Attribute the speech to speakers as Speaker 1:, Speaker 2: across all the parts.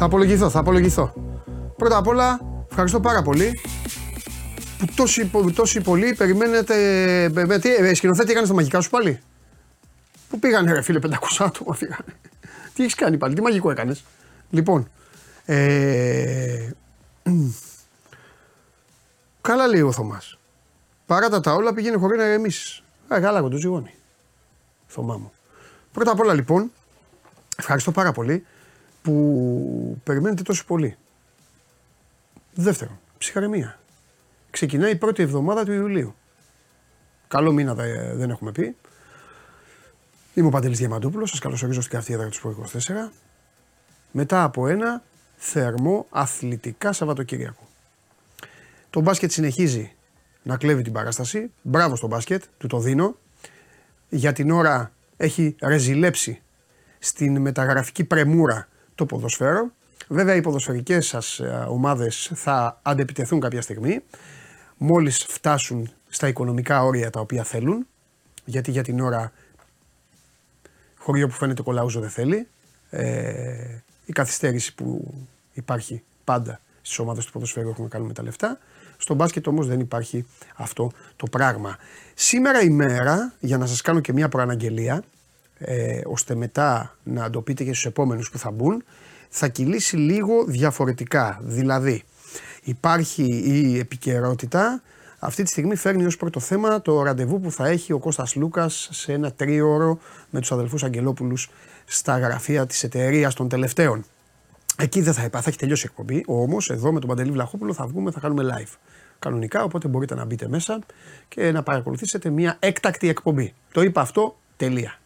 Speaker 1: Θα απολογηθώ, θα απολογηθώ. Πρώτα απ' όλα, ευχαριστώ πάρα πολύ που τόσοι, τόσοι πολλοί περιμένετε. Με, τι, ε, σκηνοθέτη έκανε το μαγικά σου πάλι; Πού πήγανε, ρε φίλε, 500 άτομα φύγανε; τι έχεις κάνει πάλι, τι μαγικό έκανες; Λοιπόν. Ε, καλά λέει ο Θωμάς. Παρά τα όλα πήγαινε χωρίς να ηρεμήσει. Ε, καλά, το ζυγώνει. Θωμά μου. Πρώτα απ' όλα λοιπόν, ευχαριστώ πάρα πολύ που περιμένετε τόσο πολύ. Δεύτερον, ψυχαρεμία. Ξεκινάει η πρώτη εβδομάδα του Ιουλίου. Καλό μήνα δεν έχουμε πει. Είμαι ο Παντελής Διαμαντούπουλος, σας καλωσορίζω στην καυτή έδρα του 24. Μετά από ένα θερμό αθλητικά Σαββατοκύριακο. Το μπάσκετ συνεχίζει να κλέβει την παράσταση. Μπράβο στο μπάσκετ, του το δίνω. Για την ώρα έχει ρεζιλέψει στην μεταγραφική πρεμούρα το ποδοσφαίρο. Βέβαια οι ποδοσφαιρικές σας ε, ομάδες θα αντεπιτεθούν κάποια στιγμή μόλις φτάσουν στα οικονομικά όρια τα οποία θέλουν γιατί για την ώρα χωριό που φαίνεται κολαούζο δεν θέλει ε, η καθυστέρηση που υπάρχει πάντα στις ομάδες του ποδοσφαίρου έχουν να κάνουν με τα λεφτά στο μπάσκετ όμως δεν υπάρχει αυτό το πράγμα. Σήμερα η μέρα, για να σας κάνω και μια προαναγγελία, ε, ώστε μετά να το πείτε και στους επόμενους που θα μπουν, θα κυλήσει λίγο διαφορετικά. Δηλαδή, υπάρχει η επικαιρότητα, αυτή τη στιγμή φέρνει ως πρώτο θέμα το ραντεβού που θα έχει ο Κώστας Λούκας σε ένα τρίωρο με τους αδελφούς Αγγελόπουλους στα γραφεία της εταιρείας των τελευταίων. Εκεί δεν θα υπάρχει, θα έχει τελειώσει η εκπομπή. Όμως, εδώ με τον Παντελή Βλαχόπουλο θα βγούμε, θα κάνουμε live. Κανονικά, οπότε μπορείτε να μπείτε μέσα και να παρακολουθήσετε μια έκτακτη εκπομπή. Το είπα αυτό, τελεία.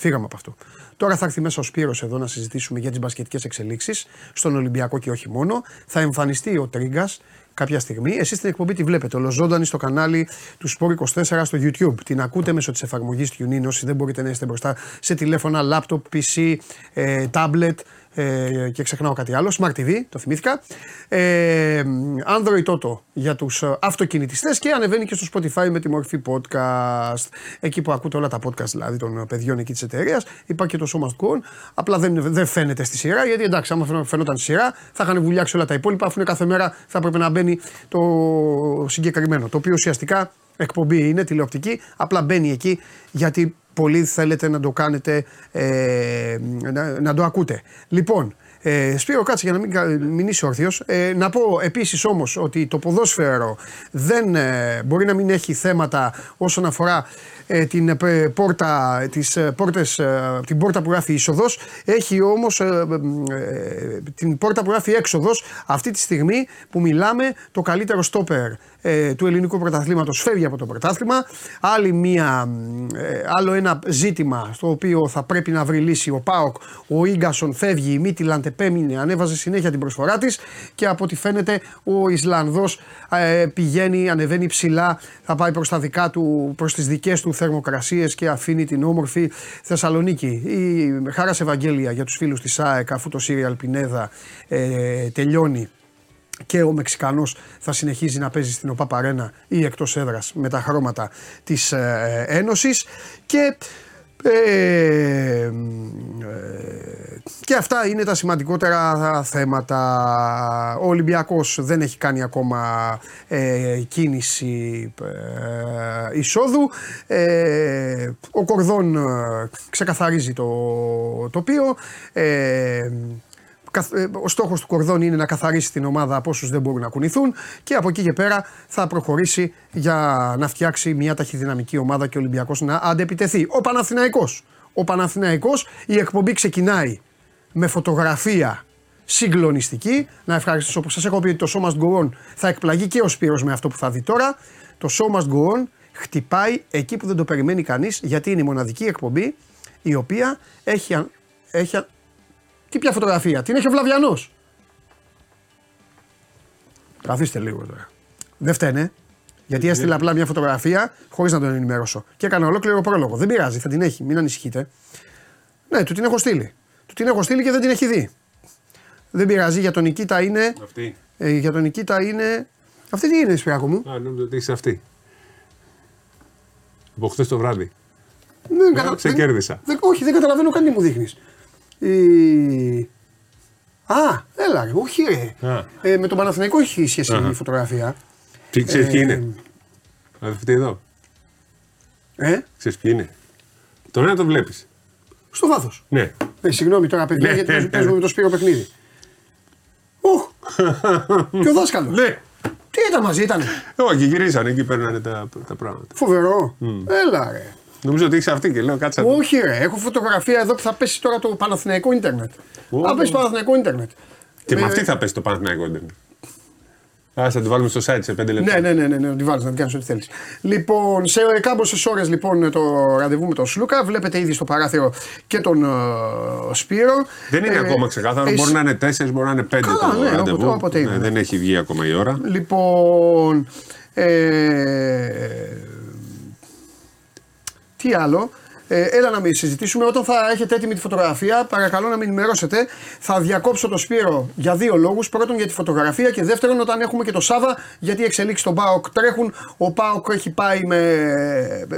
Speaker 1: Φύγαμε από αυτό. Τώρα θα έρθει μέσα ο Σπύρος εδώ να συζητήσουμε για τις μπασκετικές εξελίξεις στον Ολυμπιακό και όχι μόνο. Θα εμφανιστεί ο Τρίγκας κάποια στιγμή. Εσείς την εκπομπή τη βλέπετε ολοζώντανη στο κανάλι του Sport 24 στο YouTube. Την ακούτε μέσω της εφαρμογής TuneIn όσοι δεν μπορείτε να είστε μπροστά σε τηλέφωνα, laptop, PC, ε, tablet ε, και ξεχνάω κάτι άλλο. Smart TV, το θυμήθηκα. Ε, Android Auto για τους ε, αυτοκινητιστές και ανεβαίνει και στο Spotify με τη μορφή podcast. Εκεί που ακούτε όλα τα podcast δηλαδή των παιδιών εκεί της εταιρείας. Υπάρχει και το Show Must Go On. Απλά δεν, δεν φαίνεται στη σειρά γιατί εντάξει, άμα φαινόταν στη σειρά θα είχαν βουλιάξει όλα τα υπόλοιπα. Αφού είναι κάθε μέρα θα έπρεπε να μπαίνει το συγκεκριμένο. Το οποίο ουσιαστικά εκπομπή είναι τηλεοπτική. Απλά μπαίνει εκεί γιατί πολύ θέλετε να το κάνετε, ε, να, να το ακούτε. Λοιπόν, ε, Σπύρο κάτσε για να μην, μην είσαι όρθιος. Ε, να πω επίσης όμως ότι το ποδόσφαιρο δεν ε, μπορεί να μην έχει θέματα όσον αφορά ε, την, ε, πόρτα, τις, ε, πόρτες, την πόρτα που γράφει είσοδος. Έχει όμως την πόρτα που γράφει έξοδος αυτή τη στιγμή που μιλάμε το καλύτερο στόπερ του ελληνικού πρωταθλήματος φεύγει από το πρωτάθλημα. Άλλη μία, άλλο ένα ζήτημα στο οποίο θα πρέπει να βρει λύση ο Πάοκ. Ο Ίγκασον φεύγει, η Μίτιλαντ επέμεινε, ανέβαζε συνέχεια την προσφορά της και από ό,τι φαίνεται ο Ισλανδός πηγαίνει, ανεβαίνει ψηλά, θα πάει προς τα δικά του, προς τις δικές του θερμοκρασίες και αφήνει την όμορφη Θεσσαλονίκη. Η χάρας Ευαγγέλια για τους φίλους της ΑΕΚ αφού το Σύριαλ Πινέδα ε, τελειώνει και ο Μεξικανός θα συνεχίζει να παίζει στην ΟΠΑ ή εκτός έδρας με τα χρώματα της ε, Ένωσης και ε, ε, και αυτά είναι τα σημαντικότερα θέματα. Ο Ολυμπιακός δεν έχει κάνει ακόμα ε, κίνηση ε, εισόδου. Ε, ο Κορδόν ξεκαθαρίζει το τοπίο. Ε, ο στόχος του Κορδόν είναι να καθαρίσει την ομάδα από όσους δεν μπορούν να κουνηθούν και από εκεί και πέρα θα προχωρήσει για να φτιάξει μια ταχυδυναμική ομάδα και ο Ολυμπιακός να αντεπιτεθεί. Ο Παναθηναϊκός. Ο Παναθηναϊκός, η εκπομπή ξεκινάει με φωτογραφία συγκλονιστική. Να ευχαριστήσω που σας έχω πει ότι το Show Must Go On θα εκπλαγεί και ο Σπύρος με αυτό που θα δει τώρα. Το Show Must Go On χτυπάει εκεί που δεν το περιμένει κανείς γιατί είναι η μοναδική εκπομπή η οποία έχει, έχει τι πια φωτογραφία, την έχει ο Βλαβιανός. Καθίστε λίγο τώρα. Δεν φταίνε. Γιατί έστειλε απλά μια φωτογραφία χωρίς να τον ενημερώσω. Και έκανα ολόκληρο πρόλογο. Δεν πειράζει, θα την έχει, μην ανησυχείτε. Ναι, του την έχω στείλει. Του την έχω στείλει και δεν την έχει δει. Δεν πειράζει, για τον Νικήτα είναι.
Speaker 2: Αυτή.
Speaker 1: Ε, για τον Νικήτα είναι. Αυτή τι είναι, Σπυράκο μου;
Speaker 2: Α, νόμιζα ότι είσαι αυτή. Από χθες το βράδυ.
Speaker 1: Δεν,
Speaker 2: ε, ξεκέρδισα.
Speaker 1: Δεν, όχι, δεν καταλαβαίνω καν τι μου δείχνεις. Η... Α, έλα, ρε, όχι ρε.
Speaker 2: Α.
Speaker 1: Ε, με τον Παναθηναϊκό έχει σχέση η φωτογραφία.
Speaker 2: Τι ξέρεις ποιοι
Speaker 1: Ε,
Speaker 2: είναι. Αδερφή εδώ;
Speaker 1: Ε,
Speaker 2: Ξέρεις ποιοι είναι; Τον ένα τον βλέπεις.
Speaker 1: στο βάθος.
Speaker 2: Ναι.
Speaker 1: Ε, συγγνώμη τώρα, παιδιά,
Speaker 2: Ναι.
Speaker 1: γιατί παίζουμε- παίζουμε με το Σπύρο παιχνίδι. Οχ! και ο δάσκαλος.
Speaker 2: Ναι.
Speaker 1: Τι ήταν μαζί, ήταν.
Speaker 2: Όχι, γυρίσανε εκεί παίρνανε τα, τα πράγματα.
Speaker 1: Φοβερό. Έλα, ρε.
Speaker 2: Νομίζω ότι έχει αυτή και λέω κάτσα.
Speaker 1: Όχι, ρε. Έχω φωτογραφία εδώ που θα πέσει τώρα το Παναθηναϊκό ίντερνετ.
Speaker 2: Ω.
Speaker 1: Θα πέσει το Παναθηναϊκό ίντερνετ.
Speaker 2: Και με
Speaker 1: Ε,
Speaker 2: αυτή θα πέσει το Παναθηναϊκό Ιντερνετ. Α, θα τη βάλουμε στο site σε 5 λεπτά.
Speaker 1: Ναι, ναι, ναι, ναι, ναι, να τη βάλεις να την κάνεις ό,τι θέλεις. Λοιπόν, σε κάμποσες ώρες λοιπόν το ραντεβού με τον Σλούκα. Βλέπετε ήδη στο παράθυρο και τον ε, Σπύρο.
Speaker 2: Δεν είναι
Speaker 1: Ε,
Speaker 2: ακόμα ξεκάθαρο.
Speaker 1: εσύ-
Speaker 2: Μπορεί να είναι 4, μπορεί να είναι 5
Speaker 1: Καλά,
Speaker 2: το
Speaker 1: ναι,
Speaker 2: ραντεβού.
Speaker 1: όποτε- όποτε είναι.
Speaker 2: Ναι, δεν έχει βγει ακόμα η ώρα.
Speaker 1: Λοιπόν. Ε, τι άλλο; Ε, έλα να μην συζητήσουμε. Όταν θα έχετε έτοιμη τη φωτογραφία, παρακαλώ να με ενημερώσετε. Θα διακόψω το Σπύρο για δύο λόγους. Πρώτον για τη φωτογραφία και δεύτερον όταν έχουμε και το Σάβα γιατί οι εξελίξεις στον Πάοκ τρέχουν. Ο Πάοκ έχει πάει με,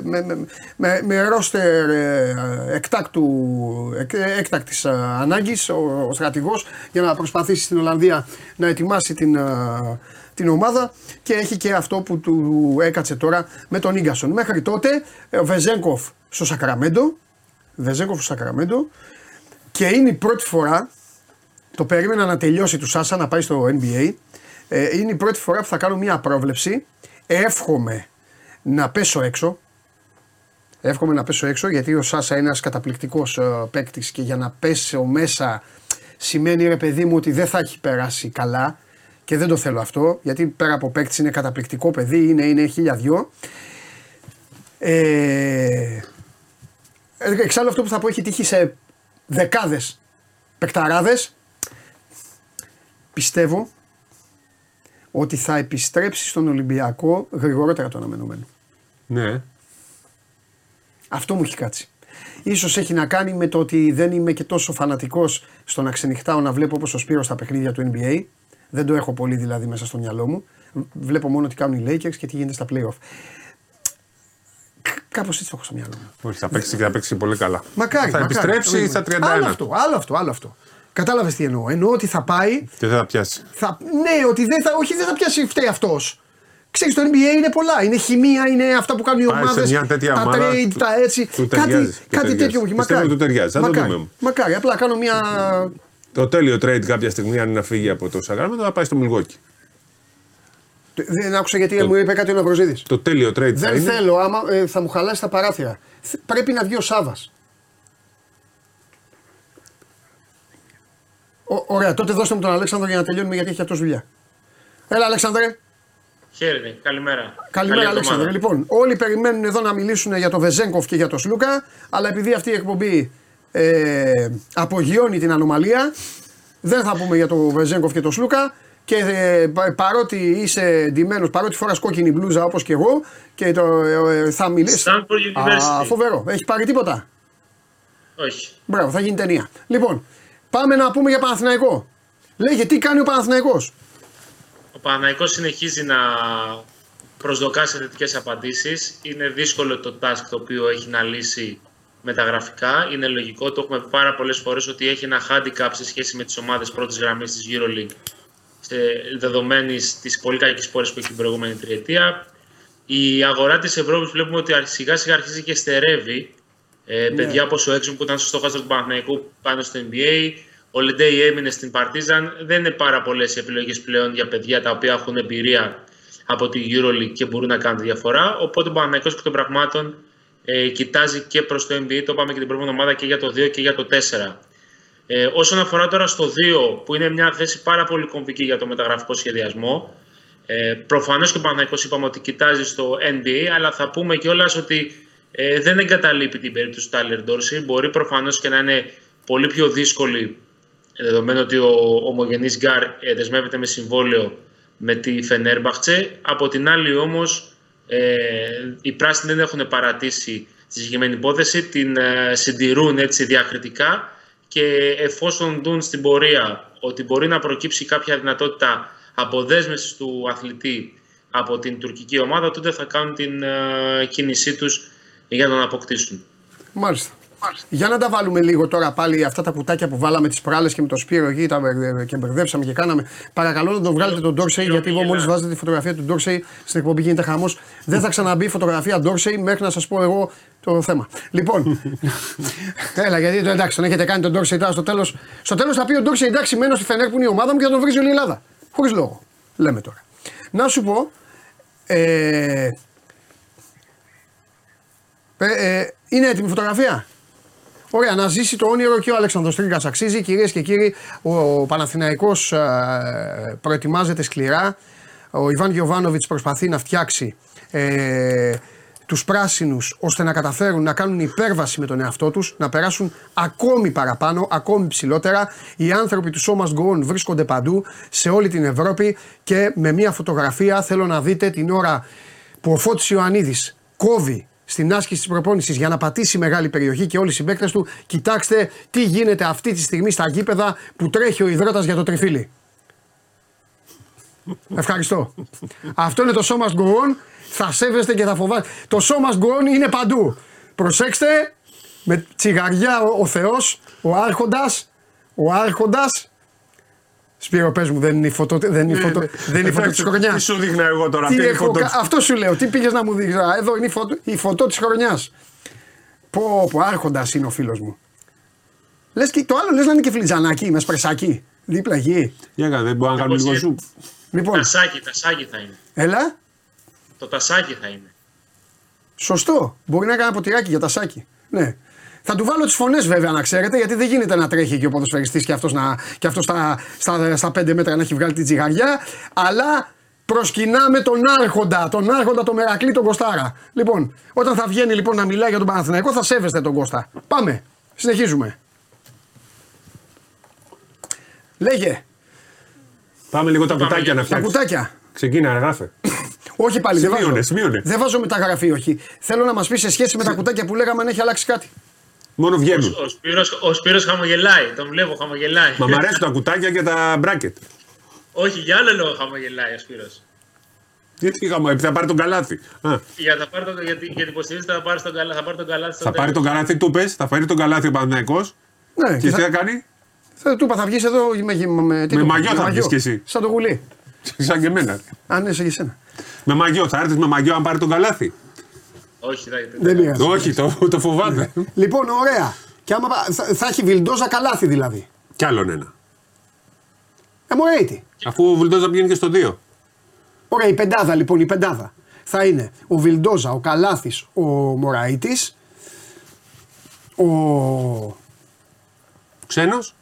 Speaker 1: με, με, με, με ρόστερ ε, εκτάκτου, εκ, έκτακτης ε, ανάγκης ο, ο στρατηγός για να προσπαθήσει στην Ολλανδία να ετοιμάσει την, ε, την ομάδα και έχει και αυτό που του έκατσε τώρα με τον Ίγκασον. Μέχρι τότε ε, ο Βεζέγκοφ στο Σακραμέντο, Βεζέγκοφ στο Σακραμέντο και είναι η πρώτη φορά, το περίμενα να τελειώσει του Σάσα να πάει στο NBA, ε, είναι η πρώτη φορά που θα κάνω μια πρόβλεψη, εύχομαι να πέσω έξω, εύχομαι να πέσω έξω γιατί ο Σάσα είναι ένας καταπληκτικός ε, παίκτης και για να πέσω μέσα σημαίνει ρε παιδί μου ότι δεν θα έχει περάσει καλά και δεν το θέλω αυτό γιατί πέρα από παίκτης είναι καταπληκτικό παιδί, είναι, είναι χίλια δυο. Ε, εξάλλου αυτό που θα πω έχει τύχει σε δεκάδες παικταράδες. Πιστεύω ότι θα επιστρέψει στον Ολυμπιακό γρηγορότερα το αναμενόμενο.
Speaker 2: Ναι.
Speaker 1: Αυτό μου έχει κάτσει. Ίσως έχει να κάνει με το ότι δεν είμαι και τόσο φανατικός στο να ξενυχτάω να βλέπω όπως ο Σπύρος στα παιχνίδια του NBA. Δεν το έχω πολύ δηλαδή μέσα στο μυαλό μου. Βλέπω μόνο τι κάνουν οι Lakers και τι γίνεται στα playoff. Κάπως έτσι το έχω στο μυαλό μου.
Speaker 2: Όχι, θα παίξει και θα παίξει πολύ καλά.
Speaker 1: Μακάρι.
Speaker 2: Θα
Speaker 1: μακάρι.
Speaker 2: επιστρέψει στα 31.
Speaker 1: Άλλο αυτό, άλλο αυτό, άλλο αυτό. Κατάλαβες τι εννοώ. Εννοώ ότι θα πάει.
Speaker 2: Και δεν θα πιάσει.
Speaker 1: Θα, ναι, ότι δεν θα, όχι, δεν θα πιάσει φταίει αυτός. Ξέρεις, το NBA είναι πολλά. Είναι χημεία, είναι αυτά που κάνουν οι
Speaker 2: Πάει σε
Speaker 1: ομάδες.
Speaker 2: μια τέτοια
Speaker 1: τα
Speaker 2: ομάδα,
Speaker 1: trade,
Speaker 2: του-
Speaker 1: τα έτσι.
Speaker 2: του
Speaker 1: κάτι
Speaker 2: ταιριάζει, του
Speaker 1: κάτι
Speaker 2: ταιριάζει.
Speaker 1: τέτοιο μου έχει.
Speaker 2: Πιστεύω
Speaker 1: Μακάρι.
Speaker 2: του ταιριάζει, θα το
Speaker 1: μακάρι.
Speaker 2: δούμε.
Speaker 1: Μακάρι. Απλά κάνω μια.
Speaker 2: Το τέλειο trade κάποια στιγμή, αν είναι να φύγει από το Σακραμέντο, θα πάει στο Μιλγόκι.
Speaker 1: Δεν άκουσα γιατί μου είπε κάτι ο Ναυροζίδης.
Speaker 2: Το τέλειο trade θα
Speaker 1: Δεν
Speaker 2: είναι.
Speaker 1: θέλω, άμα ε, θα μου χαλάσει τα παράθυρα. Θ- Πρέπει να βγει ο Σάβα. Ωραία, τότε δώστε μου τον Αλέξανδρο για να τελειώνουμε γιατί έχει αυτός δουλειά. Έλα, Αλέξανδρε.
Speaker 3: Χαίρετε, καλημέρα.
Speaker 1: Καλημέρα,
Speaker 3: Καλή
Speaker 1: Αλέξανδρε.
Speaker 3: εβδομάδα.
Speaker 1: Λοιπόν, όλοι περιμένουν εδώ να μιλήσουν για τον Βεζέγκοφ και για τον Σλούκα, αλλά επειδή αυτή η εκπομπή ε, απογειώνει την ανομαλία, δεν θα πούμε για τον Βεζέγκοφ και τον Σλούκα. Και ε, πα- παρότι είσαι εντυμένο, παρότι φοράς κόκκινη μπλούζα όπως και εγώ, και το, ε, θα μιλήσεις.
Speaker 3: Stanford University.
Speaker 1: φοβερό. Έχεις πάρει τίποτα;
Speaker 3: Όχι.
Speaker 1: Μπράβο, θα γίνει ταινία. Λοιπόν, πάμε να πούμε για Παναθηναϊκό. Λέγε, τι κάνει ο Παναθηναϊκός;
Speaker 3: Ο Παναθηναϊκός συνεχίζει να προσδοκά σε θετικές απαντήσεις. Είναι δύσκολο το task το οποίο έχει να λύσει με τα γραφικά. Είναι λογικό, το έχουμε πει πάρα πολλές φορές ότι έχει ένα handicap σε σχέση με τις ομάδες πρώτης γραμμής της Euroleague σε δεδομένης της πολύ κακής πορείας που έχει την προηγούμενη τριετία. Η αγορά της Ευρώπης βλέπουμε ότι σιγά σιγά αρχίζει και στερεύει. Ε, Παιδιά όπω ο Έξον που ήταν στο στόχαστρο του Παναθηναϊκού πάνω στο NBA, ο Λεντέι έμεινε στην Παρτίζαν. Δεν είναι πάρα πολλές οι επιλογές πλέον για παιδιά τα οποία έχουν εμπειρία από τη EuroLeague και μπορούν να κάνουν τη διαφορά. Οπότε ο Παναθηναϊκός εκ των πραγμάτων ε, κοιτάζει και προς το NBA. Το είπαμε και την προηγούμενη ομάδα και για το 2 και για το 4. Ε, όσον αφορά τώρα στο 2, που είναι μια θέση πάρα πολύ κομβική για το μεταγραφικό σχεδιασμό, ε, Προφανώς και ο Παναθηναϊκός είπαμε ότι κοιτάζει στο NBA, αλλά θα πούμε κιόλας ότι ε, δεν εγκαταλείπει την περίπτωση του Τάλερ Ντόρση. Μπορεί προφανώς και να είναι πολύ πιο δύσκολη, ε, δεδομένου ότι ο ομογενής Γκάρ ε, δεσμεύεται με συμβόλαιο με τη Φενέρμπαχτσε. Από την άλλη όμως, ε, οι πράσινοι δεν έχουν παρατήσει τη συγκεκριμένη υπόθεση, την ε, συντηρούν έτσι διακριτικά και εφόσον δουν στην πορεία ότι μπορεί να προκύψει κάποια δυνατότητα αποδέσμευσης του αθλητή από την τουρκική ομάδα, τότε θα κάνουν την ε, κίνησή τους για να τον αποκτήσουν.
Speaker 1: Μάλιστα. Για να τα βάλουμε λίγο τώρα πάλι αυτά τα κουτάκια που βάλαμε τις προάλλες και με το Σπύρο εκεί τα μπερδε- και μπερδέψαμε και κάναμε. Παρακαλώ να τον βγάλετε τον Ντόρσεϊ, γιατί εγώ μόλις βάζετε τη φωτογραφία του Ντόρσεϊ στην εκπομπή γίνεται χαμός. Δεν θα ξαναμπεί η φωτογραφία Ντόρσεϊ μέχρι να σας πω εγώ το θέμα. Λοιπόν, έλα γιατί το εντάξει, τον έχετε κάνει τον Ντόρσεϊ τώρα στο τέλος. Στο τέλος θα πει ο Ντόρσεϊ εντάξει, μένω στη Φενέρ που είναι η ομάδα μου και θα τον βρει όλη η Ελλάδα. Χωρίς λόγο. Λέμε τώρα. Να σου πω. Ε, ε, ε, είναι έτοιμη η φωτογραφία; Ωραία, να ζήσει το όνειρο και ο Αλέξανδρος Τρίγκας αξίζει. Κυρίες και κύριοι, ο, ο Παναθηναϊκός ε, προετοιμάζεται σκληρά. Ο Ιβάν Γιωβάνοβιτς προσπαθεί να φτιάξει ε, τους πράσινους ώστε να καταφέρουν να κάνουν υπέρβαση με τον εαυτό τους, να περάσουν ακόμη παραπάνω, ακόμη ψηλότερα. Οι άνθρωποι του Σώμας Γκοόν βρίσκονται παντού, σε όλη την Ευρώπη και με μια φωτογραφία θέλω να δείτε την ώρα που ο Φώτης Ιωαννίδης κόβει στην άσκηση της προπόνησης για να πατήσει μεγάλη περιοχή και όλοι οι συμπαίκτε του. Κοιτάξτε τι γίνεται αυτή τη στιγμή στα γήπεδα που τρέχει ο υδρότας για το τριφύλι. Ευχαριστώ. Αυτό είναι το σώμα γκοών. Θα σέβεστε και θα φοβάστε. Το σώμα γκοών είναι παντού. Προσέξτε, με τσιγαριά ο, ο Θεός, ο Άρχοντας, ο Άρχοντας, Σπύρο πες μου δεν είναι η φωτό, δεν είναι η φωτό, δεν είναι η φωτό της χρονιάς.
Speaker 2: Τι σου δείχνω εγώ τώρα,
Speaker 1: Τι
Speaker 2: αυτή είναι η
Speaker 1: έχω
Speaker 2: φωτό.
Speaker 1: κα- Αυτό σου λέω. Τι πήγες να μου δείξεις; Εδώ είναι η φωτό, η φωτό της χρονιάς. Πω, πω, άρχοντας είναι ο φίλος μου. Λες και το άλλο λες να είναι και φλιτζανάκι με σπρεσάκι. Δίπλα γη.
Speaker 2: Για κάνε, δεν μπορεί να κάνουμε λίγο
Speaker 3: Όπως
Speaker 2: σου.
Speaker 1: Λοιπόν,
Speaker 3: Τασάκι, τασάκι θα είναι.
Speaker 1: έλα.
Speaker 3: Το τασάκι θα είναι.
Speaker 1: Σωστό. Μπορεί να κάνει ποτηράκι για τα σάκι. Ναι. Θα του βάλω τις φωνές βέβαια να ξέρετε, γιατί δεν γίνεται να τρέχει και ο ποδοσφαιριστής και αυτός και αυτός στα, στα, στα 5 μέτρα να έχει βγάλει την τσιγαριά. Αλλά προσκυνάμε τον Άρχοντα, τον Άρχοντα, τον Μερακλή, τον Κοστάρα. Λοιπόν, όταν θα βγαίνει λοιπόν να μιλάει για τον Παναθηναϊκό, θα σέβεστε τον Κώστα. Πάμε. Συνεχίζουμε. Λέγε,
Speaker 2: Πάμε λίγο τα κουτάκια να
Speaker 1: τα
Speaker 2: φτιάξουμε.
Speaker 1: κουτάκια.
Speaker 2: Ξεκίνα, γράφε.
Speaker 1: Όχι πάλι, δεν
Speaker 2: Σημείωνε,
Speaker 1: βάζω.
Speaker 2: σημείωνε.
Speaker 1: Δεν βάζω μεταγραφή, όχι. Θέλω να μας πεις σε σχέση με τα κουτάκια που λέγαμε αν έχει αλλάξει κάτι.
Speaker 2: Μόνο βγαίνουν.
Speaker 3: Ο Σπύρος, ο Σπύρος χαμογελάει. Τον βλέπω χαμογελάει.
Speaker 2: Μα μ' αρέσουν τα κουτάκια και τα μπράκετ.
Speaker 3: Όχι, για άλλο λόγο χαμογελάει ο Σπύρος.
Speaker 2: Γιατί είχαμε, επειδή θα πάρει τον καλάθι. Α,
Speaker 3: Για να πάρει τον, γιατί, γιατί υποστηρίζεται θα πάρει τον, καλά, θα πάρει τον καλάθι στο
Speaker 2: θα πάρει τον
Speaker 3: τέλος.
Speaker 2: καλάθι, του πες, θα φέρει τον καλάθι ο Παναθηναϊκός
Speaker 1: Ναι,
Speaker 2: Και
Speaker 1: και
Speaker 2: τι
Speaker 1: θα,
Speaker 2: θα κάνει,
Speaker 1: θα, του είπα, θα βγεις εδώ με, με, με, τι
Speaker 2: Με
Speaker 1: το είπα,
Speaker 2: μαγιό θα βγεις κι εσύ.
Speaker 1: Σαν το γουλί.
Speaker 2: σαν και εμένα.
Speaker 1: Αν είσαι και εσένα.
Speaker 2: Με μαγιό, θα έρθεις με μαγιό αν πάρει τον καλάθι.
Speaker 3: Όχι, δεν
Speaker 1: Δεν πειράζει.
Speaker 2: Όχι, το, το φοβάμαι.
Speaker 1: Λοιπόν, ωραία. Και άμα, πα- θα, θα έχει βιλντόζα καλάθι δηλαδή.
Speaker 2: Κι άλλον ένα.
Speaker 1: Ε, μου έτσι.
Speaker 2: Αφού ο Βουλντόζα πηγαίνει και στο 2.
Speaker 1: Ωραία, η πεντάδα λοιπόν, η πεντάδα. Θα είναι ο Βιλντόζα, ο Καλάθης, ο Μωραήτης, ο...
Speaker 2: Ξένος.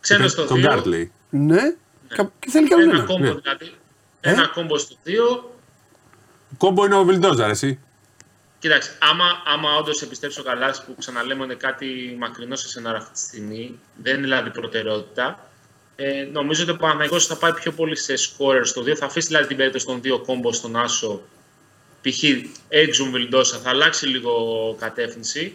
Speaker 3: Ξένος στο
Speaker 2: Τον
Speaker 3: 2.
Speaker 2: Γκάρτλεϊ.
Speaker 1: Ναι, κα- και θέλει και άλλο
Speaker 3: Ένα
Speaker 1: ένα.
Speaker 3: κόμπο
Speaker 2: Ναι.
Speaker 3: δηλαδή.
Speaker 1: Ε;
Speaker 3: Ένα κόμπο στο 2.
Speaker 2: Κόμπο είναι ο Βιλντόζα, ρε, εσύ.
Speaker 3: Κοίταξε, άμα, άμα όντως επιστρέψει ο Καλάς που ξαναλέμε είναι κάτι μακρινό σε σενάριο αυτή τη στιγμή, δεν είναι δηλαδή προτεραιότητα. Ε, νομίζω ότι ο Παναγιώτης θα πάει πιο πολύ σε scorer στο 2. Θα αφήσει δηλαδή την περίπτωση των δύο κόμπο στον Άσο. Π.χ. Έξουμ Βιλντόσα θα αλλάξει λίγο κατεύθυνση.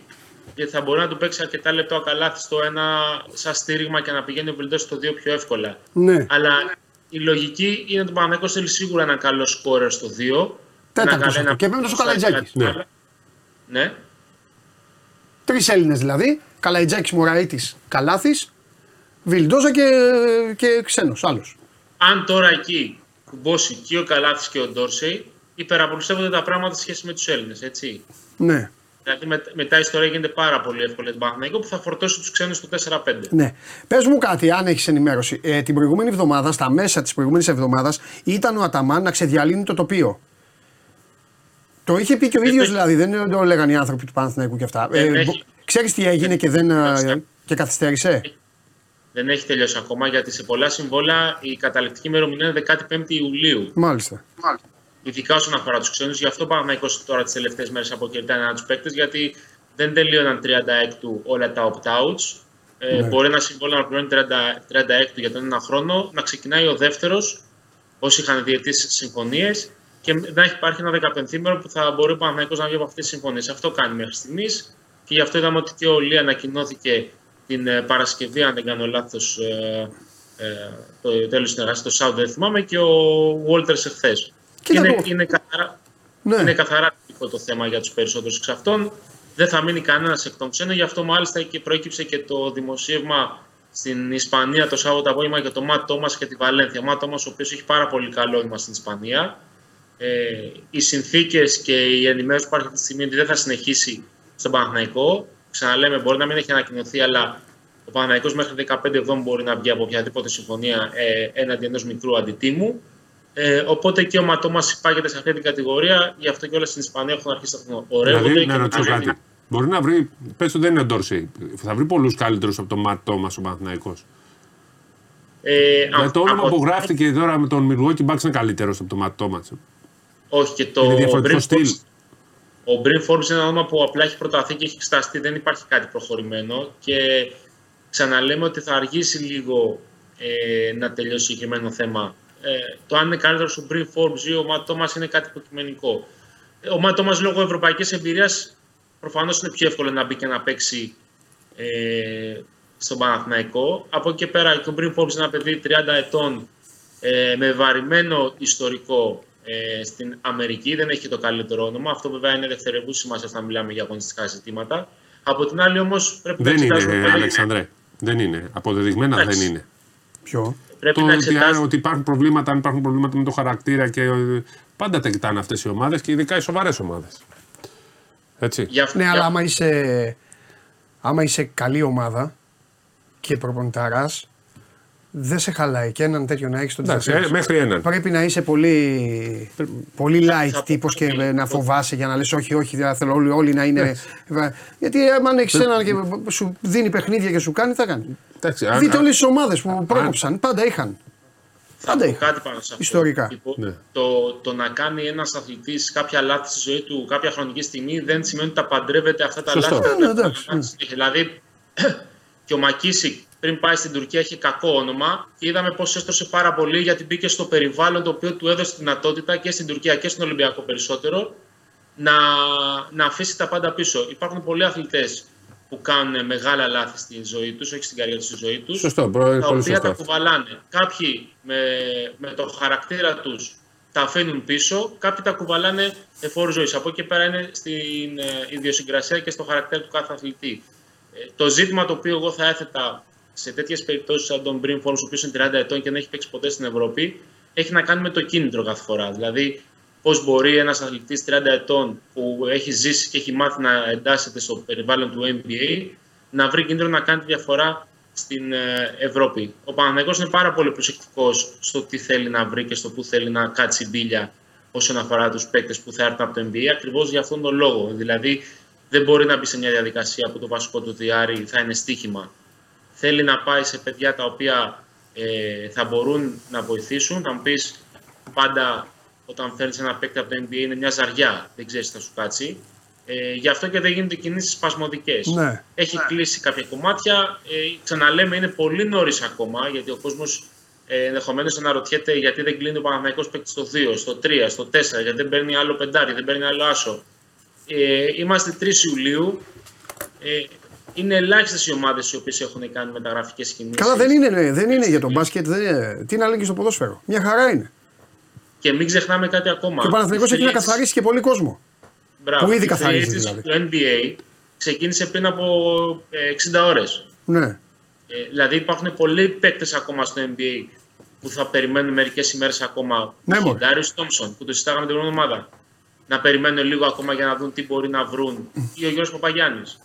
Speaker 3: Γιατί θα μπορεί να του παίξει αρκετά λεπτά ο Καλάθι στο ένα σαν στήριγμα και να πηγαίνει ο Βιλντόσα στο 2 πιο εύκολα.
Speaker 1: Ναι,
Speaker 3: Αλλά η λογική είναι ότι ο Παναγιώτης θέλει σίγουρα έναν καλό σκόρερ στο 2.
Speaker 1: Τέταρτος
Speaker 3: Ένα-
Speaker 1: αυτό. Και πέμπτος ο
Speaker 3: ένα-
Speaker 1: Καλατζάκης.
Speaker 2: Ναι.
Speaker 3: ναι.
Speaker 1: τρεις Έλληνες δηλαδή. Καλαϊτζάκης, Μωραήτης, Καλάθης, Βιλντόζα και, και ξένος άλλος.
Speaker 3: Αν τώρα εκεί κουμπώσει και ο Καλάθης και ο Ντόρσεϊ, υπεραπολυστεύονται τα πράγματα σε σχέση με τους Έλληνες, έτσι.
Speaker 1: Ναι,
Speaker 3: Δηλαδή με, μετά η ιστορία γίνεται πάρα πολύ εύκολη για τον Παναθηναϊκό που θα φορτώσει τους ξένους στο 4-5.
Speaker 1: ναι. Πες μου κάτι, αν έχεις ενημέρωση. Ε, την προηγούμενη εβδομάδα, στα μέσα της προηγούμενης εβδομάδας, ήταν ο Αταμάν να ξεδιαλύνει το τοπίο. Το είχε πει και ο
Speaker 3: Δεν
Speaker 1: ίδιος
Speaker 3: το-
Speaker 1: δηλαδή, δεν το λέγανε οι άνθρωποι του Παναθηναϊκού και αυτά.
Speaker 3: Δεν
Speaker 1: Ε,
Speaker 3: έχει.
Speaker 1: μπο- ξέρεις τι έγινε και, δεν, ε, και καθυστέρησε;
Speaker 3: Δεν έχει τελειώσει ακόμα γιατί σε πολλά συμβόλαια η καταληκτική ημερομηνία είναι 15η Ιουλίου.
Speaker 1: Μάλιστα.
Speaker 3: Ειδικά όσον αφορά τους ξένους. Γι' αυτό ο Παναθηναϊκός τώρα τις τελευταίες μέρες αποκαιρτάει ένα τους παίκτες γιατί δεν τελείωναν 36 όλα τα opt-outs. Ε,
Speaker 1: Ναι.
Speaker 3: Μπορεί ένα συμβόλαιο να πληρώνει 30, 36 για τον ένα χρόνο, να ξεκινάει ο δεύτερος, όσοι είχαν διετή συμφωνίες, και να έχει υπάρχει ένα 15 που θα μπορεί ο Παναθηναϊκός να βγει από αυτέ τι συμφωνίε. Αυτό κάνει μέχρι στιγμής. Και γι' αυτό είδαμε ότι και ο Λί ανακοινώθηκε την ε, Παρασκευή, αν δεν κάνω λάθος, ε, ε, το τέλος συνεργασία, το Σάουντ δεν θυμάμαι, και ο Βόλτερ εχθές.
Speaker 1: Κοίτα
Speaker 3: Είναι,
Speaker 1: το.
Speaker 3: είναι καθαρά,
Speaker 1: Ναι.
Speaker 3: είναι καθαρά τυπικό το θέμα για τους περισσότερους εξ αυτών. δεν θα μείνει κανένας εκ των ξένων. Γι' αυτό μάλιστα και προέκυψε και το δημοσίευμα στην Ισπανία το Σάββατο απόγευμα για το Ματ Τόμας και τη Βαλένθια. Ο Ματ Τόμας, ο οποίος έχει πάρα πολύ καλό όνομα στην Ισπανία. Ε, οι συνθήκες και η ενημέρωση που υπάρχει αυτή τη στιγμή ότι δεν θα συνεχίσει στον Παναθηναϊκό. Ξαναλέμε, μπορεί να μην έχει ανακοινωθεί, αλλά ο Παναθηναϊκός μέχρι 15 Εβδόμου μπορεί να βγει από οποιαδήποτε συμφωνία ε, έναντι ενός μικρού αντιτίμου. Ε, οπότε και ο Ματώμας υπάγεται σε αυτή την κατηγορία, γι' αυτό και όλα στην Ισπανία έχουν αρχίσει να ορεύονται.
Speaker 2: Δηλαδή, να
Speaker 3: και
Speaker 2: ρωτήσω
Speaker 3: να-
Speaker 2: κάτι. Μπορεί να βρει, πες ότι δεν είναι ο Ντόρσεϊ, θα βρει πολλούς καλύτερους από τον Ματ Τόμα ο Παναθηναϊκός.
Speaker 3: Ε,
Speaker 2: Για το όνομα
Speaker 3: από-
Speaker 2: που γράφτηκε τώρα με τον Milwaukee Bucks είναι καλύτερος από τον Ματ Τόμα.
Speaker 3: Όχι, και το
Speaker 2: Είναι διαφορετικό
Speaker 3: Brim
Speaker 2: στυλ.
Speaker 3: Forbes- Ο Brim Forbes είναι ένα όνομα που απλά έχει προταθεί και έχει εξεταστεί, δεν υπάρχει κάτι προχωρημένο και ξαναλέμε ότι θα αργήσει λίγο ε, να τελειώσει το συγκεκριμένο θέμα. Ε, το αν είναι καλύτερο ο Brim Forbes ή ο Matt Thomas είναι κάτι υποκειμενικό. Ε, Ο Matt Thomas λόγω ευρωπαϊκής εμπειρίας προφανώς είναι πιο εύκολο να μπει και να παίξει ε, στον Παναθηναϊκό. Από εκεί και πέρα και ο Brim Forbes είναι ένα παιδί 30 ετών ε, με βαρημένο ιστορικό ε, στην Αμερική. Δεν έχει το καλύτερο όνομα. Αυτό βέβαια είναι δευτερευού σημασία όταν μιλάμε για αγωνιστικά ζητήματα. Από την άλλη όμως πρέπει
Speaker 2: Δεν
Speaker 3: να εξετάζουμε
Speaker 2: είναι,
Speaker 3: πολύ-
Speaker 2: Αλεξανδρέ. Δεν είναι. Αποδεδειγμένα
Speaker 3: Εντάξει.
Speaker 2: δεν είναι.
Speaker 1: Ποιο;
Speaker 3: Πρέπει
Speaker 2: Το
Speaker 3: να
Speaker 2: ότι,
Speaker 3: εξετάσουμε.
Speaker 2: ότι υπάρχουν προβλήματα, αν υπάρχουν προβλήματα με το χαρακτήρα και ε, πάντα τα κοιτάνε αυτές οι ομάδες και ειδικά οι σοβαρές ομάδες. Έτσι.
Speaker 3: Για αυτό-
Speaker 1: Ναι,
Speaker 3: για-
Speaker 1: αλλά άμα είσαι, άμα είσαι καλή ομάδα και προπονηταράς, δεν σε χαλάει και έναν τέτοιο να έχεις στον
Speaker 2: Εντάξει,
Speaker 1: τηλεφώνο.
Speaker 2: ε, μέχρι έναν.
Speaker 1: Πρέπει να είσαι πολύ, πολύ light
Speaker 3: θα πω
Speaker 1: τύπος και
Speaker 3: κάτι.
Speaker 1: να φοβάσαι για να λες όχι, όχι, δεν θέλω όλοι, όλοι να είναι. Γιατί άμα έχεις έναν και σου δίνει παιχνίδια και σου κάνει, θα κάνει.
Speaker 2: Εντάξει, αν-
Speaker 1: Δείτε
Speaker 2: αν-
Speaker 1: όλες τις ομάδες που πρόκοψαν, πάντα είχαν.
Speaker 3: Θα
Speaker 1: Πάντα
Speaker 3: πω
Speaker 1: είχα.
Speaker 3: κάτι πάνω σε αυτό.
Speaker 1: Ιστορικά.
Speaker 3: Λοιπόν,
Speaker 2: Ναι.
Speaker 3: το, το να κάνει ένας αθλητής κάποια λάθη στη ζωή του κάποια χρονική στιγμή δεν σημαίνει ότι τα παντρεύεται αυτά τα
Speaker 2: Σωστό.
Speaker 3: λάθη.
Speaker 1: Ναι, ναι, εντάξει, ναι.
Speaker 3: Δηλαδή, και ο Μακίσικ πριν πάει στην Τουρκία είχε κακό όνομα και είδαμε πώς έστρωσε πάρα πολύ γιατί μπήκε στο περιβάλλον το οποίο του έδωσε τη δυνατότητα και στην Τουρκία και στον Ολυμπιακό περισσότερο να, να αφήσει τα πάντα πίσω. Υπάρχουν πολλοί αθλητές που κάνουν μεγάλα λάθη στη ζωή τους, όχι στην καριέρα τους, στη ζωή τους
Speaker 2: Σωστό, προ-
Speaker 3: τα
Speaker 2: πολύ
Speaker 3: οποία τα
Speaker 2: σωστό.
Speaker 3: κουβαλάνε. Κάποιοι με, με το χαρακτήρα τους τα αφήνουν πίσω, κάποιοι τα κουβαλάνε εφόρου ζωής. Από εκεί και πέρα είναι στην ε, ιδιοσυγκρασία και στο χαρακτήρα του κάθε αθλητή. Ε, το ζήτημα το οποίο εγώ θα έθετα σε τέτοιες περιπτώσεις σαν τον Brim Forbes, ο οποίος είναι 30 ετών και δεν έχει παίξει ποτέ στην Ευρώπη, έχει να κάνει με το κίνητρο κάθε φορά. Δηλαδή, πώς μπορεί ένας αθλητής 30 ετών που έχει ζήσει και έχει μάθει να εντάσσεται στο περιβάλλον του NBA να βρει κίνητρο να κάνει τη διαφορά στην ε, Ευρώπη. Ο Παναθηναϊκός είναι πάρα πολύ προσεκτικός στο τι θέλει να βρει και στο πού θέλει να κάτσει μπίλια όσον αφορά τους παίκτες που θα έρθουν από το NBA, ακριβώς για αυτόν τον λόγο. Δηλαδή, δεν μπορεί να μπει σε μια διαδικασία που το βασικό του διάρρη θα είναι στοίχημα. Θέλει να πάει σε παιδιά τα οποία ε, θα μπορούν να βοηθήσουν. Θα μου πεις πάντα όταν φέρνεις ένα παίκτη από το NBA είναι μια ζαριά, δεν ξέρεις τι θα σου κάτσει. Ε, γι' αυτό και δεν γίνονται κινήσεις σπασμωδικές.
Speaker 1: Ναι.
Speaker 3: Έχει κλείσει κάποια κομμάτια. Ε, ξαναλέμε, είναι πολύ νωρίς ακόμα γιατί ο κόσμος ε, ενδεχομένως αναρωτιέται γιατί δεν κλείνει ο Παναθηναϊκός παίκτης στο 2, στο 3, στο 4, γιατί δεν παίρνει άλλο πεντάρι, δεν παίρνει άλλο άσο. Ε, είμαστε 3 Ιουλίου. Ε, είναι ελάχιστες οι ομάδες οι οποίες έχουν κάνει μεταγραφικές κινήσεις.
Speaker 1: Καλά, δεν είναι, ναι, δεν είναι για τον μπάσκετ. Δεν είναι. Τι να λέει και στο ποδόσφαιρο. Μια χαρά είναι.
Speaker 3: Και μην ξεχνάμε κάτι ακόμα.
Speaker 1: Και ο Παναθηναϊκός έχει να
Speaker 3: Η free agency-
Speaker 1: καθαρίσει και πολύ κόσμο.
Speaker 3: Μπράβο.
Speaker 1: που ήδη
Speaker 3: Η free
Speaker 1: καθαρίζει,
Speaker 3: agency
Speaker 1: δηλαδή.
Speaker 3: του NBA ξεκίνησε πριν από ε, 60 ώρες.
Speaker 1: Ναι.
Speaker 3: Ε, δηλαδή υπάρχουν πολλοί παίκτες ακόμα στο NBA που θα περιμένουν μερικές ημέρες ακόμα.
Speaker 1: Ναι,
Speaker 3: Ο
Speaker 1: μωρέ.
Speaker 3: Ντάριος Τόμψον που το συζητάγαμε την προηγούμενη εβδομάδα. Να περιμένουν λίγο ακόμα για να δουν τι μπορεί να βρουν. Ή ο Γιώργος Παπαγιάννης.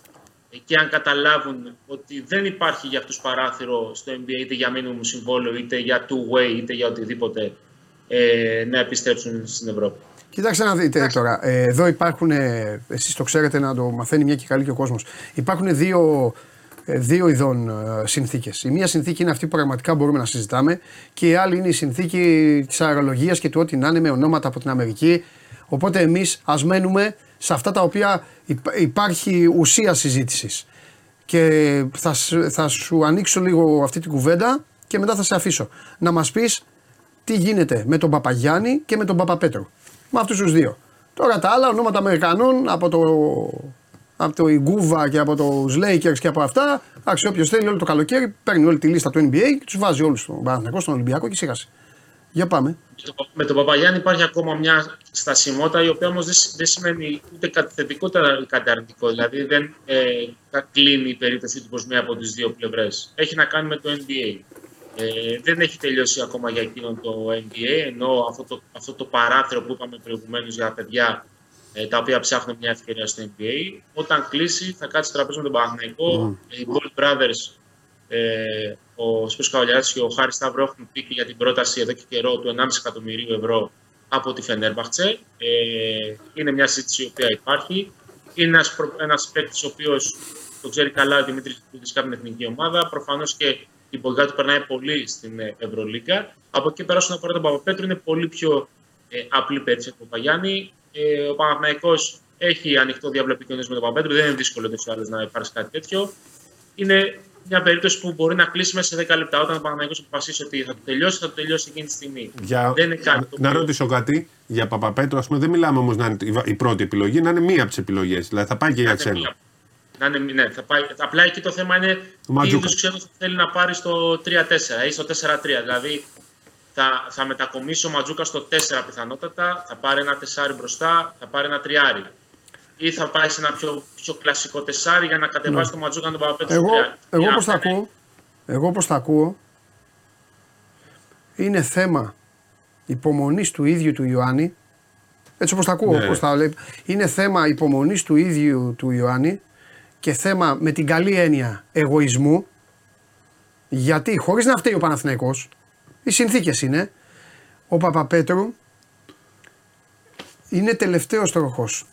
Speaker 3: Ε, Και αν καταλάβουν ότι δεν υπάρχει για αυτούς παράθυρο στο NBA είτε για minimum συμβόλαιο είτε για two-way είτε για οτιδήποτε ε, να επιστρέψουν στην Ευρώπη.
Speaker 1: Κοιτάξτε να δείτε τώρα. Ε, εδώ υπάρχουν, ε, εσείς το ξέρετε να το μαθαίνει μια και καλή και ο κόσμος. Υπάρχουν δύο, ε, δύο ειδών ε, συνθήκες. Η μία συνθήκη είναι αυτή που πραγματικά μπορούμε να συζητάμε και η άλλη είναι η συνθήκη της αερολογίας και του ό,τι να είναι με ονόματα από την Αμερική. Οπότε εμείς ας μένουμε σε αυτά τα οποία υπά- υπάρχει ουσία συζήτησης. Και θα, σ- θα σου ανοίξω λίγο αυτή την κουβέντα και μετά θα σε αφήσω. Να μας πεις τι γίνεται με τον Παπαγιάννη και με τον Παπαπέτρου. Με αυτούς τους δύο. Τώρα τα άλλα ονόματα Αμερικανών από το, από το Ιγκούβα και από του Lakers και από αυτά. Εντάξει, όποιος θέλει όλο το καλοκαίρι παίρνει όλη τη λίστα του NBA και τους βάζει όλους στον Παναθηναϊκό, στον Ολυμπιακό και σίγασε. Για πάμε.
Speaker 3: Με τον- Με τον Παπαγιάννη υπάρχει ακόμα μια στασιμότητα η οποία όμως δεν, σ- δεν σημαίνει ούτε κάτι θετικό ούτε κάτι αρνητικό. Δηλαδή δεν ε, κα- κλείνει η περίπτωση του προ μία από τις δύο πλευρές. Έχει να κάνει με το NBA. Ε, δεν έχει τελειώσει ακόμα για εκείνον το NBA, ενώ αυτό το, αυτό το παράθυρο που είπαμε προηγουμένως για παιδιά ε, τα οποία ψάχνουν μια ευκαιρία στο NBA, όταν κλείσει θα κάτσει στο τραπέζι με τον Παναθηναϊκό. Οι Ball Brothers ε, ο Σπύρος Καβαλιάρης και ο Χάρης Σταύρο έχουν πει και για την πρόταση εδώ και καιρό του 1,5 εκατομμυρίου ευρώ από τη Φενέρμπαχτσε. Ε, είναι μια συζήτηση η οποία υπάρχει. Είναι ένας, προ- ένας παίκτης ο οποίος το ξέρει καλά ο Δημήτρης Κούδης από την εθνική ομάδα. Προφανώς και η ποδιά του περνάει πολύ στην ε, Ευρωλίγκα. Από εκεί πέρα όσον αφορά τον Παπαπέτρου είναι πολύ πιο ε, απλή περίπτωση από τον Παγιάννη. Ε, ο Παναθηναϊκός έχει ανοιχτό διάβλο επικοινωνίας με τον Παπαπέτρου. Δεν είναι δύσκολο τόσο άλλως να υπάρξει κάτι τέτοιο είναι μια περίπτωση που μπορεί να κλείσει μέσα σε 10 λεπτά. Όταν ο Παναγιώτο αποφασίσει ότι θα το τελειώσει, θα το τελειώσει εκείνη τη στιγμή.
Speaker 2: Για...
Speaker 3: Δεν είναι κάτι το
Speaker 2: Να
Speaker 3: οποίο-
Speaker 2: ρωτήσω κάτι για Παπαπέτρο, ας πούμε, δεν μιλάμε όμως να είναι η βα- η πρώτη επιλογή, να είναι μία από τις επιλογές. Δηλαδή θα πάει και για
Speaker 3: Να είναι
Speaker 2: ξένο.
Speaker 3: μία- Να είναι, ναι, θα πάει, απλά εκεί το θέμα είναι τι
Speaker 2: Ματζούκα.
Speaker 3: είδους ξένος θα θέλει να πάρει στο 3-4 ή στο 4-3. Δηλαδή θα, θα μετακομίσει ο Ματζούκα στο 4 πιθανότατα, θα πάρει ένα τεσάρι μπροστά, θα πάρει ένα τριάρι. Ή θα πάει σε ένα πιο, πιο κλασικό τεσάρι για να κατεβάσει το Ματζούκα να τον Παπαπέτρου
Speaker 1: Εγώ,
Speaker 3: στο τριάρι.
Speaker 1: εγώ
Speaker 3: Για
Speaker 1: πώς τα
Speaker 3: αυτά είναι-
Speaker 1: ακούω, εγώ πώς τα ακούω, είναι θέμα υπομονής του ίδιου του Ιωάννη, έτσι όπως τα ακούω,
Speaker 2: Ναι.
Speaker 1: όπως τα λέει, είναι θέμα υπομονής του ίδιου του Ιωάννη και θέμα με την καλή έννοια εγωισμού, γιατί χωρίς να φταίει ο Παναθηναϊκός, οι συνθήκες είναι, ο Παπαπέτρου είναι τελευταίος τροχός.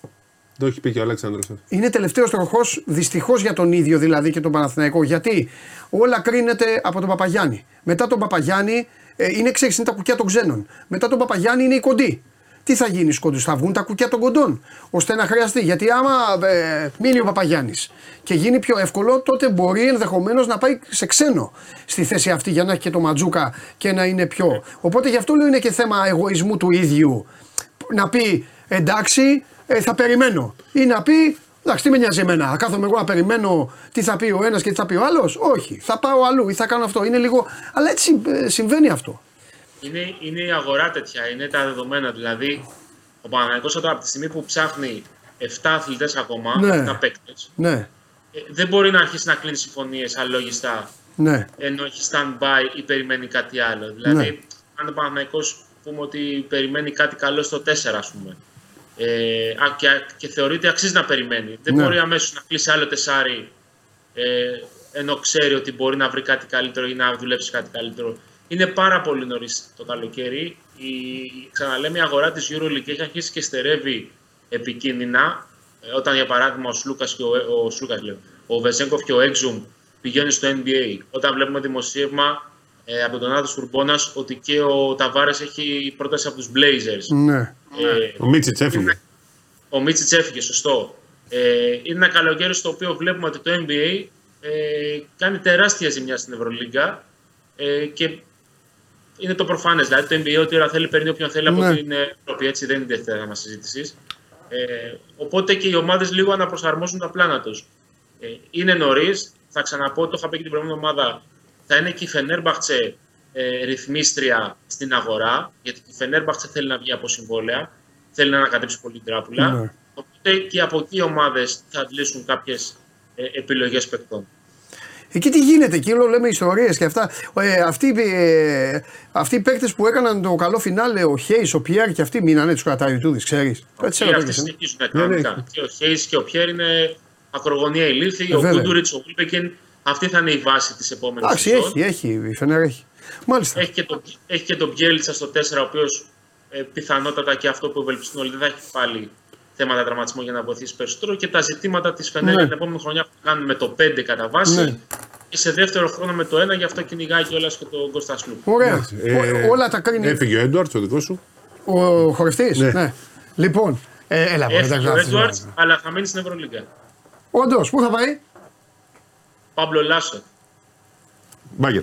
Speaker 2: Το έχει πει και ο Αλέξανδρος.
Speaker 1: Είναι τελευταίος τροχός δυστυχώς για τον ίδιο δηλαδή και τον Παναθηναϊκό. Γιατί όλα κρίνεται από τον Παπαγιάννη. Μετά τον Παπαγιάννη ε, είναι ξέρεις, είναι τα κουκιά των ξένων. Μετά τον Παπαγιάννη είναι οι κοντοί. Τι θα γίνει στους κοντούς, θα βγουν τα κουκιά των κοντών. ώστε να χρειαστεί. Γιατί άμα ε, μείνει ο Παπαγιάννης και γίνει πιο εύκολο, τότε μπορεί ενδεχομένως να πάει σε ξένο στη θέση αυτή για να έχει και το Ματζούκα και να είναι πιο. Οπότε γι' αυτό λέω είναι και θέμα εγωισμού του ίδιου. Να πει εντάξει, ε, θα περιμένω. Ή να πει εντάξει, τι με νοιάζει εμένα; Θα κάθομαι εγώ να περιμένω τι θα πει ο ένας και τι θα πει ο άλλος; Όχι, θα πάω αλλού ή θα κάνω αυτό. Είναι λίγο. Αλλά έτσι ε, συμβαίνει αυτό.
Speaker 3: Είναι, είναι η αγορά τέτοια, είναι τα δεδομένα. Δηλαδή, ο Παναγιακός όταν από τη στιγμή που ψάχνει 7 αθλητές ακόμα,
Speaker 1: Ναι.
Speaker 3: 7 παίκτες,
Speaker 1: Ναι,
Speaker 3: ε, δεν μπορεί να αρχίσει να κλείνει συμφωνίες αλόγιστα
Speaker 1: ναι.
Speaker 3: ενώ έχει stand-by ή περιμένει κάτι άλλο. Δηλαδή,
Speaker 1: Ναι.
Speaker 3: αν ο Παναγιακός πούμε ότι περιμένει κάτι καλό στο 4, ας πούμε. Ε, α, και, και θεωρεί ότι αξίζει να περιμένει. Δεν
Speaker 1: Ναι.
Speaker 3: μπορεί αμέσως να κλείσει άλλο τεσάρι ε, ενώ ξέρει ότι μπορεί να βρει κάτι καλύτερο ή να δουλέψει κάτι καλύτερο. Είναι πάρα πολύ νωρίς το καλοκαίρι. Η, ξαναλέμε, η αγορά της EuroLeague έχει αρχίσει και στερεύει επικίνδυνα. Ε, όταν, για παράδειγμα, ο Σλούκας και ο, ο, Σλούκας, λέω, ο Βεζέγκοφ και ο Έξουμ πηγαίνουν στο NBA. Όταν βλέπουμε δημοσίευμα ε, από τον Άδος Κουρμπόνα ότι και ο Ταβάρες έχει πρόταση από τους Blazers.
Speaker 1: ναι.
Speaker 3: Ε,
Speaker 2: Ο Μίτσιτς έφυγε.
Speaker 3: ο Μίτσιτς έφυγε, σωστό. Ε, είναι ένα καλοκαίρι στο οποίο βλέπουμε ότι το NBA ε, κάνει τεράστια ζημιά στην Ευρωλίγκα ε, και είναι το προφανές. Δηλαδή το NBA ό,τι ώρα θέλει παίρνει όποιον θέλει
Speaker 1: Ναι.
Speaker 3: από την Ευρώπη. Έτσι δεν είναι θέμα συζήτησης. Ε, οπότε και οι ομάδες λίγο αναπροσαρμόζουν τα πλάνα τους. Ε, είναι νωρίς. Θα ξαναπώ, το είχα πει και την προηγούμενη εβδομάδα. Θα είναι και η Φενέρμπαχτσε ε, ρυθμίστρια στην αγορά. Γιατί και η Φενέρμπαχτσε θέλει να βγει από συμβόλαια. Θέλει να ανακατέψει πολύ τράπουλα.
Speaker 1: Ναι.
Speaker 3: Οπότε και από εκεί οι ομάδες θα αντλήσουν κάποιες ε, επιλογές παικτών.
Speaker 1: Εκεί τι γίνεται, εκεί όλο λέμε ιστορίες και αυτά. Ε, αυτοί, ε, αυτοί οι παίκτες που έκαναν το καλό φινάλε, ο Χέις, ο Πιέρ και αυτοί μείνανε τους κρατάει ο Τούδη, ξέρεις. Έτσι
Speaker 3: Και
Speaker 1: έλεγα
Speaker 3: αυτοί
Speaker 1: και εσένα.
Speaker 3: συνεχίζουν
Speaker 2: ναι.
Speaker 3: κανονικά. Και ο Χέις και ο Πιέρ είναι ακρογωνία ηλίθιοι.
Speaker 1: Ε,
Speaker 3: ο
Speaker 1: βέβαια.
Speaker 3: Κούντουριτς, ο Βούλπεκεν. Αυτή θα είναι η βάση της επόμενης
Speaker 1: Εντάξει, έχει, έχει, η Φενέρ έχει. Μάλιστα.
Speaker 3: Έχει και, το, έχει και τον Μπιέλτσα στο 4, ο οποίος ε, πιθανότατα και αυτό που ευελπιστούν όλοι δεν θα έχει πάλι θέματα τραυματισμού για να βοηθήσει περισσότερο. Και τα ζητήματα της Φενέρ
Speaker 1: Ναι.
Speaker 3: για την επόμενη χρονιά που κάνουν με το 5 κατά βάση.
Speaker 1: Ναι.
Speaker 3: Και σε δεύτερο χρόνο με το 1, γι' αυτό κυνηγάει κιόλας και τον Κώστα Σλούπ.
Speaker 1: Ωραία.
Speaker 2: Ε,
Speaker 1: Ο- όλα τα κρίνει
Speaker 2: Έφυγε ο Έντουαρτς, ο δικός σου.
Speaker 1: ο χορευτής.
Speaker 2: Ναι.
Speaker 1: Ναι. Λοιπόν, ε, έλα, μωρέ,
Speaker 3: Έφυγε ο
Speaker 1: εντάξει,
Speaker 3: Έντουαρτς,
Speaker 1: εντάξει.
Speaker 3: αλλά θα μείνει στην Ευρωλίγκα.
Speaker 1: Όντως, πού θα πάει;
Speaker 3: Παύλο Λάσο.
Speaker 2: Μπάγκερ.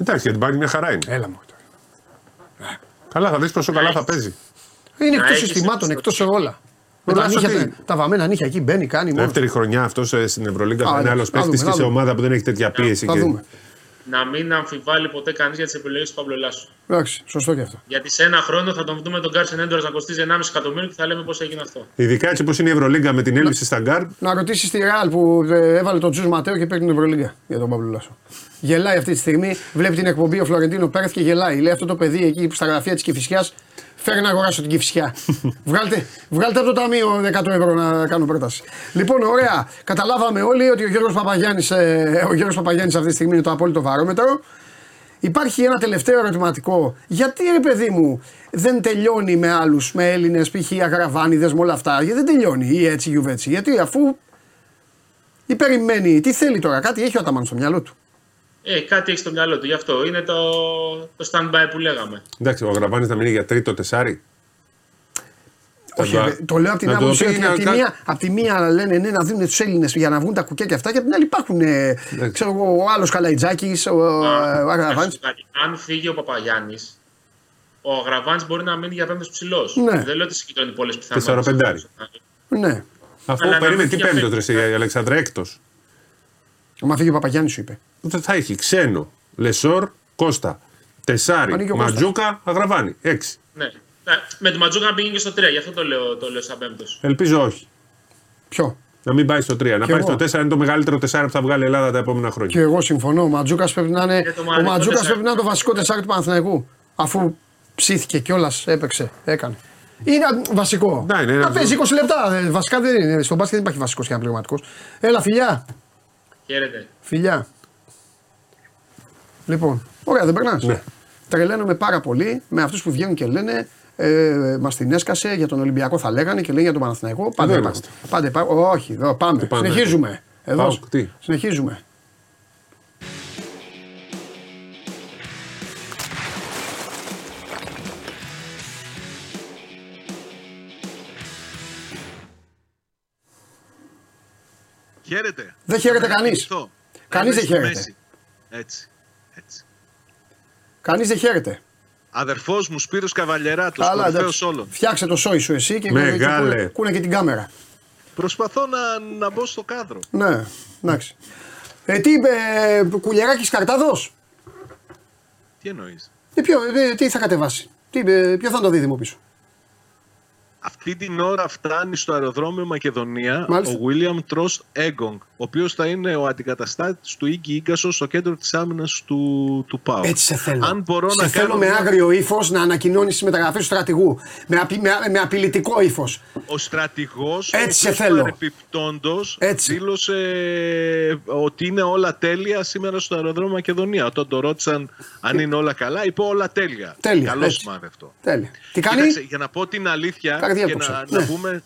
Speaker 2: Εντάξει, για την Μπάγερν μια χαρά είναι.
Speaker 1: Έλα μου.
Speaker 2: Καλά, θα δεις πόσο καλά θα παίζει.
Speaker 1: Είναι
Speaker 3: Να
Speaker 1: εκτός
Speaker 3: έχεις
Speaker 1: συστημάτων, εκτός σε όλα. Με τα,
Speaker 2: Τουλάχιστον
Speaker 1: νύχια,
Speaker 2: τι-
Speaker 1: τα βαμμένα νύχια εκεί μπαίνει, κάνει μόνο.
Speaker 2: Δεύτερη χρονιά αυτός στην Ευρωλίγκα
Speaker 1: Α,
Speaker 2: θα είναι
Speaker 1: ναι.
Speaker 2: άλλος
Speaker 1: Θα
Speaker 2: παίχτη
Speaker 1: δούμε,
Speaker 2: και
Speaker 1: θα
Speaker 2: σε
Speaker 1: δούμε.
Speaker 2: ομάδα που δεν έχει τέτοια πίεση.
Speaker 1: Θα
Speaker 2: και-
Speaker 1: δούμε.
Speaker 3: Να μην αμφιβάλλει ποτέ κανείς για τις επιλογές του Πάμπλο Λάσο.
Speaker 1: Εντάξει, σωστό και αυτό.
Speaker 3: Γιατί σε ένα χρόνο θα τον δούμε τον Κάρσεν Έντουαρντς να κοστίζει 1,5 εκατομμύριο και θα λέμε πώς έγινε αυτό.
Speaker 2: Ειδικά έτσι όπως είναι η Ευρωλίγκα με την έλλειψη στα γκαρντ.
Speaker 1: Να ρωτήσεις τη Ρεάλ που ε, έβαλε τον Τσους Ματέο και παίρνει την Ευρωλίγκα για τον Πάμπλο Λάσο. Γελάει αυτή τη στιγμή, βλέπει την εκπομπή ο Φλωρεντίνο Πέρεθ και γελάει. Λέει αυτό το παιδί εκεί στα γραφεία της Κυφυσιάς, φέρει να αγοράσω την Κυφυσιά. βγάλτε, βγάλτε από το ταμείο 100 ευρώ να κάνω πρόταση. Λοιπόν, ωραία. Καταλάβαμε όλοι ότι ο Γιώργος Παπαγιάννης ε, ο Γιώργος Παπαγιάννης αυτή τη στιγμή είναι το απόλυτο βαρόμετρο. Υπάρχει ένα τελευταίο ερωτηματικό. Γιατί ρε παιδί μου δεν τελειώνει με άλλους, με Έλληνες, π.χ. αγραβάνιδες, με όλα αυτά; Γιατί δεν τελειώνει ή έτσι ή έτσι. Γιατί αφού ή περιμένει, τι θέλει τώρα, κάτι έχει ο Αταμάν στο μυαλό του.
Speaker 3: Ε, κάτι έχει στο μυαλό του, γι' αυτό είναι το, το stand-by που λέγαμε.
Speaker 2: Εντάξει, ο Αγραβάνης θα μείνει για τρίτο τεσάρι.
Speaker 1: Όχι,
Speaker 2: το-
Speaker 1: ρε, το λέω από την
Speaker 2: να το
Speaker 1: άποψη
Speaker 2: πει
Speaker 1: ότι
Speaker 2: να
Speaker 1: από τη,
Speaker 2: κα-
Speaker 1: μία, απ' τη μία λένε ναι, να δίνουν τους Έλληνες για να βγουν τα κουκιά και αυτά, και απ' την άλλη υπάρχουν. Ε, ξέρω εγώ, ο άλλος Καλαϊτζάκης, ο, ο
Speaker 3: Α,
Speaker 1: Αγραβάνης.
Speaker 3: να σου πω κάτι. Αν φύγει ο Παπαγιάννης, ο Αγραβάνης μπορεί να μείνει για πέμπτος ψηλός.
Speaker 1: Ναι.
Speaker 3: Δεν λέω ότι συγκεντρώνει πολλές πιθανότητες.
Speaker 2: Τεσσαροπεντάρι.
Speaker 1: Ναι.
Speaker 2: Αφού
Speaker 3: Αλλά να
Speaker 2: περίμενε,
Speaker 3: μην
Speaker 2: τι
Speaker 3: διαφέρει.
Speaker 2: πέμπτο τρεσί, η Αλεξάνδρα, έκτο.
Speaker 1: Μα φύγει ο Παπαγιάννης, σου είπε.
Speaker 2: Θα έχει ξένο, Λεσόρ, Κώστα, Τεσάρι,
Speaker 1: Ανοίγει ο Κώστας.
Speaker 2: Ματζούκα, Αγραβάνη. Έξι.
Speaker 3: Ναι. Ναι. Με τον Ματζούκα να πήγαινε και στο 3, γι' αυτό το λέω, το λέω σαν πέμπτος.
Speaker 2: Ελπίζω όχι.
Speaker 1: Ποιο;
Speaker 2: Να μην πάει στο 3. Να
Speaker 1: Κι
Speaker 2: πάει
Speaker 1: εγώ.
Speaker 2: στο 4 είναι το μεγαλύτερο τεσάρι που θα βγάλει η Ελλάδα τα επόμενα χρόνια.
Speaker 1: Και εγώ συμφωνώ. Ο Ματζούκας πρέπει να είναι,
Speaker 3: Και το
Speaker 1: ο
Speaker 3: μαγικό
Speaker 1: Ματζούκας
Speaker 3: τεσσάρι.
Speaker 1: πρέπει να είναι το βασικό τεσσάρι του Παναθηναϊκού. Αφού ψήθηκε κιόλας, έπαιξε, έκανε. Είναι βασικό.
Speaker 2: Ναι, είναι ένα
Speaker 1: να παίζει 20 λεπτά. ε, Βασικά δεν είναι. Στον μπάσκετ δεν υπάρχει βασικός και αναπληρωματικός. Έλα, φιλιά.
Speaker 3: Χαίρετε.
Speaker 1: Φιλιά. Λοιπόν, ωραία, δεν περνάς.
Speaker 2: Ναι.
Speaker 1: Τρελαίνομαι πάρα πολύ με αυτούς που βγαίνουν και λένε ε, Μας την έσκασε για τον Ολυμπιακό, θα λέγανε και λένε για τον Παναθηναϊκό. Πάντα
Speaker 2: Εδώ
Speaker 1: είμαστε.
Speaker 2: είμαστε.
Speaker 1: Πάντα υπά- Όχι, εδώ πάμε.
Speaker 2: πάμε.
Speaker 1: Συνεχίζουμε. Εδώ.
Speaker 2: Πάω, τι;
Speaker 1: Συνεχίζουμε.
Speaker 4: Χαίρετε.
Speaker 1: Δεν χαίρεται
Speaker 4: Να
Speaker 1: κανείς.
Speaker 4: ευχηθώ.
Speaker 1: Κανείς
Speaker 4: Είμαι
Speaker 1: δεν
Speaker 4: στη
Speaker 1: χαίρεται.
Speaker 4: μέση. Έτσι. Έτσι.
Speaker 1: Κανείς δεν χαίρεται.
Speaker 4: Αδερφός μου Σπύρος Καβαλιεράτος,
Speaker 1: Καλά,
Speaker 4: κορυφαίος
Speaker 1: εντάξει.
Speaker 4: όλων.
Speaker 1: Φτιάξε το σόι σου εσύ και
Speaker 2: Μεγάλε.
Speaker 1: και κούνε, κούνε και την κάμερα.
Speaker 4: Προσπαθώ να, να μπω στο κάδρο.
Speaker 1: Ναι, εντάξει. Ε, τι είπε, κουλιαράκι καρτάδο.
Speaker 4: Τι εννοείς;
Speaker 1: Ε, ποιο, ε, τι θα κατεβάσει; Τι, ε, ποιο θα είναι το δίδυμο πίσω;
Speaker 4: Αυτή την ώρα φτάνει στο αεροδρόμιο Μακεδονία
Speaker 1: Μάλιστα.
Speaker 4: ο William Τρος Έγκογκ, ο οποίος θα είναι ο αντικαταστάτης του Ίγκη Ίγκασος στο κέντρο της άμυνας του, του ΠΑΟ.
Speaker 1: Έτσι σε θέλω.
Speaker 4: Αν μπορώ
Speaker 1: σε
Speaker 4: να
Speaker 1: θέλω
Speaker 4: κάνω
Speaker 1: με
Speaker 4: μια-
Speaker 1: άγριο ύφος να ανακοινώνεις τι μεταγραφέ του στρατηγού. Με, απει, με, με απειλητικό ύφος.
Speaker 4: Ο στρατηγός,
Speaker 1: Έτσι
Speaker 4: ο
Speaker 1: σε
Speaker 4: οποίος
Speaker 1: θέλω.
Speaker 4: παρεπιπτόντος
Speaker 1: Έτσι.
Speaker 4: δήλωσε ότι είναι όλα τέλεια σήμερα στο αεροδρόμιο Μακεδονία. Όταν το ρώτησαν αν είναι όλα καλά, είπε όλα τέλεια.
Speaker 1: Τέλεια,
Speaker 4: Καλό
Speaker 1: έτσι.
Speaker 4: σημάδι αυτό.
Speaker 1: Τέλεια. Τι κάνει;
Speaker 4: Κοίταξε, για να πω την αλήθεια
Speaker 1: Καρδιά
Speaker 4: και
Speaker 1: το
Speaker 4: να,
Speaker 1: ξέρω.
Speaker 4: να
Speaker 1: Ναι.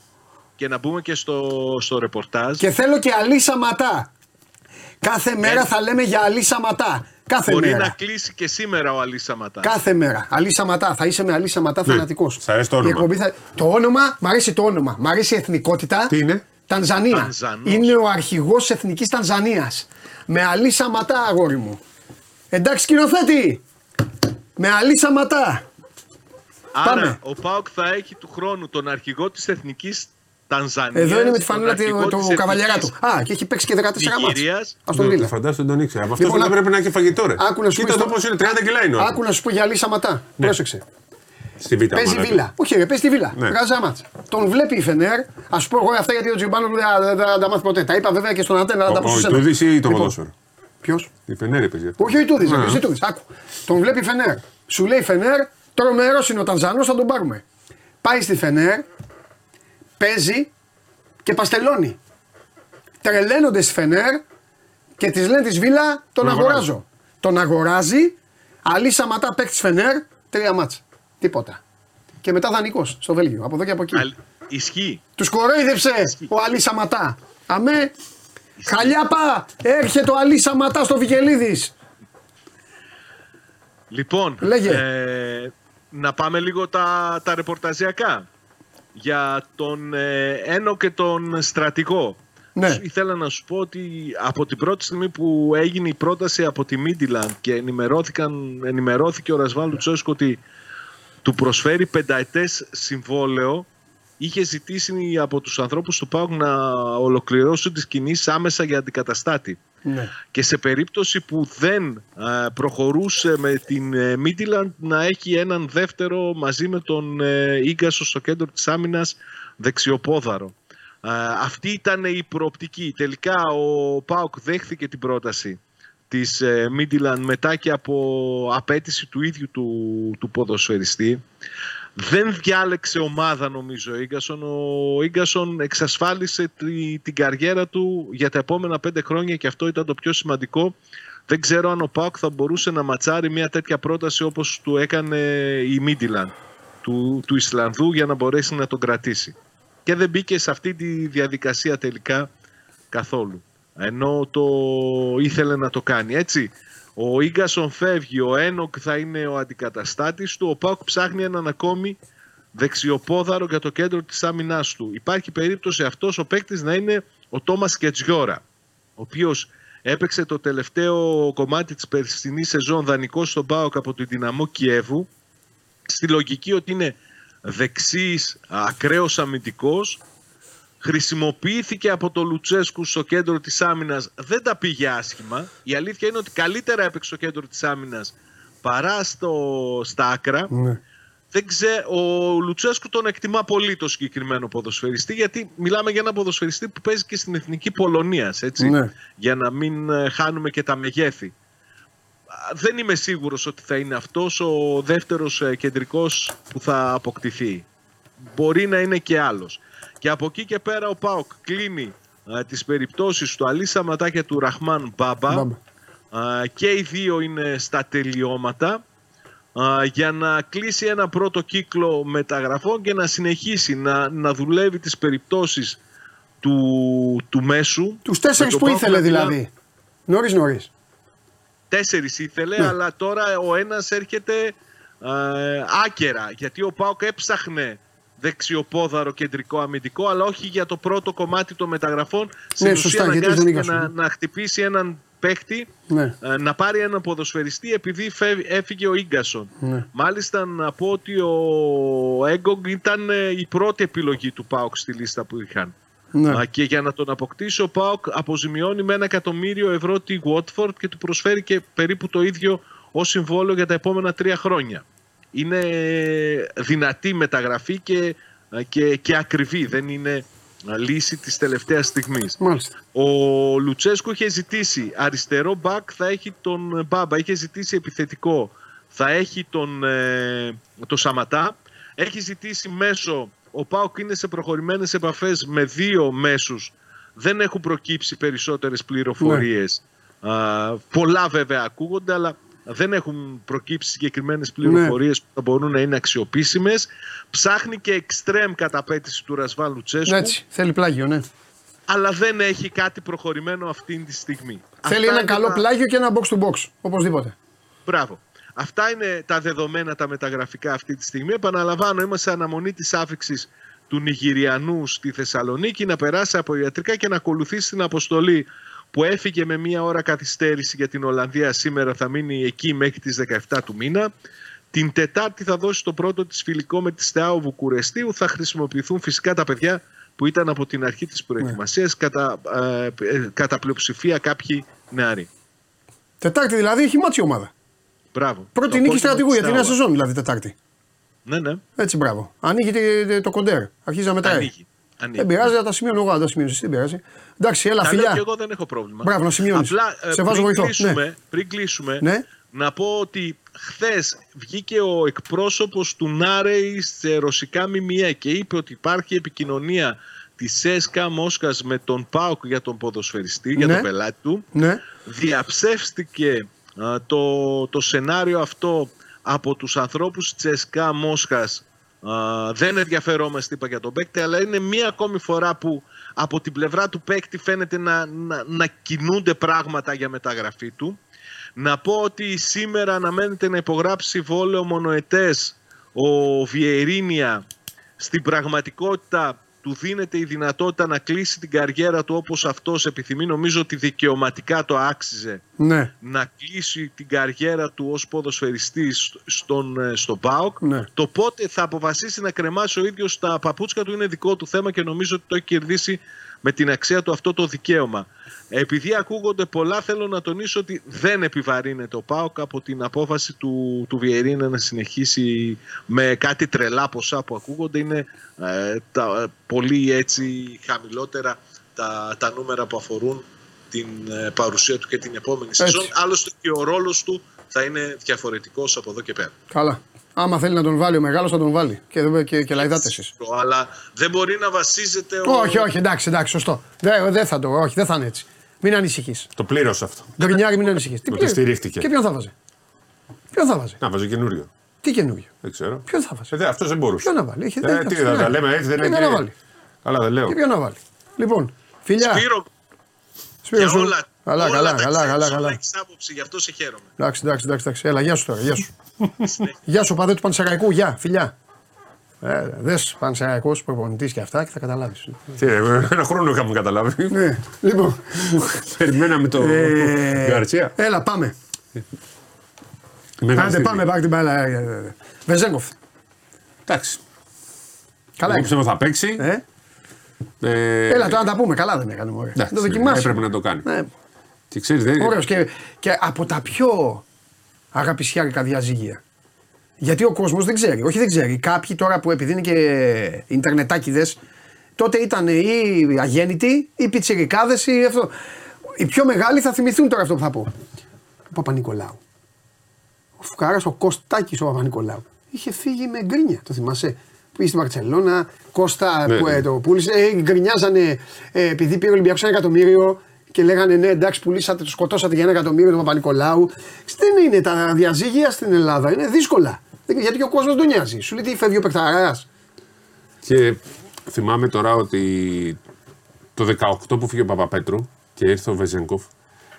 Speaker 4: Μπούμε, και να μπούμε και στο, στο ρεπορτάζ.
Speaker 1: Και θέλω και αλή Σαματά. Κάθε μέρα θα λέμε για αλή Σαματά. Κάθε
Speaker 4: Μπορεί
Speaker 1: μέρα.
Speaker 4: να κλείσει και σήμερα ο Αλή Σαματά.
Speaker 1: Κάθε μέρα. Αλή Σαματά. Θα είσαι με Αλή Σαματά
Speaker 2: Ναι.
Speaker 1: φανατικός.
Speaker 2: Σ' αρέσει το όνομα.
Speaker 1: Θα... Το όνομα, μ' αρέσει το όνομα. Μ' αρέσει η εθνικότητα.
Speaker 2: Τι είναι;
Speaker 1: Τανζανία.
Speaker 4: Τανζανός.
Speaker 1: Είναι ο αρχηγός εθνικής Τανζανίας. Με Αλή Σαματά, αγόρι μου. Εντάξει, σκηνοθέτη. Με Αλή Σαματά.
Speaker 4: Άρα
Speaker 1: Πάμε.
Speaker 4: ο Πάοκ θα έχει του χρόνου τον αρχηγό της Εθνικής Τανζανίας.
Speaker 1: Εδώ είναι με τη
Speaker 4: τον
Speaker 1: φανέλα
Speaker 4: αρχηγό
Speaker 1: του,
Speaker 4: της
Speaker 1: του καβαλιέρα του.
Speaker 4: Εθνικής
Speaker 1: Α, και έχει παίξει και 14 μάτς.
Speaker 4: Νιγηρίας.
Speaker 1: Ας τον
Speaker 2: Ναι,
Speaker 1: δείτε.
Speaker 2: Φαντάζομαι τον ήξερα. Από αυτό
Speaker 1: Λοιπόν,
Speaker 2: δεν
Speaker 1: άκου-
Speaker 2: πρέπει να έχει φαγητό ρε.
Speaker 1: άκου να σου
Speaker 2: Κοίτα
Speaker 1: πω
Speaker 2: το
Speaker 1: στο-
Speaker 2: πώς είναι, 30 κιλά είναι. ο
Speaker 1: Άκου να σου πω για Αλή Σαματά. Πρόσεξε.
Speaker 2: Στη Β'
Speaker 1: Παίζει
Speaker 2: μάνα του.
Speaker 1: βίλα. Όχι, ρε, παίζει τη βίλα.
Speaker 2: Ναι.
Speaker 1: Βγάζει ένα μάτς. Τον βλέπει η Φενέρ. Α σου πω εγώ αυτά γιατί ο Τζιμπάνο δεν θα- δεν θα τα μάθει ποτέ. Τα είπα βέβαια και στον Αντένα, αλλά τα
Speaker 2: Ο-
Speaker 1: πω
Speaker 2: Ο
Speaker 1: σε σένα.
Speaker 2: Ιτούδης ή το
Speaker 1: Λοιπόν,
Speaker 2: ποδόσφαιρο.
Speaker 1: Ποιος;
Speaker 2: Η Φενέρη παίζει αυτό.
Speaker 1: Όχι ο Ιτούδης,
Speaker 2: Ναι.
Speaker 1: ο Ιτούδης. Άκου. Τον βλέπει η Φενέρ. Σου λέει Φενέρ, τρομερός είναι ο Τανζανό, θα τον πάρουμε. Πάει στη Φενέρ, παίζει και παστελώνει. Τρελαίνονται στη Φενέρ και τη λένε της Βίλα, τον
Speaker 2: Τον
Speaker 1: αγοράζω.
Speaker 2: αγοράζω.
Speaker 1: Τον αγοράζει, αλή Σαματά παίκτης Φενέρ, τρία μάτσα. Τίποτα. Και μετά δανεικό στο Βέλγιο, από εδώ και από εκεί.
Speaker 4: Αλ- Ισχύει.
Speaker 1: Τους κορόιδεψε ο Αλή Σαματά. Αμέ, χαλιάπα, έρχεται ο Αλή Σαματά στο Βικελίδης.
Speaker 4: Λοιπόν,
Speaker 1: Λέγε.
Speaker 4: ε, να πάμε λίγο τα, τα ρεπορταζιακά. Για τον ε, Ένο και τον στρατηγό.
Speaker 1: Ναι.
Speaker 4: Σου- Ήθελα να σου πω ότι από την πρώτη στιγμή που έγινε η πρόταση από τη Μίντιλαντ και ενημερώθηκαν, ενημερώθηκε ο Ρασβάλου Τσόσκο ότι του προσφέρει πενταετές συμβόλαιο είχε ζητήσει από τους ανθρώπους του ΠΑΟΚ να ολοκληρώσουν τις κινήσεις άμεσα για αντικαταστάτη.
Speaker 1: Ναι.
Speaker 4: Και σε περίπτωση που δεν ε, προχωρούσε με την ε, Μίτιλαντ να έχει έναν δεύτερο μαζί με τον ε, Ίγκασο στο κέντρο της άμυνας δεξιοπόδαρο. Ε, αυτή ήταν η προοπτική. Τελικά ο Πάοκ δέχθηκε την πρόταση της ε, Μίτιλαντ μετά και από απέτηση του ίδιου του, του ποδοσφαιριστή. Δεν διάλεξε ομάδα νομίζω ο Ίγκασον. Ο Ίγκασον εξασφάλισε τη, την καριέρα του για τα επόμενα πέντε χρόνια και αυτό ήταν το πιο σημαντικό. Δεν ξέρω αν ο Πάοκ θα μπορούσε να ματσάρει μια τέτοια πρόταση όπως του έκανε η Μίτιλαν του, του Ισλανδού για να μπορέσει να τον κρατήσει. Και δεν μπήκε σε αυτή τη διαδικασία τελικά καθόλου. Ενώ το ήθελε να το κάνει έτσι. Ο Ίγκασον φεύγει, ο Ένοκ θα είναι ο αντικαταστάτης του, ο Πάουκ ψάχνει έναν ακόμη δεξιοπόδαρο για το κέντρο της άμυνάς του. Υπάρχει περίπτωση αυτός ο παίκτης να είναι ο Τόμας Κετζιόρα, ο οποίος έπαιξε το τελευταίο κομμάτι της περσινής σεζόν δανεικός στον Πάουκ από την Δυναμό Κιέβου, στη λογική ότι είναι δεξής, ακραίος αμυντικός, χρησιμοποιήθηκε από το Λουτσέσκου στο κέντρο της άμυνας δεν τα πήγε άσχημα. Η αλήθεια είναι ότι καλύτερα έπαιξε στο κέντρο της άμυνας παρά στο, στα άκρα.
Speaker 1: Ναι.
Speaker 4: δεν ξέ, ο Λουτσέσκου τον εκτιμά πολύ το συγκεκριμένο ποδοσφαιριστή γιατί μιλάμε για ένα ποδοσφαιριστή που παίζει και στην Εθνική Πολωνίας έτσι,
Speaker 1: Ναι.
Speaker 4: για να μην ε, χάνουμε και τα μεγέθη. Α, δεν είμαι σίγουρος ότι θα είναι αυτός ο δεύτερος ε, κεντρικός που θα αποκτηθεί. Μπορεί να είναι και άλλος και από εκεί και πέρα ο Πάοκ κλείνει α, τις περιπτώσεις του Αλή Σαματά και του Ραχμάν Μπάμπα.
Speaker 1: Μπάμπα.
Speaker 4: Α, και οι δύο είναι στα τελειώματα α, για να κλείσει ένα πρώτο κύκλο μεταγραφών και να συνεχίσει να, να δουλεύει τις περιπτώσεις του, του μέσου.
Speaker 1: Τους τέσσερις
Speaker 4: Με
Speaker 1: που
Speaker 4: τον
Speaker 1: ήθελε
Speaker 4: Πάοκ να
Speaker 1: δηλαδή. Νωρίς νωρίς.
Speaker 4: Τέσσερις ήθελε,
Speaker 1: Ναι.
Speaker 4: αλλά τώρα ο ένας έρχεται ε, άκερα. Γιατί ο Πάοκ έψαχνε δεξιοπόδαρο κεντρικό αμυντικό, αλλά όχι για το πρώτο κομμάτι των μεταγραφών. Στην
Speaker 1: Ναι,
Speaker 4: ουσία
Speaker 1: σωστά, γιατί δεν
Speaker 4: αναγκάστηκε
Speaker 1: είχα
Speaker 4: να,
Speaker 1: σου.
Speaker 4: να χτυπήσει έναν παίχτη,
Speaker 1: Ναι.
Speaker 4: ε, να πάρει έναν ποδοσφαιριστή επειδή φεύ- έφυγε ο Ίγκασον.
Speaker 1: Ναι.
Speaker 4: Μάλιστα να πω ότι ο Έγκογκ ήταν ε, η πρώτη επιλογή του ΠΑΟΚ στη λίστα που είχαν.
Speaker 1: Ναι.
Speaker 4: Α, Και για να τον αποκτήσει ο ΠΑΟΚ αποζημιώνει με ένα εκατομμύριο ευρώ τη Watford και του προσφέρει και περίπου το ίδιο ως συμβόλαιο για τα επόμενα τρία χρόνια. Είναι δυνατή μεταγραφή και, και, και ακριβή, δεν είναι α, λύση της τελευταίας στιγμής.
Speaker 1: Μάλιστα.
Speaker 4: Ο Λουτσέσκου είχε ζητήσει αριστερό μπακ, θα έχει τον Μπάμπα. Είχε ζητήσει επιθετικό, θα έχει τον ε, το Σαματά. Έχει ζητήσει μέσο, ο Πάοκ είναι σε προχωρημένες επαφές με δύο μέσους. Δεν έχουν προκύψει περισσότερες πληροφορίες. Α, πολλά βέβαια ακούγονται, αλλά δεν έχουν προκύψει συγκεκριμένες πληροφορίες που θα μπορούν να είναι αξιοποιήσιμες. Ψάχνει και εξτρέμ κατά απέτηση του Ρασβάν Λουτσέσκου
Speaker 1: Έτσι. Θέλει πλάγιο, ναι.
Speaker 4: αλλά δεν έχει κάτι προχωρημένο αυτή τη στιγμή.
Speaker 1: Θέλει
Speaker 4: Αυτά
Speaker 1: ένα
Speaker 4: είναι
Speaker 1: καλό
Speaker 4: τα-
Speaker 1: πλάγιο και ένα box to box. Οπωσδήποτε.
Speaker 4: Μπράβο. Αυτά είναι τα δεδομένα τα μεταγραφικά αυτή τη στιγμή. Επαναλαμβάνω, είμαστε σε αναμονή της άφηξης του Νιγηριανού στη Θεσσαλονίκη να περάσει από ιατρικά και να ακολουθήσει την αποστολή που έφυγε με μία ώρα καθυστέρηση για την Ολλανδία σήμερα θα μείνει εκεί μέχρι τις 17 του μήνα. Την Τετάρτη θα δώσει το πρώτο της φιλικό με τη Στεάο Βουκουρεστίου. Θα χρησιμοποιηθούν φυσικά τα παιδιά που ήταν από την αρχή της προετοιμασίας κατά, ε, ε, κατά πλειοψηφία κάποιοι νεαροί.
Speaker 1: Τετάρτη δηλαδή έχει μάτσει η ομάδα.
Speaker 4: Μπράβο.
Speaker 1: Πρώτη
Speaker 4: Το
Speaker 1: νίκη
Speaker 4: απόγευμα
Speaker 1: στρατηγού
Speaker 4: της
Speaker 1: για τη νέα
Speaker 4: Στεάου.
Speaker 1: σεζόν δηλαδή Τετάρτη.
Speaker 4: Ναι, ναι.
Speaker 1: Έτσι μπράβο. Ανοίγει τε- το κοντέρ. Αρχίζει να μετράει.
Speaker 4: Ανοίγει. Ανοίγει.
Speaker 1: Δεν πειράζει, θα τα σημειώνω εγώ, αν τα σημειώσει. Δεν πειράζει. Εντάξει, έλα,
Speaker 4: Τα λέω
Speaker 1: φιλιά.
Speaker 4: και εγώ δεν έχω πρόβλημα.
Speaker 1: Μπράβο, να σημειώνεις.
Speaker 4: Απλά ε,
Speaker 1: Σε βάζω
Speaker 4: πριν,
Speaker 1: βοηθό.
Speaker 4: κλείσουμε,
Speaker 1: Ναι.
Speaker 4: πριν κλείσουμε,
Speaker 1: Ναι.
Speaker 4: να πω ότι χθες βγήκε ο εκπρόσωπος του Νάρεϊ σε ρωσικά ΜΜΕ και είπε ότι υπάρχει επικοινωνία της ΕΣΚΑ Μόσχας με τον ΠΑΟΚ για τον ποδοσφαιριστή, για
Speaker 1: Ναι.
Speaker 4: τον πελάτη του.
Speaker 1: Ναι.
Speaker 4: Διαψεύστηκε α, το, το σενάριο αυτό από τους ανθρώπους της ΕΣΚΑ Μόσχας Α, δεν ενδιαφερόμαστε είπα για τον παίκτη αλλά είναι μία ακόμη φορά που από την πλευρά του παίκτη φαίνεται να, να, να κινούνται πράγματα για μεταγραφή του. Να πω ότι σήμερα αναμένεται να υπογράψει βόλαιο μονοετές ο Βιερίνια στην πραγματικότητα του δίνεται η δυνατότητα να κλείσει την καριέρα του όπως αυτός επιθυμεί. Νομίζω ότι δικαιωματικά το άξιζε
Speaker 1: Ναι.
Speaker 4: να κλείσει την καριέρα του ως ποδοσφαιριστής στον, ε, στον ΠΑΟΚ.
Speaker 1: Ναι.
Speaker 4: Το πότε θα αποφασίσει να κρεμάσει ο ίδιος τα παπούτσια του είναι δικό του θέμα και νομίζω ότι το έχει κερδίσει με την αξία του αυτό το δικαίωμα. Επειδή ακούγονται πολλά, θέλω να τονίσω ότι δεν επιβαρύνεται ο ΠΑΟΚ από την απόφαση του, του Βιερίνα να συνεχίσει με κάτι τρελά ποσά που ακούγονται. Είναι ε, τα, ε, πολύ έτσι χαμηλότερα τα, τα νούμερα που αφορούν την ε, παρουσία του και την επόμενη σεζόν. Άλλωστε και ο ρόλος του θα είναι διαφορετικός από εδώ και πέρα.
Speaker 1: Καλά. Άμα θέλει να τον βάλει ο μεγάλος, θα τον βάλει. Και, και, και, και λαϊδάτες εσείς.
Speaker 4: Αλλά δεν μπορεί να βασίζεται. Ο...
Speaker 1: Όχι, όχι, εντάξει, εντάξει, σωστό. Δεν δεν θα το, όχι, δεν θα είναι έτσι. Μην ανησυχείς.
Speaker 2: Το πλήρωσε αυτό.
Speaker 1: Γκρινιάρη, μην ανησυχείς. Τι
Speaker 2: Ότι
Speaker 1: πλήρω.
Speaker 2: στηρίχτηκε.
Speaker 1: Και ποιον θα βάζει; Ποιον θα βάζει;
Speaker 2: Να βάζει καινούριο.
Speaker 1: Τι καινούριο;
Speaker 2: Δεν ξέρω.
Speaker 1: Ποιον θα βάζει;
Speaker 2: Ε, δε, αυτός δεν μπορούσε.
Speaker 1: Ποιον να βάλει; Έχει,
Speaker 2: Ε,
Speaker 1: δεν-
Speaker 2: τι,
Speaker 1: αυτό
Speaker 2: θα τα
Speaker 1: είναι.
Speaker 2: λέμε έτσι, δεν
Speaker 1: Ποιον
Speaker 2: είναι.
Speaker 1: να βάλει;
Speaker 2: Καλά, δεν λέω.
Speaker 1: Και ποιον να βάλει; Λοιπόν, φιλιά.
Speaker 4: Σπύρο,
Speaker 1: Σπύρο
Speaker 4: για
Speaker 1: σου.
Speaker 4: όλα,
Speaker 1: Καλά,
Speaker 4: όλα
Speaker 1: καλά,
Speaker 4: τα
Speaker 1: καλά,
Speaker 4: ξέρεις,
Speaker 1: καλά,
Speaker 4: όλα
Speaker 1: καλά.
Speaker 4: έχεις άποψη, γι' αυτό σε χαίρομαι.
Speaker 1: Εντάξει, εντάξει, εντάξει, εντάξει. Έλα, γεια σου τώρα, γεια σου. γεια σου, παδέ του Πανσεραϊκού, γεια, φιλιά. Ε, Δες Πανσεραϊκός προπονητής και αυτά και θα καταλάβεις.
Speaker 2: Τι, ε, ένα χρόνο είχαμε καταλάβει.
Speaker 1: ναι, λοιπόν.
Speaker 2: Περιμέναμε το
Speaker 1: ε,
Speaker 2: Γκαρσία.
Speaker 1: Έλα, πάμε.
Speaker 2: Μεγάλη
Speaker 1: Άντε,
Speaker 2: στιγμή.
Speaker 1: πάμε, πάρε την μπάλα. ε, ε, ε. Βεζέγκοφ.
Speaker 2: Εντάξει.
Speaker 1: Καλά,
Speaker 2: Εγώ
Speaker 1: έκανε.
Speaker 2: πιστεύω θα παίξει.
Speaker 1: Ε,
Speaker 2: Ε,
Speaker 1: έλα, τώρα να τα πούμε. Καλά δεν έκανε. Ωραία.
Speaker 2: εντάξει,
Speaker 1: το δοκιμάσει.
Speaker 2: Έπρεπε να το κάνει.
Speaker 1: Ναι,
Speaker 2: Και ξέρεις, δεν
Speaker 1: Ωραίος και, και από τα πιο αγαπησιάρικα διαζύγια. Γιατί ο κόσμος δεν ξέρει. Όχι, δεν ξέρει. Κάποιοι τώρα που επειδή είναι και Ιντερνετάκιδε, τότε ήταν ή αγέννητοι ή πιτσιρικάδες ή αυτό. Οι πιο μεγάλοι θα θυμηθούν τώρα αυτό που θα πω. Ο Παπα-Νικολάου. Ο Φουκάρας, ο Κωστάκης ο Παπα-Νικολάου. Είχε φύγει με γκρίνια. Το θυμάσαι; Που είχε στη Βαρκελόνα, Κώστα
Speaker 2: Ναι,
Speaker 1: που
Speaker 2: ναι.
Speaker 1: ε, το πούλησε. Ε, γκρινιάζανε ε, επειδή πήρε ο Ολυμπιακός ένα εκατομμύριο και λέγανε ναι, εντάξει, πουλήσατε, το σκοτώσατε για ένα εκατομμύριο τον Παπανικολάου. Δεν είναι τα διαζύγια στην Ελλάδα. Είναι δύσκολα. Δεν- Γιατί και ο κόσμος τον νοιάζει. Σου λέει τι φεύγει ο παιχταρά.
Speaker 2: Και θυμάμαι τώρα ότι το 18 που φύγε ο Παπαπέτρου και ήρθε ο Βεζένκοφ,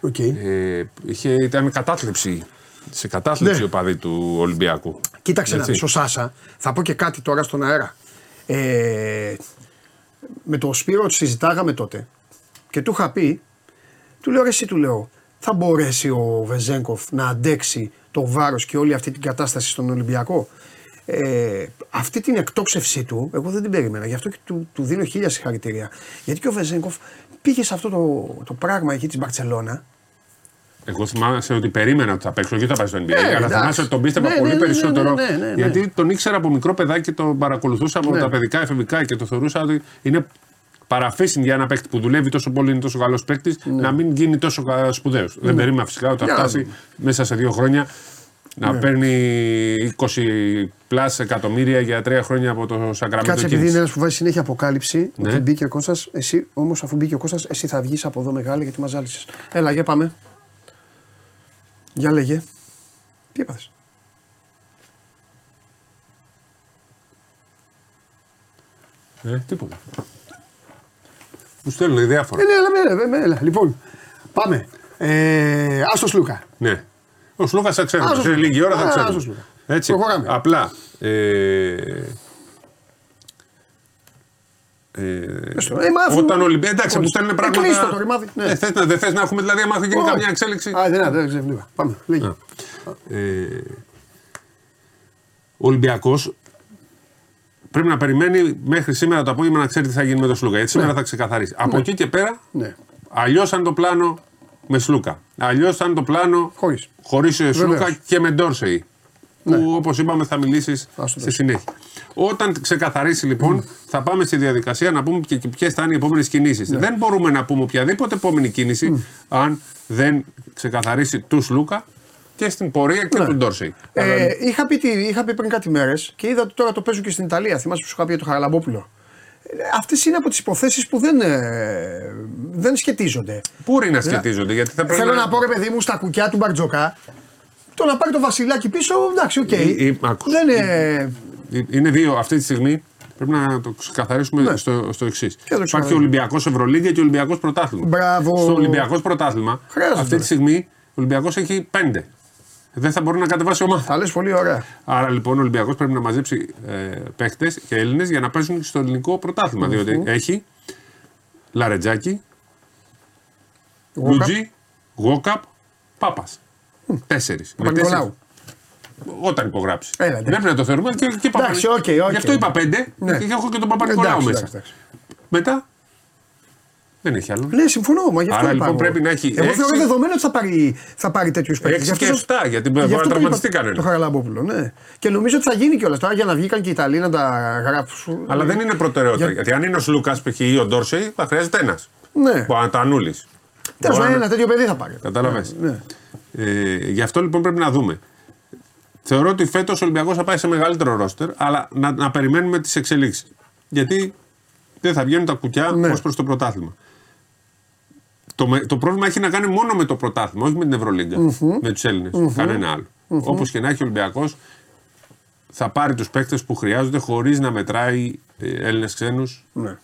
Speaker 1: Οκ.
Speaker 2: ε, είχε, ήταν κατάθλιψη. Σε κατάθλιψη
Speaker 1: Ναι.
Speaker 2: οι οπαδοί του Ολυμπιακού.
Speaker 1: Κοίταξε να
Speaker 2: Έτσι.
Speaker 1: δεις, ο Σάσα, θα πω και κάτι τώρα στον αέρα. Ε, με το Σπύρο το συζητάγαμε τότε και του είχα πει, του λέω ρε εσύ του λέω, θα μπορέσει ο Βεζέγκοφ να αντέξει το βάρος και όλη αυτή την κατάσταση στον Ολυμπιακό; Ε, αυτή την εκτόξευσή του, εγώ δεν την περίμενα. Γι' αυτό και του, του δίνω χίλια συγχαρητήρια. Γιατί και ο Βεζέγκοφ πήγε σε αυτό το, το πράγμα εκεί της Μπαρσελόνα.
Speaker 2: Εγώ θυμάμαι ότι περίμενα ότι θα παίξω και θα πάει στο NBA.
Speaker 1: Ε,
Speaker 2: αλλά
Speaker 1: εντάξει.
Speaker 2: θυμάσαι ότι τον πίστευα
Speaker 1: Ναι,
Speaker 2: πολύ
Speaker 1: ναι, ναι,
Speaker 2: περισσότερο.
Speaker 1: ναι, ναι, ναι, ναι.
Speaker 2: Γιατί τον ήξερα από μικρό παιδάκι και τον παρακολουθούσα από
Speaker 1: Ναι.
Speaker 2: τα παιδικά εφηβικά και το θεωρούσα ότι είναι παραφύσιν για ένα παίκτη που δουλεύει τόσο πολύ, είναι τόσο καλός παίκτης, να μην γίνει τόσο σπουδαίος. Δεν περίμενα φυσικά ότι θα
Speaker 1: Ναι. Για να
Speaker 2: φτάσει
Speaker 1: δούμε.
Speaker 2: μέσα σε δύο χρόνια να
Speaker 1: Ναι.
Speaker 2: παίρνει 20 πλάς εκατομμύρια για τρία χρόνια από το Σακραμέντο
Speaker 1: Κάτσε επειδή
Speaker 2: Kings.
Speaker 1: είναι ένας που βάζει συνέχεια αποκάλυψη
Speaker 2: Ναι.
Speaker 1: ότι μπήκε ο Κώστας, εσύ όμως αφού μπήκε ο Κώστας, εσύ θα βγεις από εδώ μεγάλη γιατί μας ζάλισε. Έλα, για πάμε. Για λέγε. Τι έπαθε.
Speaker 2: Ε, τίποτα. Μου στέλνουν διάφορα.
Speaker 1: Ε, ναι, έλα, έλα, έλα, έλα. Λοιπόν, πάμε. Ε, Άστο Λούκα.
Speaker 2: Ναι. Ο Σλούκα θα ξέρουμε.
Speaker 1: Άσος
Speaker 2: Σε
Speaker 1: Λούκα.
Speaker 2: λίγη ώρα θα
Speaker 1: Α,
Speaker 2: ξέρουμε.
Speaker 1: άσος Λούκα.
Speaker 2: Έτσι.
Speaker 1: Προχωράμε.
Speaker 2: Απλά. Ε, ε,
Speaker 1: Πες το. Ε, μα αφού-
Speaker 2: όταν ο Ολυμπιακό. Εντάξει, μου
Speaker 1: Ορίστε.
Speaker 2: στέλνουν
Speaker 1: Ε,
Speaker 2: πράγματα.
Speaker 1: κλείστο το ρημάδι, ναι.
Speaker 2: Ε, θες να, δεν θες να έχουμε δηλαδή, άμα γίνει
Speaker 1: Όχι.
Speaker 2: καμιά εξέλιξη.
Speaker 1: Α, δεν είναι, δεν ξεχνήκα. Πάμε. Λέγε.
Speaker 2: Ε, ο Ολυμπιακός πρέπει να περιμένει μέχρι σήμερα το απόγευμα να ξέρει τι θα γίνει με τον Σλούκα. Γιατί σήμερα θα ξεκαθαρίσει. Από εκεί και πέρα,
Speaker 1: Ναι.
Speaker 2: αλλιώς αν το πλάνο με Σλούκα. Αλλιώς αν το πλάνο
Speaker 1: Χωρίς.
Speaker 2: χωρίς Σλούκα
Speaker 1: Βεβαίως.
Speaker 2: και με Ντόρσεϊ. Που όπως είπαμε θα μιλήσεις
Speaker 1: Ας το
Speaker 2: στη
Speaker 1: δώσω.
Speaker 2: συνέχεια. Όταν ξεκαθαρίσει λοιπόν, θα πάμε στη διαδικασία να πούμε και ποιες θα είναι οι επόμενες κινήσεις.
Speaker 1: Ναι.
Speaker 2: Δεν μπορούμε να πούμε οποιαδήποτε επόμενη κίνηση αν δεν ξεκαθαρίσει του Σλούκα και στην πορεία και
Speaker 1: Ναι.
Speaker 2: του Ντόρσεϊ.
Speaker 1: Ε, είχα, πει, τι- είχα πει πριν κάτι μέρες και είδα ότι τώρα το παίζουν και στην Ιταλία. Θυμάσαι που σου είχα πει για το Χαραλαμπόπουλο. Αυτές είναι από τις υποθέσεις που δεν, ε, δεν σχετίζονται.
Speaker 2: Πού είναι να σχετίζονται, γιατί θα πρέπει
Speaker 1: Θέλω να πω ρε παιδί μου στα κουκιά του Μπαρτζοκά το να πάρει το Βασιλάκη πίσω, εντάξει, οκ.
Speaker 2: Ή- ή- άκου.
Speaker 1: Δεν είναι.
Speaker 2: Είναι δύο αυτή τη στιγμή. Πρέπει να το ξεκαθαρίσουμε
Speaker 1: Ναι.
Speaker 2: στο, στο εξής.
Speaker 1: το
Speaker 2: Υπάρχει
Speaker 1: ξεκαθαρίσουμε.
Speaker 2: ο Ολυμπιακός Ευρωλίγκα και ο Ολυμπιακός Πρωτάθλημα.
Speaker 1: Μπράβο.
Speaker 2: Στο Ολυμπιακός Πρωτάθλημα,
Speaker 1: Χρειάζεται.
Speaker 2: αυτή τη στιγμή ο Ολυμπιακός έχει πέντε. Δεν θα μπορεί να κατεβάσει ομάδα.
Speaker 1: Τα λες πολύ ωραία.
Speaker 2: Άρα λοιπόν ο Ολυμπιακός πρέπει να μαζέψει ε, παίχτες και Έλληνες για να παίζουν στο ελληνικό πρωτάθλημα. Διότι έχει Λαρετζάκη, Λούντζη, Γουόκαπ, Παπ. Τέσσερις.
Speaker 1: Παπανικολάου.
Speaker 2: Όταν υπογράψει.
Speaker 1: Έλα, εντάξει.
Speaker 2: Πρέπει να το θεωρούμε και, και Παπα-
Speaker 1: Εντάξει, OK, OK.
Speaker 2: Γι' αυτό είπα πέντε
Speaker 1: Ναι.
Speaker 2: και έχω και τον Παπανικολάου
Speaker 1: Εντάξει,
Speaker 2: μέσα.
Speaker 1: εντάξει, εντάξει.
Speaker 2: Μετά δεν έχει άλλο.
Speaker 1: Ναι, συμφωνώ. Μα γι' αυτό
Speaker 2: Άρα,
Speaker 1: είπα
Speaker 2: λοιπόν,
Speaker 1: εγώ.
Speaker 2: πρέπει να έχει
Speaker 1: Εγώ
Speaker 2: έξι-
Speaker 1: θεωρώ δεδομένο ότι θα πάρει, θα πάρει τέτοιου παίκτε.
Speaker 2: 6 και 7 γιατί μπορεί να τραυματιστεί κανένα.
Speaker 1: Το Χαραλαμπόπουλο, ναι. Και νομίζω ότι θα γίνει κιόλας τώρα για να βγήκαν και οι Ιταλοί να τα γράψουν.
Speaker 2: Αλλά δεν είναι προτεραιότητα.
Speaker 1: Για-
Speaker 2: Γιατί αν είναι ο Λούκα π.χ. ή ο Ντόρσεϊ, θα χρειάζεται ένας.
Speaker 1: Ναι.
Speaker 2: Που Αντανούλης.
Speaker 1: Τέλος πάντων, ένα τέτοιο παιδί θα πάρει.
Speaker 2: Κατάλαβε.
Speaker 1: Ναι.
Speaker 2: Ε, γι' αυτό λοιπόν πρέπει να δούμε. Θεωρώ ότι φέτος ο Ολυμπιακός θα πάει σε μεγαλύτερο ρόστερ, αλλά να, να περιμένουμε τις εξελίξεις. Γιατί δεν θα βγαίνουν τα κουκιά
Speaker 1: Ναι.
Speaker 2: ως προς το πρωτάθλημα. Το, με- το πρόβλημα έχει να κάνει μόνο με το πρωτάθλημα, όχι με την ευρωλιγκα με τους ελληνε Κανένα άλλο. Όπως και να έχει ο Ολυμπιακός, θα πάρει τους παίκτες που χρειάζονται χωρίς να μετράει Έλληνες ξένους.
Speaker 1: Ναι.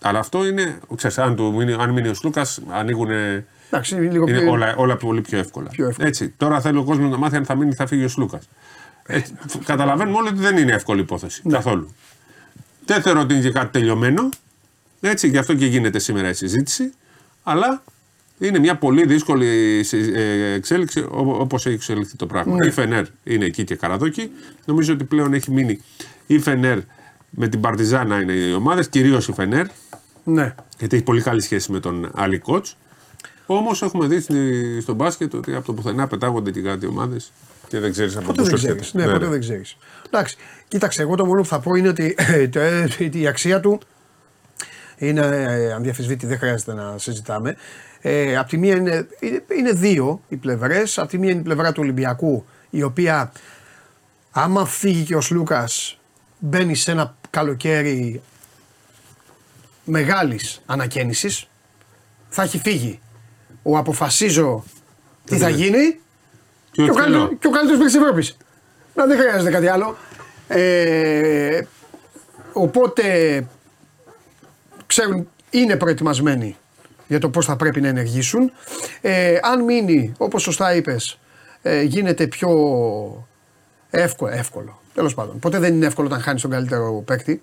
Speaker 2: Αλλά αυτό είναι, ξέρεις, αν, του μείνει, αν μείνει ο Σλούκα, ανοίγουν
Speaker 1: Εντάξει, είναι λίγο
Speaker 2: είναι
Speaker 1: πιο.
Speaker 2: όλα, όλα πολύ πιο εύκολα.
Speaker 1: Πιο εύκολα.
Speaker 2: Έτσι, τώρα θέλει ο κόσμος να μάθει αν θα μείνει ή θα φύγει ο Σλούκα. Καταλαβαίνουμε όλοι ότι δεν είναι εύκολη υπόθεση.
Speaker 1: Ναι.
Speaker 2: Καθόλου. Δεν θεωρώ ότι είναι και κάτι τελειωμένο. Έτσι, γι' αυτό και γίνεται σήμερα η συζήτηση. Αλλά είναι μια πολύ δύσκολη συ- ε, εξέλιξη όπως έχει εξελιχθεί το πράγμα.
Speaker 1: Ναι.
Speaker 2: Η Φενέρ είναι εκεί και καραδόκι. Νομίζω ότι πλέον έχει μείνει η Φενέρ με την Παρτιζάνα είναι οι ομάδες, κυρίως η Φενέρ
Speaker 1: Ναι.
Speaker 2: γιατί έχει πολύ καλή σχέση με τον άλλη coach. Όμως έχουμε δει στη- στο μπάσκετ ότι από το πουθενά πετάγονται και κάτι ομάδες και δεν ξέρεις από
Speaker 1: Ποτέ
Speaker 2: πού
Speaker 1: δεν
Speaker 2: σου
Speaker 1: ξέρεις.
Speaker 2: έρχεται.
Speaker 1: Ναι,
Speaker 2: Ναι,
Speaker 1: ποτέ
Speaker 2: ναι.
Speaker 1: δεν ξέρεις. Εντάξει, κοίταξε, εγώ το μόνο που θα πω είναι ότι το- ε, η αξία του είναι ε, ανδιαφεσβήτη, δεν χρειάζεται να συζητάμε. Ε, απ' τη μία είναι, είναι, είναι δύο οι πλευρές. Απ' τη μία είναι η πλευρά του Ολυμπιακού, η οποία άμα φύγει και ο Σλούκας, μπαίνει σε ένα καλοκαίρι μεγάλης ανακαίνησης. Θα έχει φύγει. Ο αποφασίζω τι θα γίνει
Speaker 2: Και
Speaker 1: και ο,
Speaker 2: ο
Speaker 1: καλύτερο,
Speaker 2: Τσέλο.
Speaker 1: και ο καλύτερος παίκτης της Ευρώπης. Να δεν χρειάζεται κάτι άλλο. Ε, οπότε ξέρουν, είναι προετοιμασμένοι για το πώς θα πρέπει να ενεργήσουν. Ε, αν μείνει, όπως σωστά είπες, ε, γίνεται πιο εύκολο. εύκολο. Τέλος πάντων. Ποτέ δεν είναι εύκολο όταν χάνεις τον καλύτερο παίκτη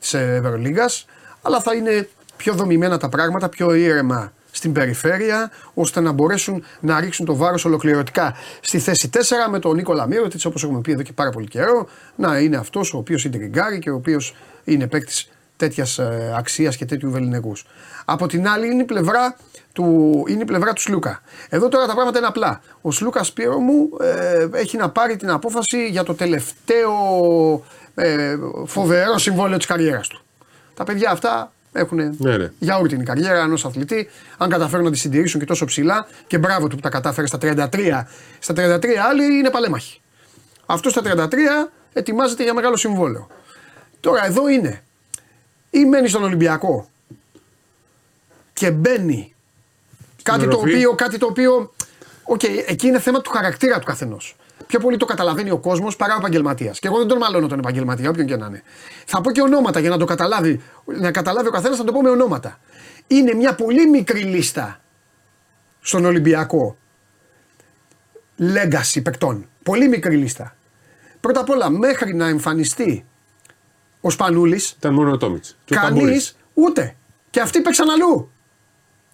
Speaker 1: της Ευρωλίγκας, αλλά θα είναι πιο δομημένα τα πράγματα, πιο ήρεμα στην περιφέρεια, ώστε να μπορέσουν να ρίξουν το βάρος ολοκληρωτικά στη θέση 4 με τον Νίκολα Μύρωτιτς, όπως έχουμε πει εδώ και πάρα πολύ καιρό, να είναι αυτός ο οποίος ιντριγκάρει και ο οποίος είναι παίκτης τέτοιας αξίας και τέτοιου βεληνικούς. Από την άλλη είναι η πλευρά του, είναι η πλευρά του Σλούκα. Εδώ τώρα τα πράγματα είναι απλά. Ο Σλούκας Σπύρο μου ε, έχει να πάρει την απόφαση για το τελευταίο ε, φοβερό συμβόλαιο της καριέρας του. Τα παιδιά αυτά έχουν
Speaker 2: Ναι, ναι.
Speaker 1: για όλη την καριέρα ενός αθλητή. Αν καταφέρουν να τη συντηρήσουν και τόσο ψηλά, και μπράβο του που τα κατάφερε στα 33. Στα 33 άλλοι είναι παλέμαχοι. Αυτό στα 33 ετοιμάζεται για μεγάλο συμβόλαιο. Τώρα εδώ είναι. Ή μένει στον Ολυμπιακό και μπαίνει κάτι το,
Speaker 2: ροφή.
Speaker 1: οποίο, κάτι το οποίο. Οκ, εκεί είναι θέμα του χαρακτήρα του καθενός. Πιο πολύ το καταλαβαίνει ο κόσμος παρά ο επαγγελματίας. Και εγώ δεν τον μαλώνω τον επαγγελματία, όποιον και να είναι. Θα πω και ονόματα για να το καταλάβει. Να καταλάβει ο καθένας, θα το πω με ονόματα. Είναι μια πολύ μικρή λίστα στον Ολυμπιακό legacy παικτών. Πολύ μικρή λίστα. Πρώτα απ' όλα, μέχρι να εμφανιστεί ο Σπανούλης,
Speaker 2: Ήταν μόνο ο Τόμιτς.
Speaker 1: κανείς ούτε. Και αυτοί παίξαν αλλού.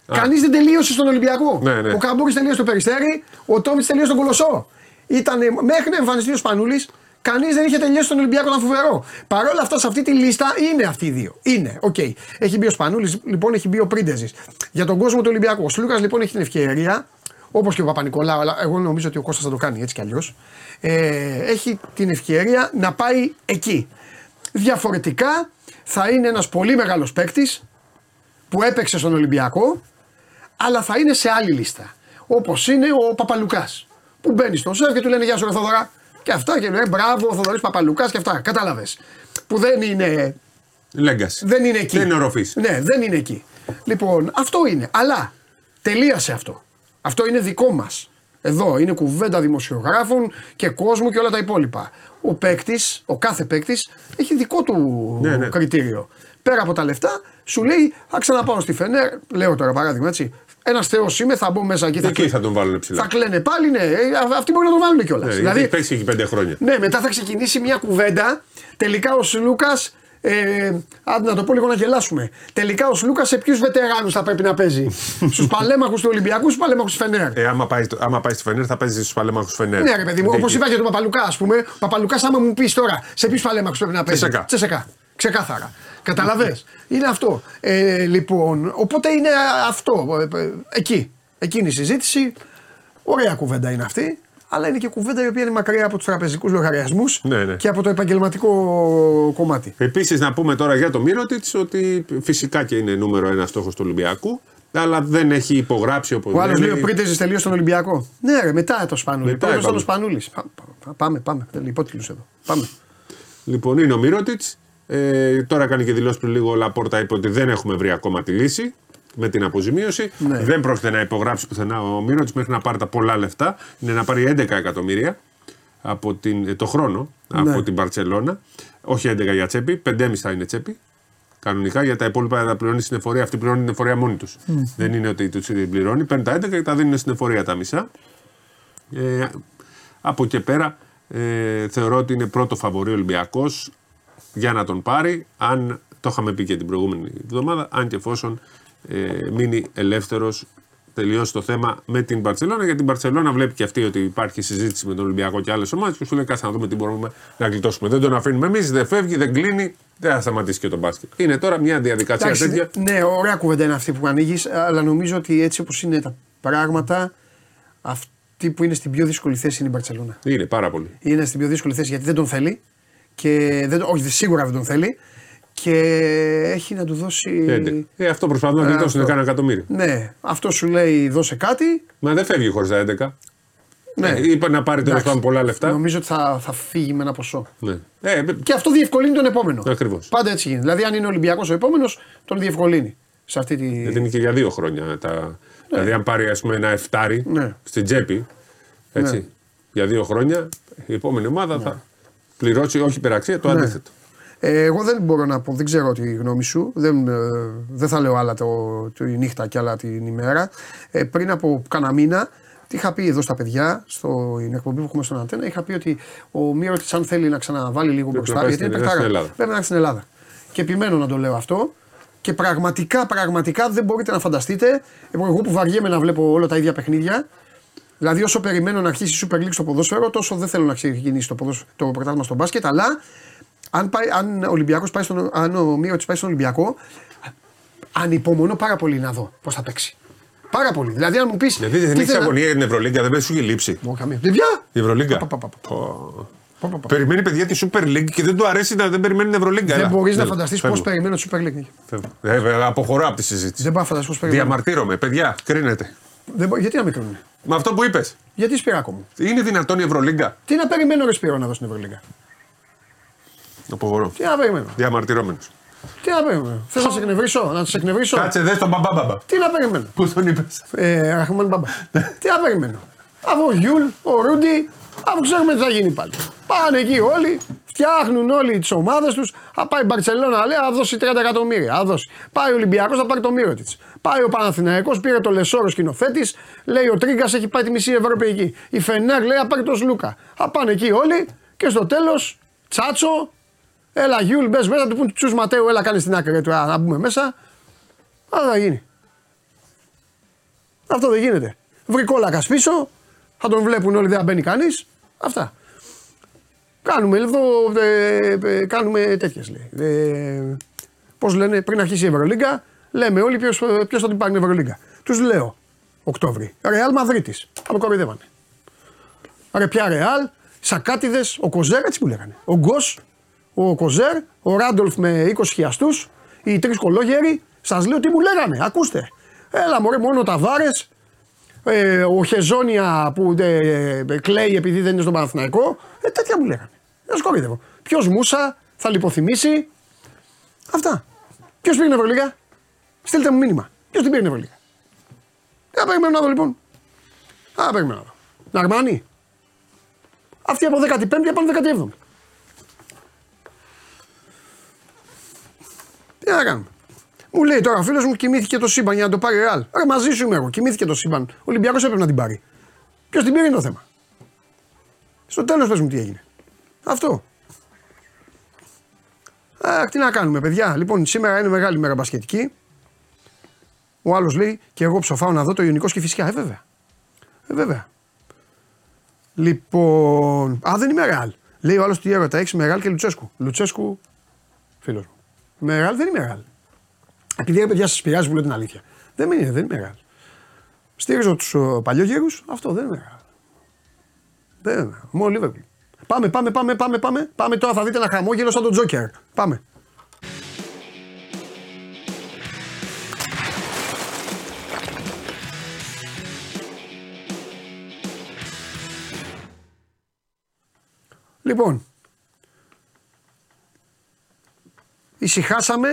Speaker 1: Κανείς δεν τελείωσε στον Ολυμπιακό.
Speaker 2: Ναι, ναι.
Speaker 1: Ο Καμπούρη τελείωσε στο Περιστέρι, ο Τόμιτς τελείωσε στον Κολοσσό. Ήταν μέχρι να εμφανιστεί ο Σπανούλης, κανείς δεν είχε τελειώσει στον Ολυμπιακό, ήταν φοβερό. Παρ' όλα αυτά, σε αυτή τη λίστα είναι αυτοί οι δύο. Είναι, οκ. Έχει μπει ο Σπανούλης, λοιπόν, έχει μπει ο Πρίντεζης. Για τον κόσμο του Ολυμπιακού. Ο Σλούκας λοιπόν έχει την ευκαιρία, όπως και ο Παπανικολάου, αλλά εγώ νομίζω ότι ο Κώστας θα το κάνει έτσι κι αλλιώς. Ε, έχει την ευκαιρία να πάει εκεί. Διαφορετικά θα είναι ένας πολύ μεγάλος παίκτης που έπαιξε στον Ολυμπιακό, αλλά θα είναι σε άλλη λίστα. Όπως είναι ο Παπαλουκάς. Που μπαίνει στο σεφ και του λένε Γεια σου, ρε Θοδωρά. Και αυτά και λέει Μπράβο, ο Θοδωρής Παπαλουκάς και αυτά. Κατάλαβες. Που δεν είναι,
Speaker 2: Λέγκαση.
Speaker 1: δεν είναι εκεί.
Speaker 2: Δεν είναι οροφή.
Speaker 1: Ναι, δεν είναι εκεί. Λοιπόν, αυτό είναι. Αλλά τελείωσε αυτό. Αυτό είναι δικό μας. Εδώ είναι κουβέντα δημοσιογράφων και κόσμου και όλα τα υπόλοιπα. Ο παίκτης, ο κάθε παίκτης, έχει δικό του
Speaker 2: Ναι, ναι.
Speaker 1: κριτήριο. Πέρα από τα λεφτά, σου λέει θα ξαναπάω στη Φενέρ. Λέω τώρα παράδειγμα έτσι. Ένας Θεός είμαι, θα μπω μέσα και θα,
Speaker 2: Εκεί θα τον βάλουν ψηλά.
Speaker 1: θα κλαίνε πάλι, ναι. Ε, α- Αυτοί μπορεί να τον βάλουν κιόλας.
Speaker 2: Ναι,
Speaker 1: δηλαδή,
Speaker 2: γιατί παίξει εκεί πέντε χρόνια.
Speaker 1: ναι, μετά θα ξεκινήσει μια κουβέντα. Τελικά ο Σλούκας. Ε, άντε να το πω λίγο να γελάσουμε. Τελικά ο Σλούκα σε ποιους βετεράνους θα πρέπει να παίζει; στους παλέμαχους του Ολυμπιακού, στους παλέμαχους του Φενέρ;
Speaker 2: Ε, άμα, πάει, άμα πάει στη Φενέρ θα παίζει στους παλέμαχους Φενέρ.
Speaker 1: Ναι, ρε παιδί μου,
Speaker 2: Γιατί
Speaker 1: όπως
Speaker 2: εκεί.
Speaker 1: είπα για τον Παπαλουκά, ας πούμε. Ο Παπαλουκάς, άμα μου πεις τώρα σε ποιους παλέμαχους πρέπει να παίζει;
Speaker 2: Τσεσεκά.
Speaker 1: Τσεσεκά. Ξεκάθαρα. Καταλαβέ. είναι αυτό. Ε, λοιπόν, οπότε είναι αυτό. Ε, ε, Εκεί. Εκείνη η συζήτηση. Ωραία κουβέντα είναι αυτή. Αλλά είναι και κουβέντα η οποία είναι μακριά από τους τραπεζικούς λογαριασμούς
Speaker 2: Ναι, ναι.
Speaker 1: και από το επαγγελματικό κομμάτι.
Speaker 2: Επίσης, να πούμε τώρα για το Μύρωτιτς ότι φυσικά και είναι νούμερο ένα στόχος του Ολυμπιακού, αλλά δεν έχει υπογράψει όπως
Speaker 1: Ο άλλος λέει ο Πρίντεζη τελείωσε τον Ολυμπιακό. Ναι, ρε, μετά το Σπανούλη.
Speaker 2: Μετά
Speaker 1: Πρώτο ήταν
Speaker 2: είπαμε.
Speaker 1: ο Σπανούλης. Πάμε, πάμε. Υπότιτλους εδώ. Πάμε.
Speaker 2: Λοιπόν, είναι ο Μύρωτιτς. Ε, τώρα κάνει και δηλώσεις πριν λίγο ο Λαπόρτα είπε ότι δεν έχουμε βρει ακόμα τη λύση με την αποζημίωση.
Speaker 1: Ναι.
Speaker 2: Δεν πρόκειται να υπογράψει πουθενά ο Μύρωτιτ μέχρι να πάρει τα πολλά λεφτά. Είναι να πάρει 11 εκατομμύρια από την, ε, το χρόνο
Speaker 1: Ναι.
Speaker 2: από την Παρσελώνα. Όχι 11 για τσέπη, 5,5 θα είναι τσέπη. Κανονικά για τα υπόλοιπα θα πληρώνει στην εφορία. Αυτή πληρώνει την εφορία μόνη τους. Δεν είναι ότι τους πληρώνει. Παίρνει τα 11 και τα δίνουν στην εφορία τα μισά. Ε, από εκεί πέρα ε, θεωρώ ότι είναι πρώτο φαβορή Ολυμπιακός για να τον πάρει. Αν το είχαμε πει και την προηγούμενη εβδομάδα, αν και εφόσον ε, μείνει ελεύθερος, τελειώσει το θέμα με την Παρσελώνα. Γιατί την Παρσελώνα βλέπει και αυτή ότι υπάρχει συζήτηση με τον Ολυμπιακό και άλλες ομάδες και σου λέει: Κάτσε να δούμε τι μπορούμε να γλιτώσουμε. Δεν τον αφήνουμε εμείς, δεν φεύγει, δεν κλείνει, δεν θα σταματήσει και τον μπάσκετ. Είναι τώρα μια διαδικασία
Speaker 1: Εντάξει,
Speaker 2: τέτοια.
Speaker 1: Ναι, ωραία κουβέντα είναι αυτή που ανοίγεις, αλλά νομίζω ότι έτσι όπως είναι τα πράγματα, αυτή που είναι στην πιο δύσκολη θέση είναι η Μπαρσελόνα.
Speaker 2: Είναι πάρα πολύ.
Speaker 1: Είναι στην πιο δύσκολη θέση γιατί δεν τον θέλει. Και δεν, όχι, σίγουρα δεν τον θέλει. Και έχει να του δώσει.
Speaker 2: 11. Ε, αυτό προσπαθούν να γλιτώσουν
Speaker 1: αυτό.
Speaker 2: κάνα εκατομμύριο.
Speaker 1: Ναι, αυτό σου λέει δώσε κάτι.
Speaker 2: Μα δεν φεύγει χωρίς τα 11.
Speaker 1: Ναι.
Speaker 2: Ε, είπα να πάρει τέλο
Speaker 1: Εντάξει.
Speaker 2: πάντων πολλά λεφτά.
Speaker 1: Νομίζω ότι θα, θα φύγει με ένα ποσό.
Speaker 2: Ναι. Ε,
Speaker 1: Και αυτό διευκολύνει τον επόμενο.
Speaker 2: Ακριβώς.
Speaker 1: Πάντα έτσι γίνεται. Δηλαδή, αν είναι Ολυμπιακός ο επόμενος, τον διευκολύνει. Σε αυτή τη.
Speaker 2: Γιατί είναι και για δύο χρόνια. Τα... Δηλαδή, αν πάρει ας πούμε, ένα εφτάρι
Speaker 1: Ναι.
Speaker 2: στην τσέπη, έτσι,
Speaker 1: Ναι.
Speaker 2: για δύο χρόνια, η επόμενη ομάδα θα πληρώσει όχι υπεραξία, το
Speaker 1: Ναι.
Speaker 2: αντίθετο.
Speaker 1: Ε, εγώ δεν μπορώ να πω, δεν ξέρω τη γνώμη σου. Δεν, ε, δεν θα λέω άλλα το, τη νύχτα και άλλα την ημέρα. Ε, πριν από κάνα μήνα, τι είχα πει εδώ στα παιδιά, στην εκπομπή που έχουμε στον Αντένα, είχα πει ότι ο Μύρο τη, αν θέλει να ξαναβάλει λίγο
Speaker 2: Πρέπει
Speaker 1: μπροστά,
Speaker 2: να πάει
Speaker 1: γιατί είναι
Speaker 2: στην- στην
Speaker 1: παιχτάρα.
Speaker 2: Ελλάδα.
Speaker 1: Πρέπει να έρθει στην Ελλάδα. Και επιμένω να το λέω αυτό. Και πραγματικά, πραγματικά δεν μπορείτε να φανταστείτε. Εγώ που βαριέμαι να βλέπω όλα τα ίδια παιχνίδια, Δηλαδή, όσο περιμένω να αρχίσει η Super League στο ποδόσφαιρο, τόσο δεν θέλω να ξεκινήσει το, ποδόσφαιρο, το πρωτάθλημα στο μπάσκετ. Αλλά αν, πάει, αν ο Ολυμπιακός πάει στον, αν ο Μύρωτης πάει στον Ολυμπιακό, ανυπομονώ πάρα πολύ να δω πώς θα παίξει. Πάρα πολύ. Δηλαδή, αν μου πεις.
Speaker 2: Δηλαδή δεν έχει αγωνία για την Ευρωλίγκα, δεν σου είχε λείψει.
Speaker 1: Δεν πια.
Speaker 2: Η Ευρωλίγκα.
Speaker 1: Πα, πα, πα, πα.
Speaker 2: Πω.
Speaker 1: Πα, πα, πα.
Speaker 2: Περιμένει παιδιά τη Super League και δεν του αρέσει να δεν περιμένει την Ευρωλίγκα.
Speaker 1: Δεν
Speaker 2: Έλα.
Speaker 1: μπορείς να
Speaker 2: Έλα,
Speaker 1: φανταστείς πώς
Speaker 2: φεύγω.
Speaker 1: περιμένω τη Super League.
Speaker 2: Φεύγω. Ε, ε, αποχωρώ από τη συζήτηση.
Speaker 1: Δεν μπορώ να φανταστείς πώς περιμένω.
Speaker 2: Διαμαρτύρομαι, παιδιά, κρίνετε.
Speaker 1: Δεν μπο- Γιατί να με κρίνουν.
Speaker 2: Με αυτό που είπες,
Speaker 1: Γιατί Σπυράκο μου;
Speaker 2: είναι δυνατόν η Ευρωλίγκα;
Speaker 1: Τι να περιμένω, ρε Σπύρο, να δω στην Ευρωλίγκα;
Speaker 2: Αποχωρώ.
Speaker 1: Τι να περιμένω.
Speaker 2: Διαμαρτυρόμενος.
Speaker 1: Τι να περιμένω. Θες να σε εκνευρίσω, να σε εκνευρίσω;
Speaker 2: Κάτσε δες στον μπαμπάμπαμπα.
Speaker 1: Τι να περιμένω.
Speaker 2: Πώ τον είπες;
Speaker 1: Ε, Ραχμάν Μπαμπά. Τι να περιμένω. Αφού ο Γιούλ, ο Ρούντι, αφού ξέρουμε τι θα γίνει πάλι. Πάνε εκεί όλοι, φτιάχνουν όλοι τις ομάδες τους. Θα πάει η Μπαρσελόνα, λέει, θα δώσει 30 εκατομμύρια. Θα δώσει. Πάει ο Ολυμπιακός, θα πάρει το μύρο της. Πάει ο Παναθηναϊκός, πήρε το Λεσόρο σκηνοθέτης. Λέει ο Τρίγκας έχει πάει τη μισή Ευρώπη εκεί. Η Φενέρ λέει, θα πάρει το Σλούκα. Θα πάνε εκεί όλοι και στο τέλος, τσάτσο, έλα Γιούλ, μπες μέσα, του πούν τσου Ματέου, έλα κάνει την άκρη του, α, να μπούμε μέσα. Αυτό θα γίνει. Αυτό δεν γίνεται. Βρει κόλακας πίσω, θα τον βλέπουν όλοι, δεν θα μπαίνει κανείς. Αυτά. Κάνουμε εδώ, ε, ε, κάνουμε τέτοιες λέει. Ε, Πώς λένε, πριν αρχίσει η Ευρωλίγκα, λέμε όλοι ποιος ποιος θα την πάρει την Ευρωλίγκα. Τους λέω Οκτώβρη. Ρεάλ Μαδρίτης. Θα με κοροϊδεύανε. Ρε πια Ρεάλ, Σακάτιδες, ο Κοζέρ, έτσι που λέγανε. Ο Γκος, ο Κοζέρ, ο Ράντολφ με 20 χιαστούς, οι τρεις κολόγεροι. Σας λέω τι μου λέγανε, ακούστε. Έλα μωρέ, μόνο τα βάρες. Ε, ο Χεζόνια που ε, ε, κλαίει επειδή δεν είναι στον Παναθηναϊκό. Ε, τέτοια μου λέγανε. Δεν σκορίδευω. Ποιος Μούσα θα λιποθυμήσει. Αυτά. Ποιος πήρε την Ευρωλίγα; Στείλτε μου μήνυμα. Ποιος την πήρε την Ευρωλίγα. Δεν περιμένω να δω λοιπόν. Α, περιμένω να δω. Ναρμάνι. Αυτοί από 15η πάνε 17η. Τι να κάνουμε; Μου λέει τώρα ο φίλος μου κοιμήθηκε το σύμπαν για να το πάρει ρεάλ. Ρε μαζί σου είμαι εγώ. Κοιμήθηκε το σύμπαν. Ο Ολυμπιακός έπρεπε να την πάρει. Ποιος την πήρε είναι το θέμα. Στο τέλος πες μου τι έγινε. Αυτό. Αχ, τι να κάνουμε, παιδιά. Λοιπόν, σήμερα είναι μεγάλη μέρα μπασκετική. Ο άλλος λέει και εγώ ψοφάω να δω το Ιωνικός και φυσικά. Ε, βέβαια. Ε, βέβαια. Λοιπόν. Α, δεν είμαι ρεάλ. Λέει ο άλλος τι έρωτα έχεις Μεγάλ και Λουτσέσκου. Λουτσέσκου, φίλος μου. Μεγάλ δεν είμαι ρεάλ. Επειδή ρε παιδιά σας πειράζει που λέω την αλήθεια. Δεν είναι, δεν είμαι ρεάλ. Στήριζω τους παλιόγερου, αυτό δεν είναι ρεάλ. Δεν είναι. Μόνο Λίβερπουλ. Πάμε, πάμε, πάμε, πάμε, πάμε. Πάμε τώρα, θα δείτε ένα χαμόγελο σαν τον Τζόκερ. Πάμε. Λοιπόν, ησυχάσαμε.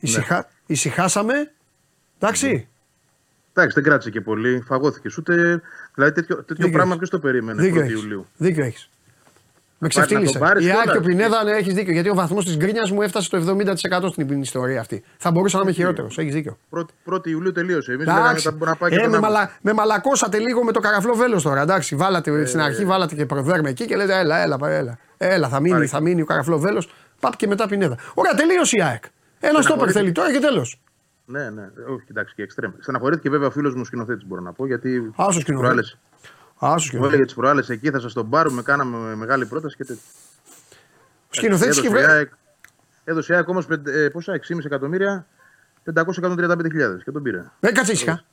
Speaker 1: Ησυχα... Ησυχάσαμε. Εντάξει.
Speaker 5: Εντάξει, δεν κράτησε και πολύ. Φαγώθηκες. Ούτε. Δηλαδή τέτοιο, τέτοιο
Speaker 1: Δίκιο
Speaker 5: πράγμα
Speaker 1: έχεις.
Speaker 5: ποιος το περίμενε
Speaker 1: Δίκιο
Speaker 5: 1η
Speaker 1: έχεις.
Speaker 5: Ιουλίου;
Speaker 1: Δίκιο έχεις. Με
Speaker 5: Πάρει να
Speaker 1: ξεφτύλισες.
Speaker 5: τον πάρεις
Speaker 1: Η
Speaker 5: κιόλας.
Speaker 1: Άκη ο Πινέδα, ναι, έχεις δίκιο. Γιατί ο βαθμός της γκρίνιας μου έφτασε στο 70% στην ιστορία αυτή. Θα μπορούσα να είμαι χειρότερος. Έχεις δίκιο.
Speaker 5: 1η Ιουλίου τελείωσε. Εμείς λέγαμε
Speaker 1: Εντάξει.
Speaker 5: ότι μπορεί να πάει και
Speaker 1: Ε,
Speaker 5: τον
Speaker 1: με,
Speaker 5: Αύγουστο.
Speaker 1: μαλα... με μαλακώσατε λίγο με το καραφλό βέλος τώρα. Εντάξει, βάλατε
Speaker 5: Ε,
Speaker 1: στην αρχή, βάλατε και προδέρμε εκεί και λέτε έλα, έλα, έλα. Έλα, θα μείνει,
Speaker 5: Πάρε.
Speaker 1: θα μείνει ο καραφλό βέλος. Παπ και μετά πινέδα. Ωραία, τελείωσε η ΑΕΚ. Ένας στόπερ
Speaker 5: χωρίς-
Speaker 1: θέλει τώρα και τέλος.
Speaker 5: Ναι, ναι. Όχι, κοιτάξτε και εξτρέμ. Στεναχωρήθηκε βέβαια ο φίλος μου σκηνοθέτης, μπορώ να πω. Γιατί
Speaker 1: Άσο
Speaker 5: τις
Speaker 1: σκηνοθέτη.
Speaker 5: προάλλες-
Speaker 1: Άσο
Speaker 5: Μου έλεγε
Speaker 1: σκηνοθέτη.
Speaker 5: τις προάλλες εκεί, θα σας τον πάρουμε, κάναμε μεγάλη πρόταση και τέτοια.
Speaker 1: Σκηνοθέτης και
Speaker 5: Έδωσε η
Speaker 1: βρε.
Speaker 5: ΑΕΚ- Έδωσε η ΑΕΚ όμως πόσα, 6,5 εκατομμύρια, 535.000 και τον πήρε.
Speaker 1: Ε, κάτσε ήσυχα.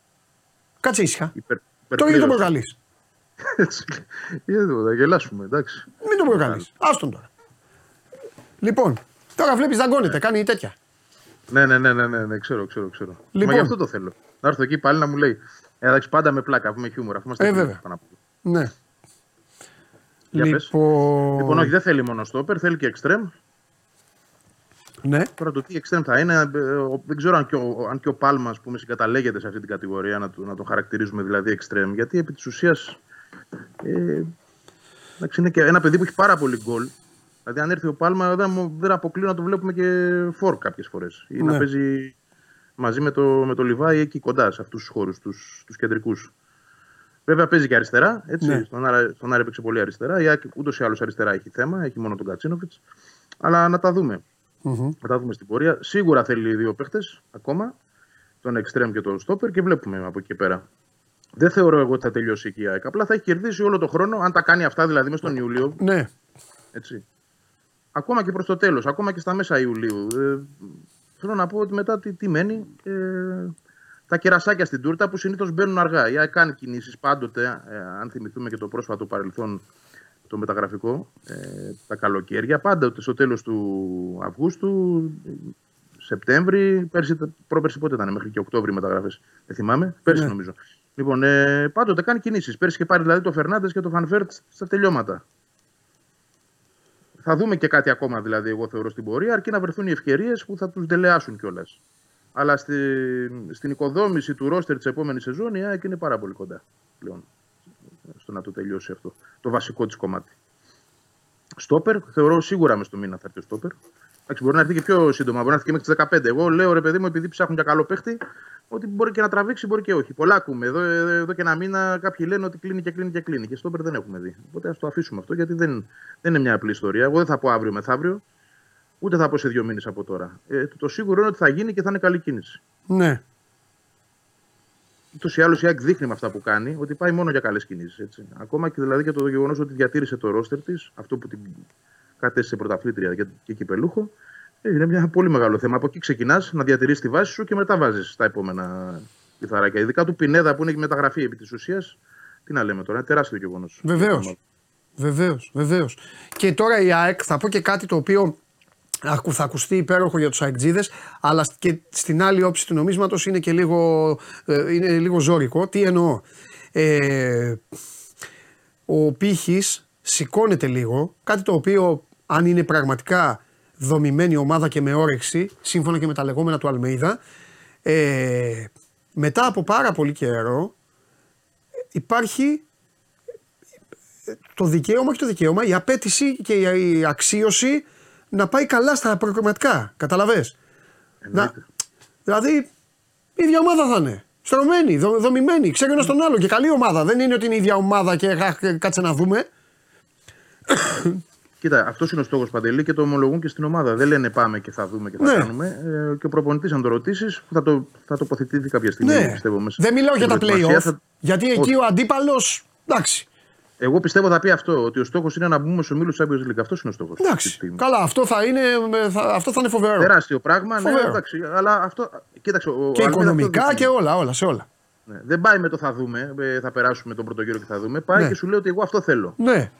Speaker 1: Κάτσε ήσυχα.
Speaker 5: Υπερ,
Speaker 1: Το ίδιο τον
Speaker 5: υπερπλήρωσε.
Speaker 1: προκαλείς.
Speaker 5: Έτσι. Γιατί θα γελάσουμε, εντάξει.
Speaker 1: Μην τον προκαλείς. Άστον τώρα. Λοιπόν, τώρα βλέπεις δαγκώνεται, κάνει τέτοια.
Speaker 5: Ναι, ναι, ναι, ναι, ναι, ναι, ξέρω, ξέρω, ξέρω.
Speaker 1: Λοιπόν.
Speaker 5: Μα γι' αυτό το θέλω. Να έρθω εκεί πάλι να μου λέει. «Ε, Εντάξει, πάντα με πλάκα, αφού με χιούμορ. Αφού είμαστε
Speaker 1: Ε,
Speaker 5: φίλοι,
Speaker 1: βέβαια.
Speaker 5: πάνω απ' όλα.
Speaker 1: Ναι.
Speaker 5: Για πες.
Speaker 1: Λοιπόν,
Speaker 5: Λοιπόν, όχι, δεν θέλει μόνο στόπερ, θέλει και εξτρέμ.
Speaker 1: ναι.
Speaker 5: Τώρα το τι εξτρέμ θα είναι, ε, ο- δεν ξέρω αν και ο, αν και ο Πάλμα πούμε, συγκαταλέγεται σε αυτή την κατηγορία, να, το- να τον χαρακτηρίζουμε δηλαδή εξτρέμ. Γιατί επί της ουσίας. Ε, εντάξει, είναι και ένα παιδί που έχει πάρα πολύ γκολ. Δηλαδή, αν έρθει ο Πάλμα, δεν, μου- δεν αποκλείω να το βλέπουμε και φόρ κάποιες φορές. Ή
Speaker 1: Ναι.
Speaker 5: να παίζει μαζί με το, με το Λιβάη εκεί κοντά σε αυτούς τους χώρους, τους κεντρικούς. Βέβαια παίζει και αριστερά. Έτσι.
Speaker 1: Ναι.
Speaker 5: Στον, Άρα, στον Άρα έπαιξε πολύ αριστερά. Η ΑΕΚ ούτως ή άλλως αριστερά έχει θέμα, έχει μόνο τον Κατσίνοβιτς. Αλλά να τα δούμε.
Speaker 1: Μμμ.
Speaker 5: Θα τα δούμε στην πορεία. Σίγουρα θέλει δύο παίχτες ακόμα. Τον Εκστρέμ και τον Στόπερ και βλέπουμε από εκεί και πέρα. Δεν θεωρώ εγώ ότι θα τελειώσει εκεί η ΑΕΚ. Απλά θα έχει κερδίσει όλο το χρόνο, αν τα κάνει αυτά δηλαδή μέσα στον Ιούλιο.
Speaker 1: Ναι.
Speaker 5: Έτσι. Ακόμα και προς το τέλος, ακόμα και στα μέσα Ιουλίου. Ε, θέλω να πω ότι μετά τι, τι μένει. Ε, τα κερασάκια στην τούρτα που συνήθως μπαίνουν αργά. Η ΑΕΚ κάνει κινήσεις πάντοτε, ε, αν θυμηθούμε και το πρόσφατο παρελθόν το μεταγραφικό, ε, τα καλοκαίρια. Πάντοτε στο τέλος του Αυγούστου, ε, Σεπτέμβρη, πέρσι, πρόπερσι πότε ήταν, μέχρι και Οκτώβρη μεταγραφές. Δεν θυμάμαι. Πέρσι
Speaker 1: Ναι.
Speaker 5: νομίζω. Λοιπόν, ε, πάντοτε κάνει κινήσεις. Πέρσι και πάρει δηλαδή το Φερνάντες και το Φαν Βέερτ στα τελειώματα. Θα δούμε και κάτι ακόμα δηλαδή, εγώ θεωρώ στην πορεία, αρκεί να βρεθούν οι ευκαιρίες που θα τους δελεάσουν κιόλας. Αλλά στη, στην οικοδόμηση του ρόστερ της επόμενης σεζόν η ΑΕΚ είναι πάρα πολύ κοντά πλέον στο να το τελειώσει αυτό. Το βασικό της κομμάτι. Στόπερ, θεωρώ σίγουρα μες στο μήνα θα έρθει ο Στόπερ. Εντάξει, μπορεί να έρθει και πιο σύντομα, μπορεί να έρθει και μέχρι τις 15. Εγώ λέω ρε παιδί μου, επειδή ψάχνουν για καλό παίχτη, ότι μπορεί και να τραβήξει, μπορεί και όχι. Πολλά ακούμε. Εδώ, εδώ και ένα μήνα κάποιοι λένε ότι κλείνει και κλείνει και κλείνει. Και Στόπερ δεν έχουμε δει. Οπότε ας το αφήσουμε αυτό γιατί δεν, δεν είναι μια απλή ιστορία. Εγώ δεν θα πω αύριο μεθαύριο, ούτε θα πω σε δύο μήνες από τώρα. Ε, το, το σίγουρο είναι ότι θα γίνει και θα είναι καλή κίνηση.
Speaker 1: Ναι.
Speaker 5: Ούτως ή άλλως η ΑΕΚ δείχνει με αυτά που κάνει ότι πάει μόνο για καλές κινήσεις. Ακόμα και δηλαδή και το γεγονός ότι διατήρησε το ρόστερ της, αυτό που την κατέστησε πρωταθλήτρια και, και κυπελούχο, ε, είναι ένα πολύ μεγάλο θέμα. Από εκεί ξεκινάς να διατηρήσει τη βάση σου και μετά βάζεις τα επόμενα λιθαράκια. Ειδικά του Πινέδα που είναι και μεταγραφή επί της ουσίας. Τι να λέμε τώρα, είναι τεράστιο γεγονός.
Speaker 1: Βεβαίως. Βεβαίως, βεβαίως. Και τώρα η ΑΕΚ θα πω και κάτι το οποίο ακου- θα ακουστεί υπέροχο για τους αεκτζίδες, αλλά και στην άλλη όψη του νομίσματος είναι και λίγο, ε, είναι λίγο ζώρικο. Τι εννοώ; Ε, ο πύχης σηκώνεται λίγο, κάτι το οποίο αν είναι πραγματικά δομημένη ομάδα και με όρεξη, σύμφωνα και με τα λεγόμενα του Αλμέιδα, ε, μετά από πάρα πολύ καιρό υπάρχει το δικαίωμα, όχι το δικαίωμα, η απέτηση και η αξίωση να πάει καλά στα προκριματικά. Καταλαβες; Να, δηλαδή η ίδια ομάδα θα είναι. Στρωμένη, δο, δομημένη, ξέρει ένα τον άλλο και καλή ομάδα. Δεν είναι ότι είναι η ίδια ομάδα και αχ, κάτσε να δούμε.
Speaker 5: Κοίτα, αυτός είναι ο στόχος Παντελή και το ομολογούν και στην ομάδα. Δεν λένε πάμε και θα δούμε και θα
Speaker 1: Ναι.
Speaker 5: κάνουμε. Ε, και ο προπονητής, αν το ρωτήσεις, θα, το, θα τοποθετηθεί κάποια στιγμή.
Speaker 1: Ναι,
Speaker 5: πιστεύω, μέσα
Speaker 1: δεν μιλάω
Speaker 5: στην
Speaker 1: για τα
Speaker 5: προετοιμασία.
Speaker 1: play-off.
Speaker 5: Θα-
Speaker 1: Γιατί εκεί
Speaker 5: Όχι.
Speaker 1: ο αντίπαλος. Εντάξει.
Speaker 5: Εγώ πιστεύω θα πει αυτό, ότι ο στόχος είναι να μπούμε στου ομίλου Champions League. Αυτός είναι ο στόχος.
Speaker 1: Εντάξει. Καλά, αυτό θα είναι, θα, αυτό θα είναι φοβερό.
Speaker 5: Τεράστιο πράγμα, ναι,
Speaker 1: Φοβερό.
Speaker 5: εντάξει. Αλλά αυτό. Κοίταξε, ο,
Speaker 1: Και
Speaker 5: ο Αλμίδα αυτό
Speaker 1: οικονομικά
Speaker 5: δείχνει.
Speaker 1: και όλα, όλα, σε όλα.
Speaker 5: Ναι, δεν πάει με το θα δούμε, ε, θα περάσουμε τον πρώτο γύρο και θα δούμε. Πάει
Speaker 1: Ναι.
Speaker 5: και σου λέει ότι εγώ αυτό θέλω.
Speaker 1: Ναι,
Speaker 5: Ε,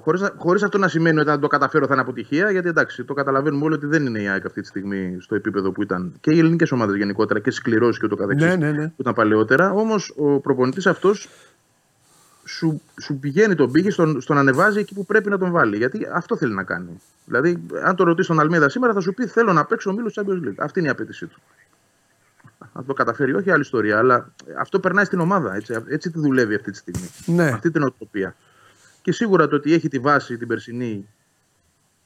Speaker 5: χωρίς, να- χωρίς αυτό να σημαίνει ότι αν το καταφέρω θα είναι αποτυχία, γιατί εντάξει, το καταλαβαίνουμε όλοι ότι δεν είναι η ΑΕΚ αυτή τη στιγμή στο επίπεδο που ήταν και οι ελληνικές ομάδες γενικότερα και σκληρώσει και ούτω καθεξής
Speaker 1: Ναι, ναι, ναι.
Speaker 5: που ήταν παλαιότερα. Όμως ο προπονητής αυτός σου, σου πηγαίνει τον πύχη στο, στο να ανεβάζει εκεί που πρέπει να τον βάλει. Γιατί αυτό θέλει να κάνει. Δηλαδή, αν το ρωτήσει τον Αλμίδα σήμερα, θα σου πει: Θέλω να παίξω ομίλου Champions League. Αυτή είναι η απέτησή του. Αν το καταφέρει, όχι άλλη ιστορία, αλλά αυτό περνάει στην ομάδα. Έτσι, έτσι τη δουλεύει αυτή τη στιγμή.
Speaker 1: ναι.
Speaker 5: Αυτή την οτροπία. Και σίγουρα το ότι έχει τη βάση την περσινή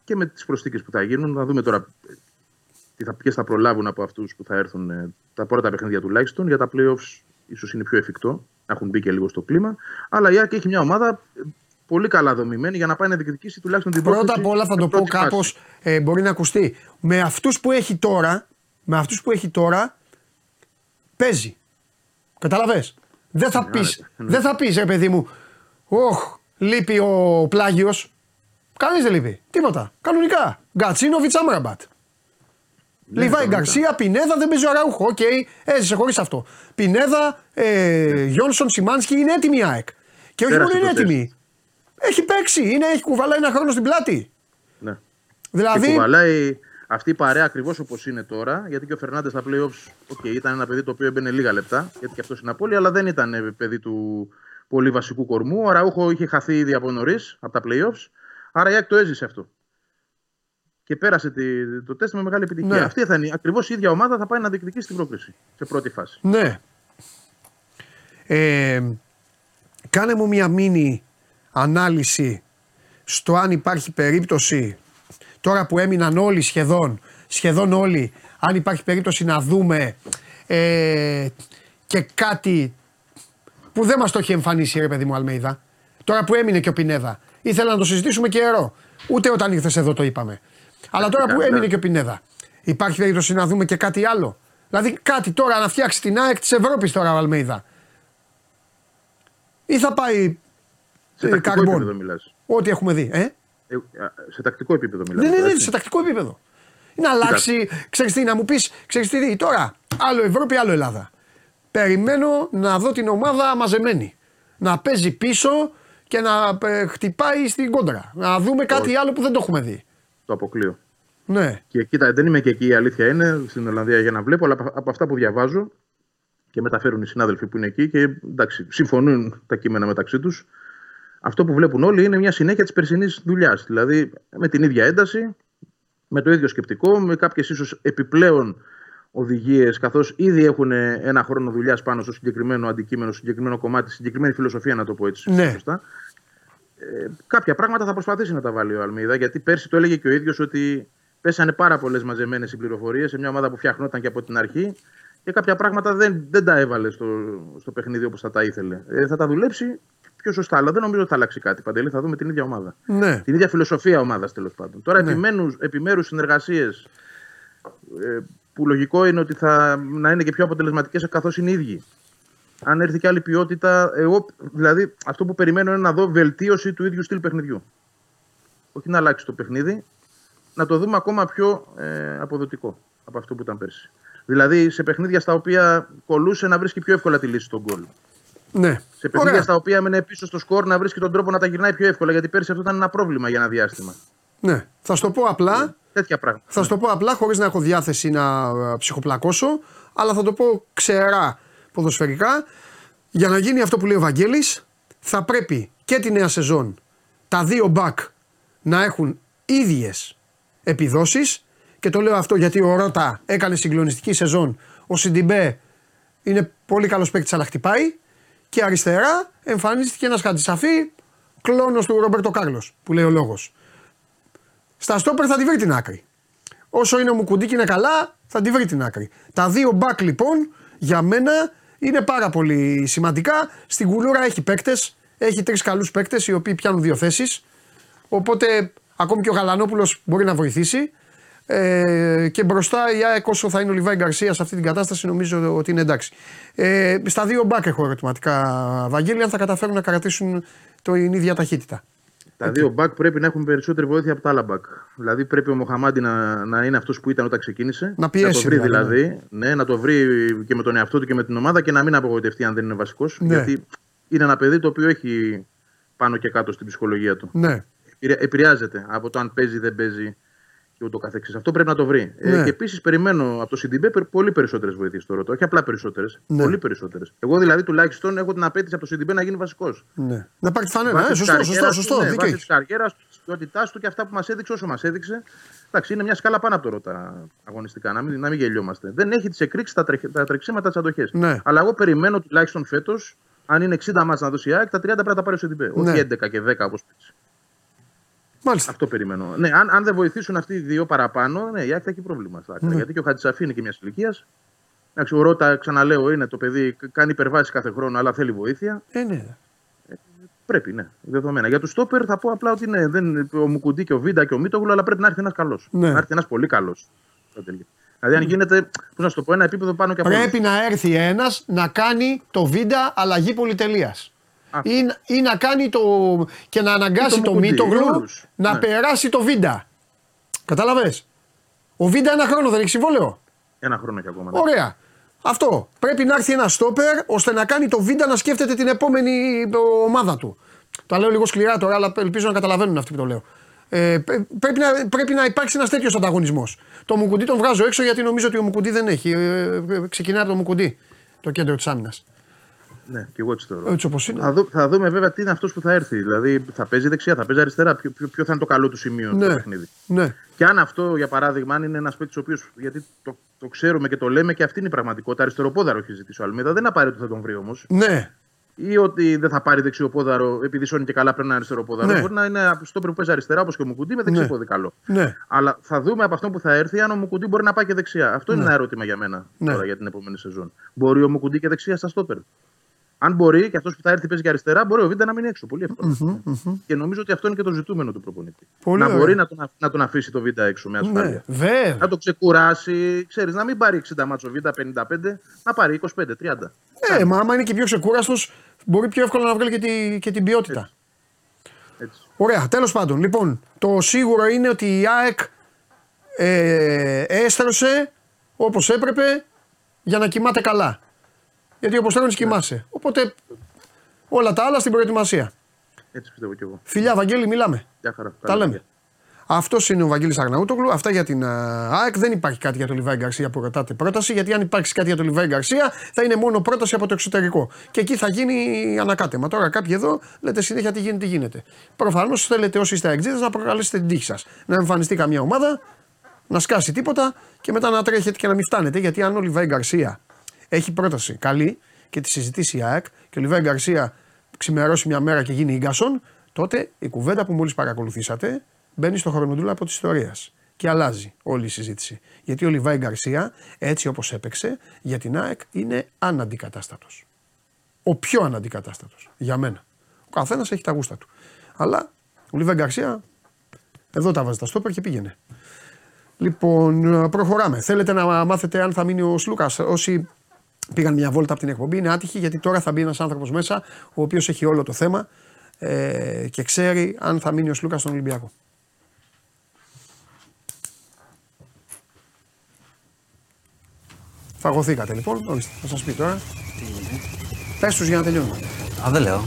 Speaker 5: και με τις προσθήκες που θα γίνουν, να δούμε τώρα τι θα, ποιες θα προλάβουν από αυτούς που θα έρθουν ε, τα πρώτα παιχνίδια τουλάχιστον. Για τα playoffs ίσως είναι πιο εφικτό, να έχουν μπει και λίγο στο κλίμα. Αλλά η ΑΕΚ έχει μια ομάδα ε, πολύ καλά δομημένη για να πάει να διεκδικήσει τουλάχιστον την
Speaker 1: Πρώτα
Speaker 5: πρόκληση
Speaker 1: απ' όλα θα
Speaker 5: σε
Speaker 1: το πω
Speaker 5: πρώτη φάση.
Speaker 1: κάπως. Ε, μπορεί να ακουστεί. Με αυτούς που έχει τώρα, με αυτούς που έχει τώρα, παίζει. Κατάλαβε. Δεν θα πεις,
Speaker 5: ναι.
Speaker 1: δεν θα πεις, ρε παιδί μου, Ωχ, λείπει ο πλάγιος. Κανείς δεν λείπει. Τίποτα. Κανονικά. Γκατσίνοβιτς Άμραμπατ.
Speaker 5: Ναι,
Speaker 1: Λιβάι
Speaker 5: κανονικά.
Speaker 1: Γκαρσία, Πινέδα, δεν παίζει ο Αραούχο. Οκ, έζησε χωρίς αυτό. Πινέδα, ε, Γιόνσον, Σιμάνσκι είναι έτοιμη η ΑΕΚ. Και όχι μόνο
Speaker 5: Πέρασε
Speaker 1: είναι
Speaker 5: το
Speaker 1: έτοιμη. Έχει παίξει, είναι, έχει κουβαλάει ένα χρόνο στην πλάτη.
Speaker 5: Ναι.
Speaker 1: Δηλαδή.
Speaker 5: Και κουβαλάει αυτή η παρέα ακριβώς όπως είναι τώρα. Γιατί και ο Φερνάντες στα playoffs okay, ήταν ένα παιδί το οποίο έμπαινε λίγα λεπτά, γιατί και αυτό είναι απόλυτη, αλλά δεν ήταν ε, παιδί του πολύ βασικού κορμού. Ο Αραούχο είχε χαθεί ήδη από νωρίς από τα playoffs. Άρα η ΑΕΚ το έζησε αυτό. Και πέρασε τη, το τεστ με μεγάλη επιτυχία.
Speaker 1: Ναι.
Speaker 5: Αυτή θα είναι ακριβώς η ίδια ομάδα θα πάει να διεκδικήσει την πρόκληση σε πρώτη φάση.
Speaker 1: Ναι. Ε, κάνε μου μια μίνι ανάλυση στο αν υπάρχει περίπτωση τώρα που έμειναν όλοι σχεδόν, σχεδόν όλοι, αν υπάρχει περίπτωση να δούμε ε, και κάτι που δεν μας το έχει εμφανίσει ρε παιδί μου Αλμέιδα. Τώρα που έμεινε και ο Πινέδα. Ήθελα να το συζητήσουμε καιρό. Ούτε όταν ήρθες εδώ το είπαμε. Αλλά τώρα που
Speaker 5: ναι.
Speaker 1: έμεινε και ο Πινέδα. Υπάρχει περίπτωση να δούμε και κάτι άλλο. Δηλαδή κάτι τώρα να φτιάξει την ΑΕΚ της Ευρώπης τώρα ο Αλμέιδα. Ή θα πάει
Speaker 5: Σε
Speaker 1: ε,
Speaker 5: τακτικό
Speaker 1: καρμπόν;
Speaker 5: επίπεδο μιλάς.
Speaker 1: Ό,τι έχουμε δει. Ε;
Speaker 5: Ε, α, σε τακτικό επίπεδο μιλάς.
Speaker 1: Ναι, ναι, ναι, σε τακτικό επίπεδο. Να αλλάξει, ξέρεις τι, να μου πεις, ξέρεις τι, τώρα, άλλο Ευρώπη, άλλο Ελλάδα. Περιμένω να δω την ομάδα μαζεμένη. Να παίζει πίσω και να ε, χτυπάει στην κόντρα. Να δούμε κάτι
Speaker 5: Όχι.
Speaker 1: άλλο που δεν το έχουμε δει.
Speaker 5: Το αποκλείω.
Speaker 1: Ναι.
Speaker 5: Και κοίτα, δεν είμαι και εκεί, η αλήθεια είναι, στην Ολλανδία για να βλέπω, αλλά από- από αυτά που διαβάζω και μεταφέρουν οι συνάδελφοι που είναι εκεί και εντάξει, συμφωνούν τα κείμενα μεταξύ τους. Αυτό που βλέπουν όλοι είναι μια συνέχεια της περσινής δουλειάς. Δηλαδή με την ίδια ένταση, με το ίδιο σκεπτικό, με κάποιες ίσως επιπλέον οδηγίες, καθώς ήδη έχουν ένα χρόνο δουλειάς πάνω στο συγκεκριμένο αντικείμενο, στο συγκεκριμένο κομμάτι, στη συγκεκριμένη φιλοσοφία, να το πω έτσι.
Speaker 1: Ναι.
Speaker 5: Σωστά. Ε, κάποια πράγματα θα προσπαθήσει να τα βάλει ο Αλμίδα, γιατί πέρσι το έλεγε και ο ίδιος ότι πέσανε πάρα πολλές μαζεμένες συμπληροφορίε σε μια ομάδα που φτιαχνόταν και από την αρχή και κάποια πράγματα δεν, δεν τα έβαλε στο, στο παιχνίδι όπως θα τα ήθελε. Ε, θα τα δουλέψει πιο σωστά, αλλά δεν νομίζω ότι θα αλλάξει κάτι. Παντελή, θα δούμε την ίδια ομάδα.
Speaker 1: Ναι.
Speaker 5: Την ίδια φιλοσοφία ομάδας τέλος πάντων. Τώρα
Speaker 1: Ναι.
Speaker 5: επιμέρους επιμέρους συνεργασίες ε, που λογικό είναι ότι θα να είναι και πιο αποτελεσματικές καθώς είναι οι ίδιοι. Αν έρθει και άλλη ποιότητα, εγώ δηλαδή αυτό που περιμένω είναι να δω βελτίωση του ίδιου στυλ παιχνιδιού. Όχι να αλλάξει το παιχνίδι, να το δούμε ακόμα πιο ε, αποδοτικό από αυτό που ήταν πέρσι. Δηλαδή σε παιχνίδια στα οποία κολούσε να βρίσκει πιο εύκολα τη λύση στον γκολ.
Speaker 1: Ναι.
Speaker 5: Σε παιχνίδια
Speaker 1: Ωραία.
Speaker 5: στα οποία έμενε πίσω στο σκορ να βρίσκει τον τρόπο να τα γυρνάει πιο εύκολα. Γιατί πέρσι αυτό ήταν ένα πρόβλημα για ένα διάστημα.
Speaker 1: Ναι. Θα σου το πω απλά.
Speaker 5: Τέτοια πράγματα.
Speaker 1: Θα σου το πω απλά χωρίς να έχω διάθεση να ε, ψυχοπλακώσω, αλλά θα το πω ξερά ποδοσφαιρικά. Για να γίνει αυτό που λέει ο Βαγγέλης, θα πρέπει και τη νέα σεζόν τα δύο μπακ να έχουν ίδιες επιδόσεις και το λέω αυτό γιατί ο Ρώτα έκανε συγκλονιστική σεζόν, ο Σιντιμπέ είναι πολύ καλός παίκτης αλλά χτυπάει και αριστερά εμφανίστηκε ένας Χατζησαφή, κλόνος του Ρομπέρτο Κάρλος που λέει ο λόγος. Στα στόπερ θα τη βρει την άκρη. Όσο είναι ο Μουκουντή και είναι καλά, θα τη βρει την άκρη. Τα δύο μπακ λοιπόν για μένα είναι πάρα πολύ σημαντικά. Στην κουλούρα έχει παίκτες. Έχει τρεις καλούς παίκτες οι οποίοι πιάνουν δύο θέσεις. Οπότε ακόμη και ο Γαλανόπουλος μπορεί να βοηθήσει. Ε, και μπροστά η ΑΕΚ όσο θα είναι ο Λιβάη Γκαρσία σε αυτή την κατάσταση νομίζω ότι είναι εντάξει. Ε, στα δύο μπακ έχω ερωτηματικά Βαγγέλη αν θα καταφέρουν να κρατήσουν την ίδια ταχύτητα.
Speaker 5: Τα δύο μπακ πρέπει να έχουν περισσότερη βοήθεια από τα άλλα μπακ. Δηλαδή πρέπει ο Μοχαμάντη να, να είναι αυτός που ήταν όταν ξεκίνησε.
Speaker 1: Να πιέσει,
Speaker 5: το βρει
Speaker 1: δηλαδή,
Speaker 5: δηλαδή. Ναι. να το βρει και με τον εαυτό του και με την ομάδα και να μην απογοητευτεί αν δεν είναι βασικός.
Speaker 1: Ναι.
Speaker 5: Γιατί είναι ένα παιδί το οποίο έχει πάνω και κάτω στην ψυχολογία του.
Speaker 1: Ναι.
Speaker 5: Επηρε- Επηρεάζεται από το αν παίζει, δεν παίζει και ούτω καθεξής. Αυτό πρέπει να το βρει.
Speaker 1: Ναι.
Speaker 5: Ε, και επίσης περιμένω από το Σιντιμπέ πε- πολύ περισσότερες βοήθειες στο Ρότα. Όχι απλά περισσότερες.
Speaker 1: Ναι.
Speaker 5: Πολύ περισσότερες. Εγώ δηλαδή τουλάχιστον έχω την απαίτηση από το Σιντιμπέ να γίνει βασικός.
Speaker 1: ναι. Να πάρει της φανέλα. Ε, σωστό, σωστό, σωστό.
Speaker 5: Ναι,
Speaker 1: δίκιο
Speaker 5: βάσει
Speaker 1: έχεις.
Speaker 5: τη καριέρα, της ποιότητά του και αυτά που μας έδειξε όσο μας έδειξε. Εντάξει, είναι μια σκάλα πάνω από το ρώτα αγωνιστικά, να μην, να μην γελιόμαστε. Δεν έχει τις εκρήξεις τα, τρεχ, τα τρεξίματα της αντοχές.
Speaker 1: Ναι.
Speaker 5: Αλλά εγώ περιμένω τουλάχιστον φέτος, αν είναι 60 μάτς να δώσει η ΑΕΚ, τα 30 πρέπει να τα πάρει ο Σεντιμπέ.
Speaker 1: Ναι.
Speaker 5: Όχι 11 και 10 όπως πες.
Speaker 1: Μάλιστα.
Speaker 5: Αυτό περιμένω. Ναι, αν, αν δεν βοηθήσουν αυτοί οι δύο παραπάνω, ναι, η ΑΕΚ θα έχει πρόβλημα στα άκρα.
Speaker 1: Ναι.
Speaker 5: Γιατί και ο Χατζησαφή είναι και μιας ηλικίας. Εντάξει, ο Ρώτα, ξαναλέω, είναι το παιδί, κάνει υπερβάσεις κάθε χρόνο, αλλά θέλει βοήθεια.
Speaker 1: Ε, ναι.
Speaker 5: Πρέπει, ναι, δεδομένα. Για τους Στόπερ θα πω απλά ότι ναι, δεν, ο Μουκουντή και ο Βίντα και ο Μίτογλου, αλλά πρέπει να έρθει ένας καλός.
Speaker 1: Ναι.
Speaker 5: Να έρθει ένας πολύ καλός. Δηλαδή, αν γίνεται, πώς να σου το πω, ένα επίπεδο πάνω και από
Speaker 1: Πρέπει να έρθει ένας να κάνει το βίντα αλλαγή πολυτελείας.
Speaker 5: Αυτό.
Speaker 1: Ή, ή να κάνει το. και να αναγκάσει
Speaker 5: Ή το
Speaker 1: το
Speaker 5: Μουκουντή,
Speaker 1: Μίτογλου
Speaker 5: όλους.
Speaker 1: να
Speaker 5: Ναι.
Speaker 1: περάσει το βίντα. Κατάλαβες; Ο βίντα ένα χρόνο δεν έχει συμβόλαιο.
Speaker 5: Ένα χρόνο και ακόμα. ναι.
Speaker 1: Ωραία. Αυτό. Πρέπει να έρθει ένα στόπερ ώστε να κάνει το βίντα να σκέφτεται την επόμενη ε, ομάδα του. Τα λέω λίγο σκληρά τώρα, αλλά ελπίζω να καταλαβαίνουν αυτοί που το λέω. Ε, πρέ- πρέπει, να, πρέπει να υπάρξει ένας τέτοιος ανταγωνισμός. Το Μουκουντή τον βγάζω έξω γιατί νομίζω ότι ο Μουκουντή δεν έχει. Ε, ε, ξεκινάει από το Μουκουντή το κέντρο της άμυνας.
Speaker 5: Ναι, και εγώ έτσι θεωρώ.
Speaker 1: Έτσι όπως είναι.
Speaker 5: Θα, δω, θα δούμε βέβαια τι είναι αυτός που θα έρθει. Δηλαδή θα παίζει δεξιά, θα παίζει αριστερά. Ποιο, ποιο, ποιο θα είναι το καλό του σημείο στο
Speaker 1: Ναι.
Speaker 5: παιχνίδι.
Speaker 1: ναι.
Speaker 5: Και αν αυτό, για παράδειγμα, αν είναι ένας παίκτης ο οποίος. Γιατί το, το ξέρουμε και το λέμε και αυτή είναι η πραγματικότητα. Αριστεροπόδαρο έχει ζητήσει ο Αλμίδα. Δεν είναι απαραίτητο θα τον βρει όμως.
Speaker 1: Ναι.
Speaker 5: Ή ότι δεν θα πάρει δεξιοπόδαρο επειδή σώνει και καλά πρέπει να είναι αριστεροπόδαρο.
Speaker 1: Ναι.
Speaker 5: Μπορεί να είναι από στόπερ που παίζει αριστερά όπως και ο Μουκουντή με δεξιοπόδι καλό.
Speaker 1: Ναι.
Speaker 5: Αλλά θα δούμε από αυτό που θα έρθει αν ο Μουκουντή μπορεί να πάει και δεξιά. Αυτό είναι ένα ερώτημα για μένα
Speaker 1: Ναι.
Speaker 5: τώρα για την επόμενη σεζόν. Μπορεί ο Μουκουντή και δεξιά στα στόπερ; Αν μπορεί και αυτός που θα έρθει παίζει και αριστερά, μπορεί ο Βίντα να μείνει έξω. Πολύ εύκολα. Και νομίζω ότι αυτό είναι και το ζητούμενο του προπονητή.
Speaker 1: Πολύ
Speaker 5: να
Speaker 1: ωραία.
Speaker 5: μπορεί να τον, αφ- να τον αφήσει το Βίντα έξω με ασφάλεια.
Speaker 1: ναι. Βέβαια.
Speaker 5: Να το ξεκουράσει, ξέρεις, να μην πάρει 60 μάτσο Βίντα 55, να πάρει 25-30.
Speaker 1: Ε, μα άμα είναι και πιο ξεκούραστος, μπορεί πιο εύκολα να βγάλει και, τη, και την ποιότητα.
Speaker 5: Έτσι.
Speaker 1: Ωραία, τέλος πάντων. Λοιπόν, το σίγουρο είναι ότι η ΑΕΚ ε, έστρωσε όπως έπρεπε για να κοιμάται καλά. Γιατί όπως τρώνε κοιμάσαι. Οπότε όλα τα άλλα στην προετοιμασία.
Speaker 5: Έτσι πιστεύω κι εγώ.
Speaker 1: Φιλιά, Βαγγέλη, μιλάμε.
Speaker 5: Γεια χαρά.
Speaker 1: Τα
Speaker 5: Καλή
Speaker 1: λέμε.
Speaker 5: δουλειά.
Speaker 1: Αυτός είναι ο Βαγγέλης Αγναούτογλου. Αυτά για την α, ΑΕΚ. Δεν υπάρχει κάτι για τον Λιβάη Γκαρσία που ρωτάτε πρόταση. Γιατί αν υπάρξει κάτι για τον Λιβάη Γκαρσία θα είναι μόνο πρόταση από το εξωτερικό. Και εκεί θα γίνει ανακάτεμα. Τώρα κάποιοι εδώ λέτε συνέχεια τι γίνεται, τι γίνεται. Προφανώς θέλετε όσοι είστε αεξίδε να προκαλέσετε την τύχη σας. Να εμφανιστεί καμία ομάδα, να σκάσει τίποτα και μετά να τρέχετε και να μην φτάνετε. Γιατί αν ο Λιβάη Γκαρσία έχει πρόταση καλή και τη συζητήσει η ΑΕΚ και ο Λιβάη Γκαρσία ξημερώσει μια μέρα και γίνει γκασόν, τότε η κουβέντα που μόλις παρακολουθήσατε μπαίνει στο χρονοτούλαπο της ιστορίας. Και αλλάζει όλη η συζήτηση. Γιατί ο Λιβάη Γκαρσία, έτσι όπως έπαιξε, για την ΑΕΚ είναι αναντικατάστατος. Ο πιο αναντικατάστατος. Για μένα. Ο καθένας έχει τα γούστα του. Αλλά ο Λιβάη Γκαρσία εδώ τα βάζει τα στόπερ και πήγαινε. Λοιπόν, προχωράμε. Θέλετε να μάθετε αν θα μείνει ο Σλούκας. Όσοι πήγαν μια βόλτα από την εκπομπή είναι άτυχοι γιατί τώρα θα μπει ένας άνθρωπος μέσα ο οποίος έχει όλο το θέμα ε, και ξέρει αν θα μείνει ο Σλούκας στον Ολυμπιακό. Φαγωθήκατε λοιπόν. Ορίστε, θα σας πει τώρα. Πες τους για να τελειώνουμε.
Speaker 6: Α, δεν λέω.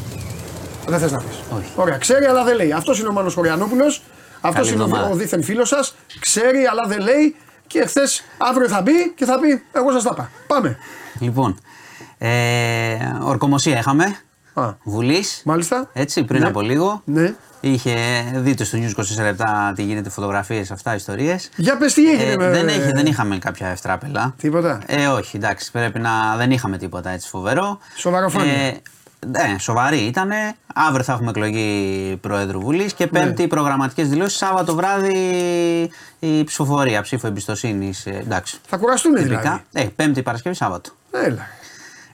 Speaker 1: Δεν θες να πεις.
Speaker 6: Όχι.
Speaker 1: Ωραία, ξέρει αλλά δεν λέει. Αυτός είναι ο Μάνος Χωριανόπουλος. Αυτός
Speaker 6: Καλή
Speaker 1: είναι ο,
Speaker 6: εβδομάδα.
Speaker 1: ο δίθεν φίλος σας. Ξέρει αλλά δεν λέει. Και χθες αύριο θα μπει και θα πει: Εγώ σας τα είπα. Πάμε.
Speaker 6: Λοιπόν, ε, ορκομοσία είχαμε.
Speaker 1: Α,
Speaker 6: Βουλής.
Speaker 1: μάλιστα.
Speaker 6: Έτσι, πριν
Speaker 1: Ναι.
Speaker 6: από λίγο.
Speaker 1: Ναι.
Speaker 6: Είχε δείτε στο News 24 λεπτά τι γίνεται, φωτογραφίες, αυτά, ιστορίες.
Speaker 1: Για πες τι έγινε. με-
Speaker 6: δεν, έχει, δεν είχαμε κάποια ευτράπελα.
Speaker 1: Τίποτα.
Speaker 6: Ε, όχι, εντάξει, πρέπει να. Δεν είχαμε τίποτα έτσι φοβερό.
Speaker 1: Σοβαροφάνεια.
Speaker 6: Ε, Ναι, σοβαρή ήταν. Αύριο θα έχουμε εκλογή Προέδρου Βουλής και
Speaker 1: Ναι.
Speaker 6: Πέμπτη οι προγραμματικές δηλώσεις. Σάββατο βράδυ η ψηφοφορία, ψήφο εμπιστοσύνης. Εντάξει.
Speaker 1: Θα κουραστούν
Speaker 6: Τυπικά.
Speaker 1: δηλαδή.
Speaker 6: Ε, πέμπτη Παρασκευή Σάββατο.
Speaker 1: Έλα.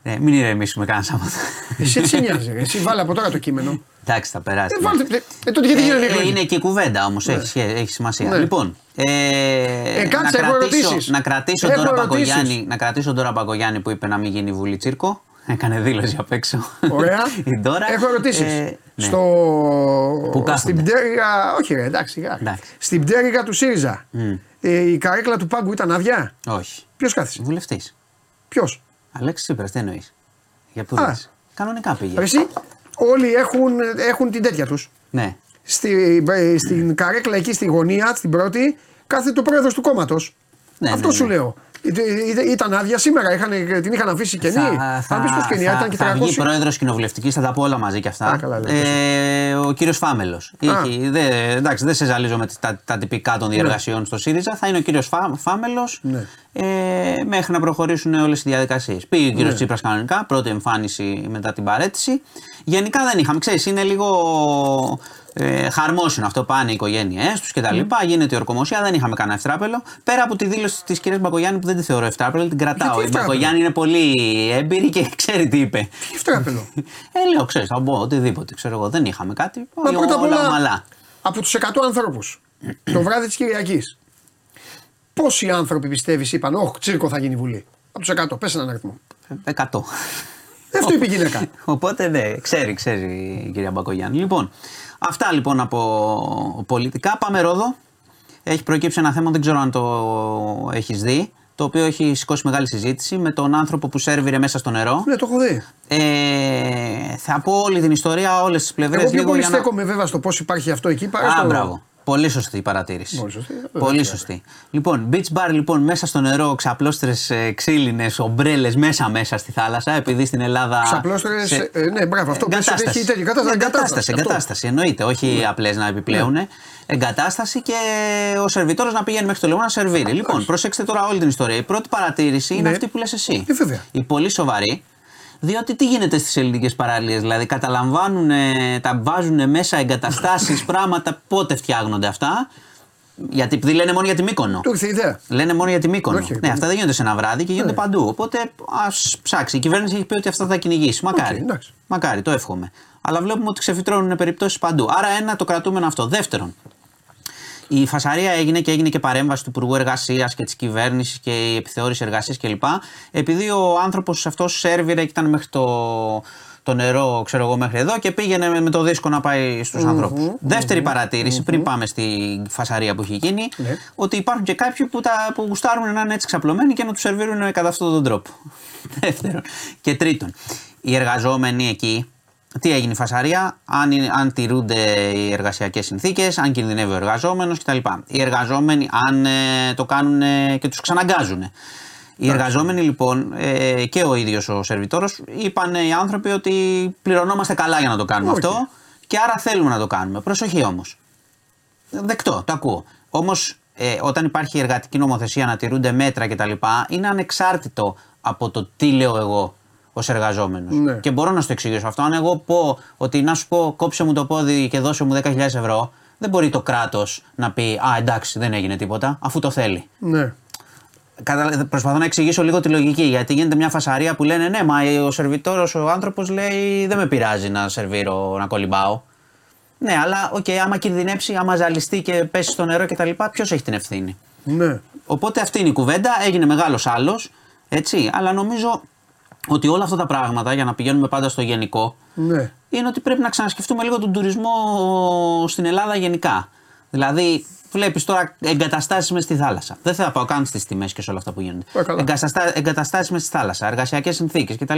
Speaker 6: Ε, μην ηρεμήσουμε κανένα Σάββατο.
Speaker 1: Εσύ τι σε νοιάζει, ρε. εσύ βάλε από τώρα το κείμενο.
Speaker 6: Εντάξει, θα περάσει.
Speaker 1: Ε, βάλτε, ε, ε, τότε γιατί γίνανε οι
Speaker 6: Ε,
Speaker 1: εκλογές.
Speaker 6: είναι και η κουβέντα όμως, έχει, έχει σημασία.
Speaker 1: Ναι.
Speaker 6: Λοιπόν, ε,
Speaker 1: κάτσε,
Speaker 6: να,
Speaker 1: έχω
Speaker 6: κρατήσω,
Speaker 1: ερωτήσεις.
Speaker 6: να, κρατήσω
Speaker 1: Έχω
Speaker 6: τώρα
Speaker 1: ερωτήσεις.
Speaker 6: Παγκογιάννη, να κρατήσω τώρα Παγκογιάννη που είπε να μην γίνει βουλή τσίρκο. Έκανε δήλωση απ' έξω.
Speaker 1: Ωραία.
Speaker 6: η Ντόρα.
Speaker 1: Έχω ερωτήσεις.
Speaker 6: Ε, ναι.
Speaker 1: Στο...
Speaker 6: Πού κάθονται;
Speaker 1: Στην πτέρυγα. Όχι, ρε, εντάξει. σιγά.
Speaker 6: Εντάξει.
Speaker 1: Στην πτέρυγα του ΣΥΡΙΖΑ. Ε, η καρέκλα του πάγκου ήταν άδεια;
Speaker 6: Όχι.
Speaker 1: Ποιος κάθισε;
Speaker 6: Βουλευτής.
Speaker 1: Ποιος;
Speaker 6: Αλέξης Τσίπρας, τι εννοείς; Για πού
Speaker 1: Α.
Speaker 6: λες; Κανονικά πήγε.
Speaker 1: Εσύ, όλοι έχουν, έχουν την τέτοια τους.
Speaker 6: Ναι.
Speaker 1: Στη, ε, στην καρέκλα εκεί στη γωνία, στην πρώτη, κάθεται ο πρόεδρος του κόμματος.
Speaker 6: Ναι,
Speaker 1: Αυτό
Speaker 6: ναι,
Speaker 1: σου
Speaker 6: ναι.
Speaker 1: λέω. Ή- ή- Ήταν άδεια σήμερα, είχαν, την είχαν αφήσει κενή.
Speaker 6: Θα,
Speaker 1: Θα, πεις πως κενή,
Speaker 6: θα,
Speaker 1: ήταν και
Speaker 6: θα βγει
Speaker 1: 300.
Speaker 6: πρόεδρος κοινοβουλευτικής, θα τα πω όλα μαζί και αυτά.
Speaker 1: Α, καλά, λέει,
Speaker 6: ε, ο κύριος Φάμελος. Δε, εντάξει, δεν σε ζαλίζω με τα, τα τυπικά των διεργασιών στο ΣΥΡΙΖΑ. Θα είναι ο κύριος Φά, Φάμελος
Speaker 1: Ναι.
Speaker 6: ε, μέχρι να προχωρήσουν όλες οι διαδικασίες. Πήγε ο κύριος
Speaker 1: Ναι.
Speaker 6: Τσίπρας κανονικά, πρώτη εμφάνιση μετά την παρέτηση. Γενικά δεν είχαμε, ξέρεις, είναι λίγο ε, χαρμόσυνο αυτό. Πάνε οι οικογένειές τους κτλ. Γίνεται η ορκομοσία, δεν είχαμε κανένα ευτράπελο. Πέρα από τη δήλωση της κυρίας Μπακογιάννη που δεν τη θεωρώ ευτράπελο, την κρατάω.
Speaker 1: Γιατί
Speaker 6: Η
Speaker 1: ευτράπελο;
Speaker 6: Μπακογιάννη είναι πολύ έμπειρη και ξέρει τι είπε.
Speaker 1: Τι φτράπελο.
Speaker 6: Ε, λέω, ξέρεις, θα πω οτιδήποτε. Ξέρω εγώ, δεν είχαμε κάτι.
Speaker 1: Μα πρώτα απ'
Speaker 6: όλα
Speaker 1: όλα,
Speaker 6: ομαλά.
Speaker 1: από τους 100 ανθρώπου το βράδυ της Κυριακής, πόσοι άνθρωποι πιστεύεις είπαν, Όχι, τσίρκο θα γίνει βουλή. Από τους 100, πες έναν αριθμό.
Speaker 6: Ε, 100.
Speaker 1: Αυτό είπε η γυναίκα.
Speaker 6: Οπότε ναι, ξέρει, ξέρει η κυρία Μπακογιάννη. Λοιπόν, αυτά λοιπόν από πολιτικά. Πάμε Ρόδο. Έχει προκύψει ένα θέμα, δεν ξέρω αν το έχεις δει. Το οποίο έχει σηκώσει μεγάλη συζήτηση με τον άνθρωπο που σερβιρε μέσα στο νερό.
Speaker 1: ναι, το έχω δει.
Speaker 6: Ε, θα πω όλη την ιστορία, όλες τις πλευρές.
Speaker 1: Εγώ πιο πολύ στέκομαι βέβαια στο πώς υπάρχει αυτό εκεί παρά
Speaker 6: Α,
Speaker 1: στο.
Speaker 6: μπράβο. Πολύ σωστή η παρατήρηση.
Speaker 1: Πολύ σωστή, βέβαια,
Speaker 6: Πολύ
Speaker 1: βέβαια.
Speaker 6: σωστή. Λοιπόν, beach bar λοιπόν μέσα στο νερό, ξαπλώστρες ξύλινες, ομπρέλες μέσα μέσα στη θάλασσα, επειδή στην Ελλάδα.
Speaker 1: Ξαπλώστρες,
Speaker 6: σε-
Speaker 1: ε, ναι, μπράβο, αυτό πες ότι έχει τέτοια κατάσταση,
Speaker 6: Ναι,
Speaker 1: εγκατάσταση,
Speaker 6: εγκατάσταση,
Speaker 1: αυτό.
Speaker 6: εγκατάσταση, εννοείται. Όχι απλές να επιπλέουν. Εγκατάσταση και ο σερβιτόρος να πηγαίνει μέχρι το λαιμό να σερβίρει. Λοιπόν, προσέξτε τώρα όλη την ιστορία. Η πρώτη παρατήρηση είναι
Speaker 1: Ναι.
Speaker 6: αυτή που λες εσύ.
Speaker 1: Ε, βέβαια.
Speaker 6: Η πολύ σοβαρή. Διότι τι γίνεται στις ελληνικές παραλίες, Δηλαδή καταλαμβάνουν, τα βάζουν μέσα εγκαταστάσεις, πράγματα. Πότε φτιάχνονται αυτά; Γιατί επειδή λένε μόνο για τη Μύκονο.
Speaker 1: Του ήρθε η ιδέα.
Speaker 6: Λένε μόνο για τη Μύκονο.
Speaker 1: Όχι,
Speaker 6: ναι,
Speaker 1: δεν-
Speaker 6: αυτά δεν γίνονται σε ένα βράδυ και γίνονται
Speaker 1: Ναι.
Speaker 6: παντού. Οπότε ας ψάξει. Η κυβέρνηση έχει πει ότι αυτά θα κυνηγήσει. Μακάρι.
Speaker 1: εντάξει.
Speaker 6: Μακάρι, το εύχομαι. Αλλά βλέπουμε ότι ξεφυτρώνουν περιπτώσεις παντού. Άρα, ένα το κρατούμενο αυτό. Δεύτερον, η φασαρία έγινε και έγινε και παρέμβαση του Υπουργού Εργασίας και της κυβέρνησης και η επιθεώρηση εργασίας κλπ. Επειδή ο άνθρωπος αυτός σερβιρε και ήταν μέχρι το, το νερό, ξέρω εγώ, μέχρι εδώ και πήγαινε με, με το δίσκο να πάει στους ανθρώπους. Δεύτερη παρατήρηση, πριν πάμε στη φασαρία που έχει γίνει,
Speaker 1: Ναι.
Speaker 6: ότι υπάρχουν και κάποιοι που, τα, που γουστάρουν να είναι έτσι ξαπλωμένοι και να τους σερβίρουν κατά αυτόν τον τρόπο. Δεύτερον. Και τρίτον, οι εργαζόμενοι εκεί, τι έγινε η φασαρία, αν, είναι- αν τηρούνται οι εργασιακές συνθήκες, αν κινδυνεύει ο εργαζόμενος κτλ. Οι εργαζόμενοι αν ε, το κάνουν ε, και τους ξαναγκάζουν. Οι εργαζόμενοι λοιπόν ε, και ο ίδιος ο σερβιτόρος είπαν οι άνθρωποι ότι πληρωνόμαστε καλά για να το κάνουμε
Speaker 1: Όχι.
Speaker 6: αυτό και άρα θέλουμε να το κάνουμε. Προσοχή όμως. Δεκτό, το ακούω. Όμως, ε, όταν υπάρχει εργατική νομοθεσία να τηρούνται μέτρα κτλ., είναι ανεξάρτητο από το τι λέω εγώ ως εργαζόμενος.
Speaker 1: Ναι.
Speaker 6: Και μπορώ να σου το εξηγήσω αυτό. Αν εγώ πω ότι να σου πω κόψε μου το πόδι και δώσε μου 10.000 ευρώ, δεν μπορεί το κράτος να πει Α, εντάξει, δεν έγινε τίποτα, αφού το θέλει.
Speaker 1: Ναι.
Speaker 6: Κατα... Προσπαθώ να εξηγήσω λίγο τη λογική. Γιατί γίνεται μια φασαρία που λένε Ναι, μα ο σερβιτόρος, ο άνθρωπος λέει Δεν με πειράζει να σερβίρω, να κολυμπάω. Ναι, αλλά οκ, άμα κινδυνεύσει, άμα ζαλιστεί και πέσει στο νερό κτλ., ποιος έχει την ευθύνη;
Speaker 1: Ναι.
Speaker 6: Οπότε αυτή είναι η κουβέντα. Έγινε μεγάλος σάλος. Έτσι. Αλλά νομίζω ότι όλα αυτά τα πράγματα, για να πηγαίνουμε πάντα στο γενικό,
Speaker 1: Ναι.
Speaker 6: είναι ότι πρέπει να ξανασκεφτούμε λίγο τον τουρισμό στην Ελλάδα γενικά. Δηλαδή, βλέπεις τώρα εγκαταστάσεις μες στη θάλασσα. Δεν θα πάω καν στις τιμές και σε όλα αυτά που γίνονται.
Speaker 1: Ε, καλά.
Speaker 6: Εγκαταστάσεις μες στη θάλασσα, εργασιακές συνθήκες κτλ.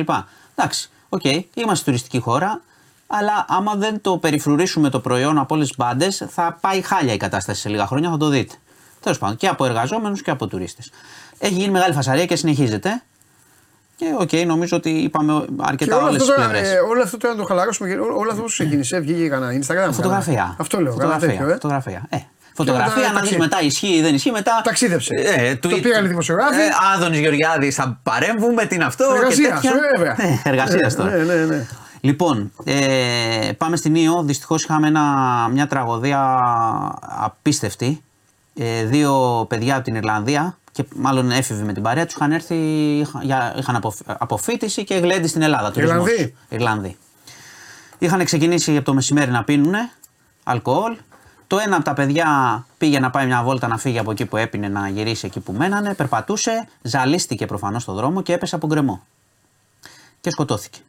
Speaker 6: Εντάξει, οκ, είμαστε τουριστική χώρα, αλλά άμα δεν το περιφρουρήσουμε το προϊόν από όλες τις μπάντες, θα πάει χάλια η κατάσταση σε λίγα χρόνια, θα το δείτε. Τέλος πάντων, και από εργαζόμενους και από τουρίστες. Έχει γίνει μεγάλη φασαρία και συνεχίζεται. Και οκ, νομίζω ότι είπαμε
Speaker 1: Και
Speaker 6: αρκετά
Speaker 1: όλο
Speaker 6: όλες
Speaker 1: αυτό,
Speaker 6: τις
Speaker 1: τώρα,
Speaker 6: πλευρές.
Speaker 1: ε, όλο αυτό τώρα να το χαλαρώσουμε. και Όλο αυτό που ξεκίνησε, βγήκε κανένα Instagram.
Speaker 6: Φωτογραφία.
Speaker 1: κανένα. Αυτό λέω. Κανένα
Speaker 6: Φωτογραφία.
Speaker 1: τέτοιο, ε.
Speaker 6: φωτογραφία. Ε. Φωτογραφία,
Speaker 1: μετά
Speaker 6: να δεις
Speaker 1: ταξι-
Speaker 6: μετά ισχύει ή δεν ισχύει. Μετά.
Speaker 1: Ταξίδεψε.
Speaker 6: Ε,
Speaker 1: Το
Speaker 6: tweet.
Speaker 1: πήγαν οι δημοσιογράφοι.
Speaker 6: Ε, Άδωνης Γεωργιάδης θα παρέμβουμε, τι είναι αυτό.
Speaker 1: Εργασίας,
Speaker 6: και τέτοια.
Speaker 1: βέβαια.
Speaker 6: Ε, εργασίας τώρα.
Speaker 1: Ναι, ναι, ναι.
Speaker 6: Λοιπόν, ε, πάμε στην Ήο. Δυστυχώς είχαμε ένα, μια τραγωδία απίστευτη. Ε, δύο παιδιά από την Ιρλανδία και μάλλον έφηβοι με την παρέα τους είχαν έρθει, είχαν, για- είχαν αποφ- αποφύτιση και γλέντι στην Ελλάδα. τουρισμός.
Speaker 1: Ιρλανδοί;
Speaker 6: Ιρλανδοί. Είχαν ξεκινήσει από το μεσημέρι να πίνουν αλκοόλ. Το ένα από τα παιδιά πήγε να πάει μια βόλτα να φύγει από εκεί που έπινε να γυρίσει εκεί που μένανε. Περπατούσε, ζαλίστηκε προφανώς στο δρόμο και έπεσε από γκρεμό. Και σκοτώθηκε.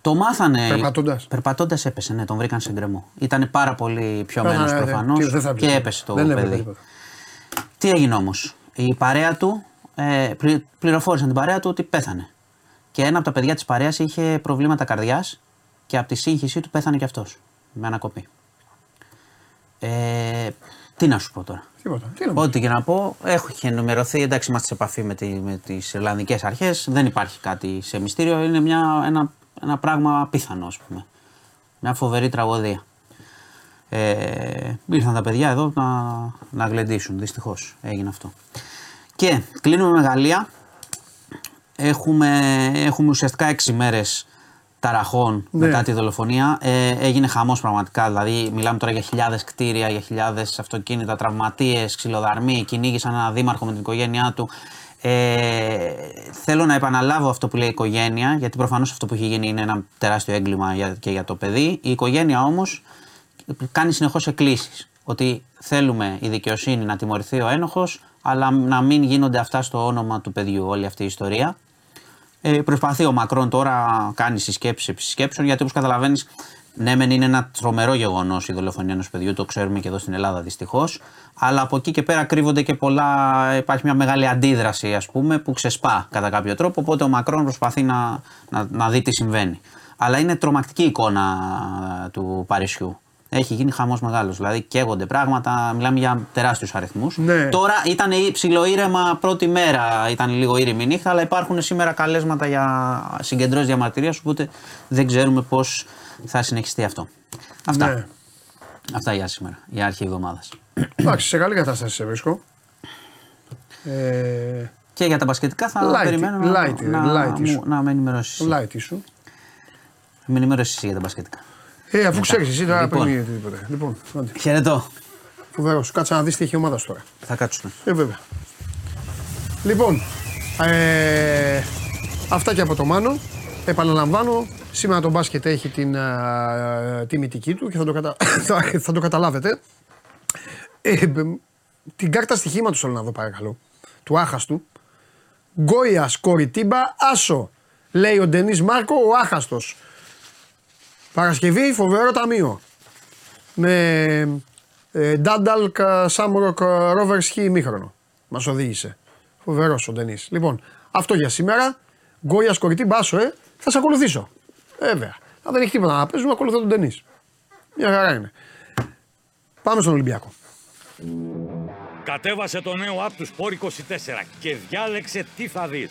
Speaker 6: Το μάθανε.
Speaker 1: Περπατώντας;
Speaker 6: Περπατώντας έπεσε, ναι, τον βρήκαν σε γκρεμό. Ήταν πάρα πολύ πιωμένος
Speaker 1: Ε, ε, ε,
Speaker 6: προφανώς
Speaker 1: τι- δεν θα
Speaker 6: και
Speaker 1: έπρεπε.
Speaker 6: έπεσε το
Speaker 1: Δεν έπρεπε
Speaker 6: παιδί.
Speaker 1: τίποτα.
Speaker 6: Τι έγινε όμως; Η παρέα του ε, πλη- πληροφόρησαν την παρέα του ότι πέθανε. Και ένα από τα παιδιά της παρέας είχε προβλήματα καρδιάς και από τη σύγχυσή του πέθανε κι αυτός. Με ανακοπή. Ε, τι να σου πω τώρα;
Speaker 1: Τίποτα. Τι να πω.
Speaker 6: Ό,τι και να πω, έχω και ενημερωθεί. Εντάξει, είμαστε σε επαφή με, τη, με τις Ιρλανδικές αρχές. Δεν υπάρχει κάτι σε μυστήριο. Είναι μια, ένα, ένα πράγμα απίθανο, ας πούμε. Μια φοβερή τραγωδία. Ε, ήρθαν τα παιδιά εδώ να, να γλεντήσουν. Δυστυχώς έγινε αυτό. Και κλείνουμε με Γαλλία. Έχουμε, έχουμε ουσιαστικά 6 μέρες ταραχών
Speaker 1: Ναι.
Speaker 6: μετά τη δολοφονία. Ε, έγινε χαμός πραγματικά. Δηλαδή, μιλάμε τώρα για χιλιάδες κτίρια, για χιλιάδες αυτοκίνητα, τραυματίες, ξυλοδαρμοί. Κυνήγησαν ένα δήμαρχο με την οικογένειά του. Ε, θέλω να επαναλάβω αυτό που λέει η οικογένεια, γιατί προφανώς αυτό που έχει γίνει είναι ένα τεράστιο έγκλημα για, και για το παιδί. Η οικογένεια όμως κάνει συνεχώς εκκλήσεις ότι θέλουμε η δικαιοσύνη να τιμωρηθεί ο ένοχος αλλά να μην γίνονται αυτά στο όνομα του παιδιού όλη αυτή η ιστορία. Ε, προσπαθεί ο Μακρόν τώρα, κάνει συσκέψεις επί συσκέψεων, γιατί όπως καταλαβαίνεις, ναι, μεν είναι ένα τρομερό γεγονός η δολοφονία ενός παιδιού, το ξέρουμε και εδώ στην Ελλάδα δυστυχώς. Αλλά από εκεί και πέρα κρύβονται και πολλά. Υπάρχει μια μεγάλη αντίδραση, ας πούμε, που ξεσπά κατά κάποιο τρόπο. Οπότε ο Μακρόν προσπαθεί να, να, να δει τι συμβαίνει. Αλλά είναι τρομακτική εικόνα του Παρισιού. Έχει γίνει χαμός μεγάλος. Δηλαδή καίγονται πράγματα, μιλάμε για τεράστιους αριθμούς.
Speaker 1: Ναι.
Speaker 6: Τώρα ήταν ψιλοήρεμα πρώτη μέρα, ήταν λίγο ήρεμη νύχτα, αλλά υπάρχουν σήμερα καλέσματα για συγκεντρώσεις διαμαρτυρίας, οπότε δεν ξέρουμε πώς θα συνεχιστεί αυτό. Αυτά.
Speaker 1: Ναι.
Speaker 6: Αυτά για σήμερα, για αρχή εβδομάδας.
Speaker 1: Εντάξει, σε καλή κατάσταση σε βρίσκω. Ε,
Speaker 6: Και για τα μπασκετικά θα
Speaker 1: Light,
Speaker 6: περιμένω να,
Speaker 1: light,
Speaker 6: να,
Speaker 1: light
Speaker 6: μου-
Speaker 1: issue.
Speaker 6: να με ενημερώσεις.
Speaker 1: light σου.
Speaker 6: Με ενημερώσεις εσύ για τα μπασκετικά.
Speaker 1: Ε, αφού ξέρεις εσύ τώρα
Speaker 6: Λοιπόν.
Speaker 1: πριν οτιδήποτε. Λοιπόν, άντε.
Speaker 6: Χαιρετώ.
Speaker 1: Φοβερό. Κάτσε να δεις τι έχει η ομάδα σου τώρα.
Speaker 6: Θα κάτσουμε.
Speaker 1: Ε, βέβαια. Λοιπόν, ε, αυτά και από το Μάνο. Επαναλαμβάνω, σήμερα το μπάσκετ έχει την α, τιμητική του και θα το, κατα... θα, θα το καταλάβετε. Ε, μπ, την κάρτα στοιχήματος θέλω να δω παρακαλώ. Του άχαστου. Γκόιας Κοριτίμπα Άσο. Λέει ο Ντενής Μάρκο ο άχαστος. Παρασκευή φοβερό ταμείο. Με ε, Ντάνταλκ Σάμροκ Ρόβερ Χι ημίχρονο. Μας οδήγησε. Φοβερός ο Ντενής. Λοιπόν, αυτό για σήμερα. Γκόια κορυφή μπάσο, ε. Θα σε ακολουθήσω. Βέβαια. Αν δεν έχει τίποτα να παίζουμε, ακολουθώ τον Ντενής. Μια χαρά είναι. Πάμε στον Ολυμπιακό.
Speaker 7: Κατέβασε το νέο app του Sport 24 και διάλεξε τι θα δεις.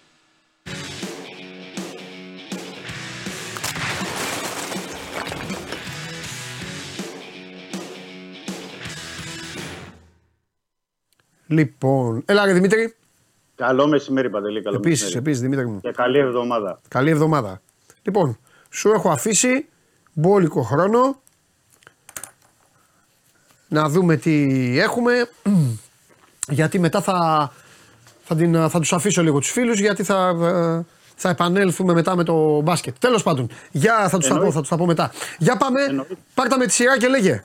Speaker 1: Λοιπόν, έλα ρε Δημήτρη.
Speaker 8: Καλό μεσημέρι, Παντελή. Καλό
Speaker 1: Επίσης,
Speaker 8: μεσημέρι.
Speaker 1: επίσης Δημήτρη μου.
Speaker 8: Και καλή εβδομάδα.
Speaker 1: Καλή εβδομάδα. Λοιπόν, σου έχω αφήσει μπόλικο χρόνο να δούμε τι έχουμε γιατί μετά θα, θα, την, θα τους αφήσω λίγο τους φίλους γιατί θα, ε, θα επανέλθουμε μετά με το μπάσκετ. Τέλος πάντων, για, θα, τους τα πω,
Speaker 8: Εννοείται.
Speaker 1: θα τους τα πω μετά. Για πάμε,
Speaker 8: Εννοείται.
Speaker 1: πάρτα με τη σειρά και λέγε.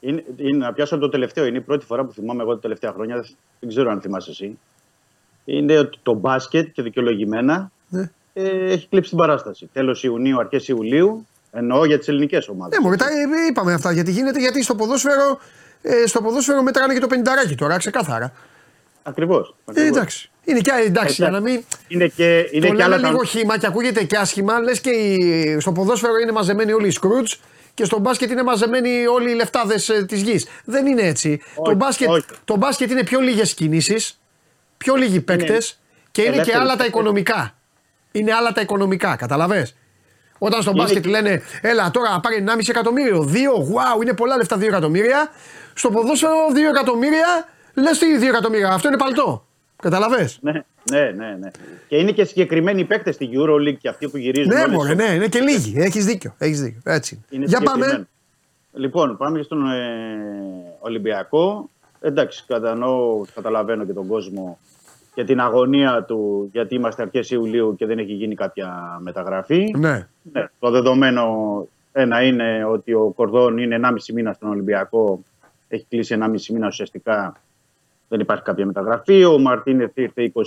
Speaker 8: Είναι, είναι, να πιάσω από το τελευταίο. Είναι η πρώτη φορά που θυμάμαι εγώ τα τελευταία χρόνια. Δεν- Δεν ξέρω αν θυμάσαι εσύ. Είναι ότι το μπάσκετ και δικαιολογημένα
Speaker 1: Ναι.
Speaker 8: ε, έχει κλείψει την παράσταση. Τέλος Ιουνίου, αρχές Ιουλίου. Εννοώ για τις ελληνικές ομάδες.
Speaker 1: Ναι, μωρέ, τα ε, είπαμε αυτά γιατί γίνεται, γιατί στο ποδόσφαιρο, ε, στο ποδόσφαιρο μετράνε και το πενταράκι τώρα, ξεκάθαρα.
Speaker 8: Ακριβώς.
Speaker 1: Ε, εντάξει. Είναι και εντάξει, για να μην.
Speaker 8: Είναι και, είναι
Speaker 1: το
Speaker 8: και άλλα
Speaker 1: λέμε
Speaker 8: τα-
Speaker 1: λίγο χήμα και ακούγεται και άσχημα. Λες και οι- στο ποδόσφαιρο είναι μαζεμένοι όλοι οι Σκρούτ και στο μπάσκετ είναι μαζεμένοι όλοι οι λεφτάδες της γης. Δεν είναι έτσι. το, μπάσκετ,
Speaker 8: όχι.
Speaker 1: το μπάσκετ είναι πιο λίγες κινήσεις, πιο λίγοι παίκτες και είναι και
Speaker 8: ελεύθεροι
Speaker 1: άλλα τα
Speaker 8: παίκτες.
Speaker 1: οικονομικά. Είναι άλλα τα οικονομικά, καταλαβες; Όταν στο
Speaker 8: Είναι-
Speaker 1: μπάσκετ λένε, έλα τώρα να πάρει 1,5 εκατομμύριο, 2, wow, είναι πολλά λεφτά 2 εκατομμύρια. Στο ποδόσφαιρο 2 εκατομμύρια, λες τι 2 εκατομμύρια, αυτό είναι παλτό. Καταλαβες;
Speaker 8: Ναι, ναι, ναι, ναι. Και είναι και συγκεκριμένοι παίκτες στη Euroleague και αυτοί που γυρίζουν.
Speaker 1: Ναι,
Speaker 8: όλες
Speaker 1: μωρέ,
Speaker 8: τις-
Speaker 1: ναι, είναι και λίγοι. Έχεις δίκιο. Έχεις δίκιο. Έτσι. είναι.
Speaker 8: Είναι
Speaker 1: Για
Speaker 8: συγκεκριμένο.
Speaker 1: πάμε.
Speaker 8: Λοιπόν, πάμε και στον ε, Ολυμπιακό. Εντάξει, κατανοώ, καταλαβαίνω και τον κόσμο και την αγωνία του γιατί είμαστε αρχές Ιουλίου και δεν έχει γίνει κάποια μεταγραφή.
Speaker 1: Ναι.
Speaker 8: Ναι, το δεδομένο ένα είναι ότι ο Κορδόν είναι 1,5 μήνα στον Ολυμπιακό. Έχει κλείσει 1,5 μήνα ουσιαστικά. Δεν υπάρχει κάποια μεταγραφή. Ο Μαρτίνεθ ήρθε 20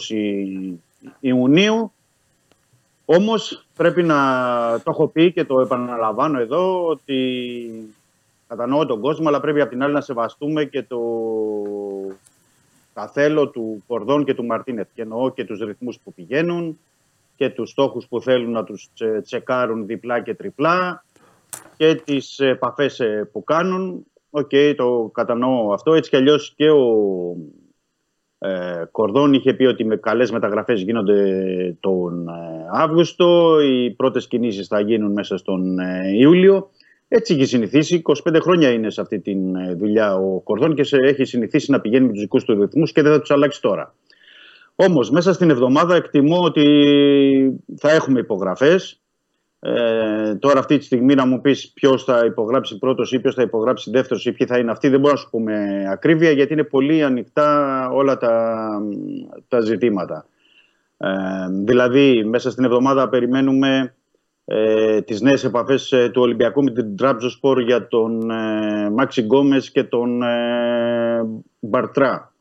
Speaker 8: Ιουνίου. Όμως πρέπει να το έχω πει και το επαναλαμβάνω εδώ ότι κατανοώ τον κόσμο αλλά πρέπει από την άλλη να σεβαστούμε και τα θέλω του Κορδόν και του Μαρτίνεθ. Και εννοώ και τους ρυθμούς που πηγαίνουν και τους στόχους που θέλουν να τους τσε- τσεκάρουν διπλά και τριπλά και τις επαφές ε, που κάνουν. Οκ, το κατανοώ αυτό. Έτσι κι αλλιώς και ο ε, Κορδόν είχε πει ότι με καλές μεταγραφές γίνονται τον ε, Αύγουστο. Οι πρώτες κινήσεις θα γίνουν μέσα στον ε, Ιούλιο. Έτσι έχει συνηθίσει. 25 χρόνια είναι σε αυτή τη δουλειά ο Κορδόν και σε, έχει συνηθίσει να πηγαίνει με τους δικούς του ρυθμούς και δεν θα τους αλλάξει τώρα. Όμως μέσα στην εβδομάδα εκτιμώ ότι θα έχουμε υπογραφές. Ε, τώρα αυτή τη στιγμή να μου πεις ποιος θα υπογράψει πρώτος ή ποιος θα υπογράψει δεύτερος ή ποιοι θα είναι αυτοί δεν μπορώ να σου πούμε ακρίβεια γιατί είναι πολύ ανοιχτά όλα τα, τα ζητήματα. Ε, δηλαδή μέσα στην εβδομάδα περιμένουμε ε, τις νέες επαφές ε, του Ολυμπιακού με την Τραμπζοσπορ για τον ε, Μάξι Γκόμες και τον ε, Μπαρτρά.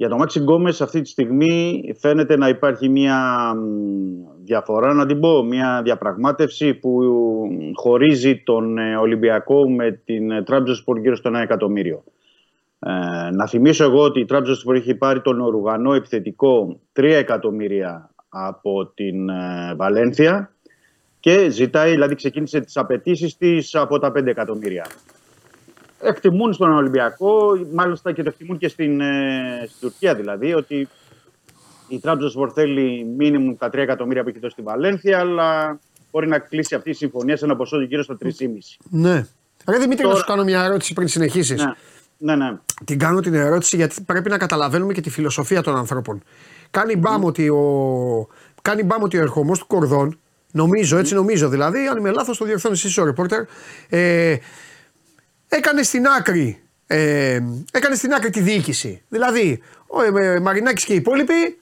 Speaker 8: Για τον Μάξι Γκόμες αυτή τη στιγμή φαίνεται να υπάρχει μια μ, διαφορά, να την πω, μια διαπραγμάτευση που μ, χωρίζει τον ε, Ολυμπιακό με την ε, Τραμπζοσπορ γύρω στο 1 εκατομμύριο. Ε, να θυμίσω εγώ ότι η Τραμπζοσπορ έχει πάρει τον Ορουγανό επιθετικό 3 εκατομμύρια από την ε, Βαλένθια και ζητάει, δηλαδή ξεκίνησε τις απαιτήσεις της από τα 5 εκατομμύρια. Εκτιμούν στον Ολυμπιακό, μάλιστα και το εκτιμούν και στην, ε, στην Τουρκία δηλαδή, ότι η Τραμπζοσπορ θέλει μίνιμουμ τα 3 εκατομμύρια που έχει δώσει στη Βαλένθια, αλλά μπορεί να κλείσει αυτή η συμφωνία σε ένα ποσό γύρω στα 3,5.
Speaker 1: Ναι. Ρε Δημήτρη, να
Speaker 8: Τώρα-
Speaker 1: σου κάνω μια ερώτηση πριν συνεχίσεις.
Speaker 8: Ναι, ναι, ναι.
Speaker 1: Την κάνω την ερώτηση γιατί πρέπει να καταλαβαίνουμε και τη φιλοσοφία των ανθρώπων. Κάνει μπάμ ότι ο, κάνει μπάμ ότι ο ερχομός του Κορδόν, νομίζω, έτσι νομίζω δηλαδή, αν είμαι λάθος το διορθώνεις εσύ ο ρεπόρτερ, ε, έκανε στην άκρη, ε, έκανε στην άκρη τη διοίκηση. Δηλαδή, ο ε, Μαρινάκης και οι υπόλοιποι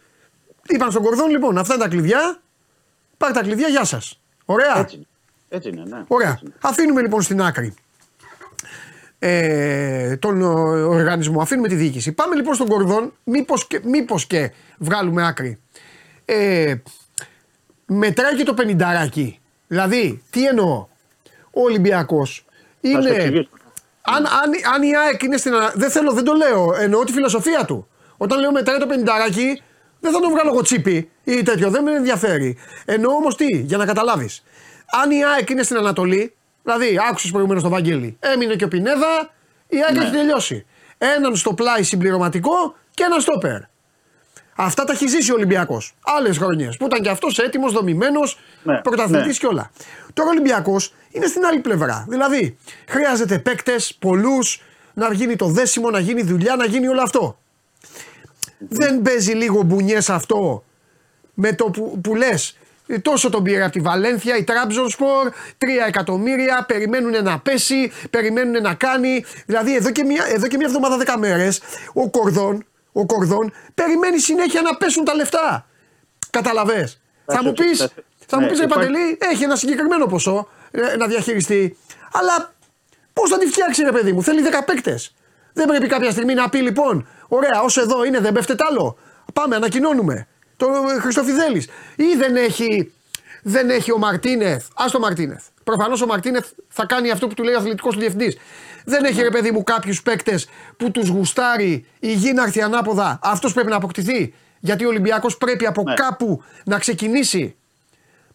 Speaker 1: είπαν στον Κορδόν, λοιπόν, αυτά είναι τα κλειδιά, πάρε τα κλειδιά, γεια σας. Ωραία.
Speaker 8: Έτσι, έτσι είναι, ναι.
Speaker 1: Ωραία.
Speaker 8: Έτσι είναι.
Speaker 1: Αφήνουμε λοιπόν στην άκρη ε, τον ο, οργανισμό, αφήνουμε τη διοίκηση. Πάμε λοιπόν στον Κορδόν, μήπως και, μήπως και βγάλουμε άκρη. Ε, μετράει και το πενινταράκι. Δηλαδή, τι εννοώ. Ο Ολυμπιακός
Speaker 8: Θα σου
Speaker 1: είναι...
Speaker 8: εξηγήσω.
Speaker 1: Αν, αν, αν η ΑΕΚ είναι στην. ανα- Δεν θέλω, δεν το λέω. Εννοώ τη φιλοσοφία του. Όταν λέω μετράει το πενινταράκι, δεν θα τον βγάλω εγώ τσίπη ή τέτοιο. Δεν με ενδιαφέρει. Εννοώ όμως τι, για να καταλάβεις. Αν η ΑΕΚ είναι στην Ανατολή, δηλαδή άκουσες προηγουμένως τον Βαγγέλη, έμεινε και ο Πινέδα, η ΑΕΚ
Speaker 8: Ναι.
Speaker 1: έχει τελειώσει. Έναν στο πλάι συμπληρωματικό και ένα στόπερ. Αυτά τα έχει ζήσει ο Ολυμπιακός. Άλλες χρονιές που ήταν και αυτός έτοιμος, δομημένος,
Speaker 8: Ναι,
Speaker 1: πρωταθλητής
Speaker 8: ναι.
Speaker 1: και όλα. Τώρα ο Ολυμπιακός είναι στην άλλη πλευρά. Δηλαδή χρειάζεται παίκτες, πολλούς, να γίνει το δέσιμο, να γίνει δουλειά, να γίνει όλο αυτό. Δεν παίζει λίγο μπουνιές αυτό με το που, που λες. Τόσο τον πήρε από τη Βαλένθια, η Τραμπζονспορ, 3 εκατομμύρια, περιμένουν να πέσει, περιμένουν να κάνει. Δηλαδή εδώ και μια, εδώ και μια εβδομάδα, 10 μέρες, ο Κορδόν, ο Κορδόν περιμένει συνέχεια να πέσουν τα λεφτά. Καταλαβέ. Θα
Speaker 8: σου
Speaker 1: μου πει,
Speaker 8: θα-
Speaker 1: θα μου
Speaker 8: ναι,
Speaker 1: πεις, ρε
Speaker 8: υπάρχει-
Speaker 1: Παντελή, έχει ένα συγκεκριμένο ποσό ε, να διαχειριστεί. Αλλά πώς θα τη φτιάξει, ρε παιδί μου, θέλει 10 παίκτες. Δεν πρέπει κάποια στιγμή να πει λοιπόν, ωραία, όσο εδώ είναι, δεν πέφτεται άλλο. Πάμε, ανακοινώνουμε. Το ε, Χριστοφιδέλης. Ή δεν έχει, δεν έχει ο Μαρτίνεθ. Α το Μαρτίνεθ. Προφανώς ο Μαρτίνεθ θα κάνει αυτό που του λέει ο αθλητικός του διευθυντής. Δεν έχει ρε παιδί μου κάποιους παίκτες που τους γουστάρει η γη να έρθει ανάποδα. Αυτός πρέπει να αποκτηθεί. Γιατί ο Ολυμπιακός πρέπει από
Speaker 8: Ναι.
Speaker 1: κάπου να ξεκινήσει.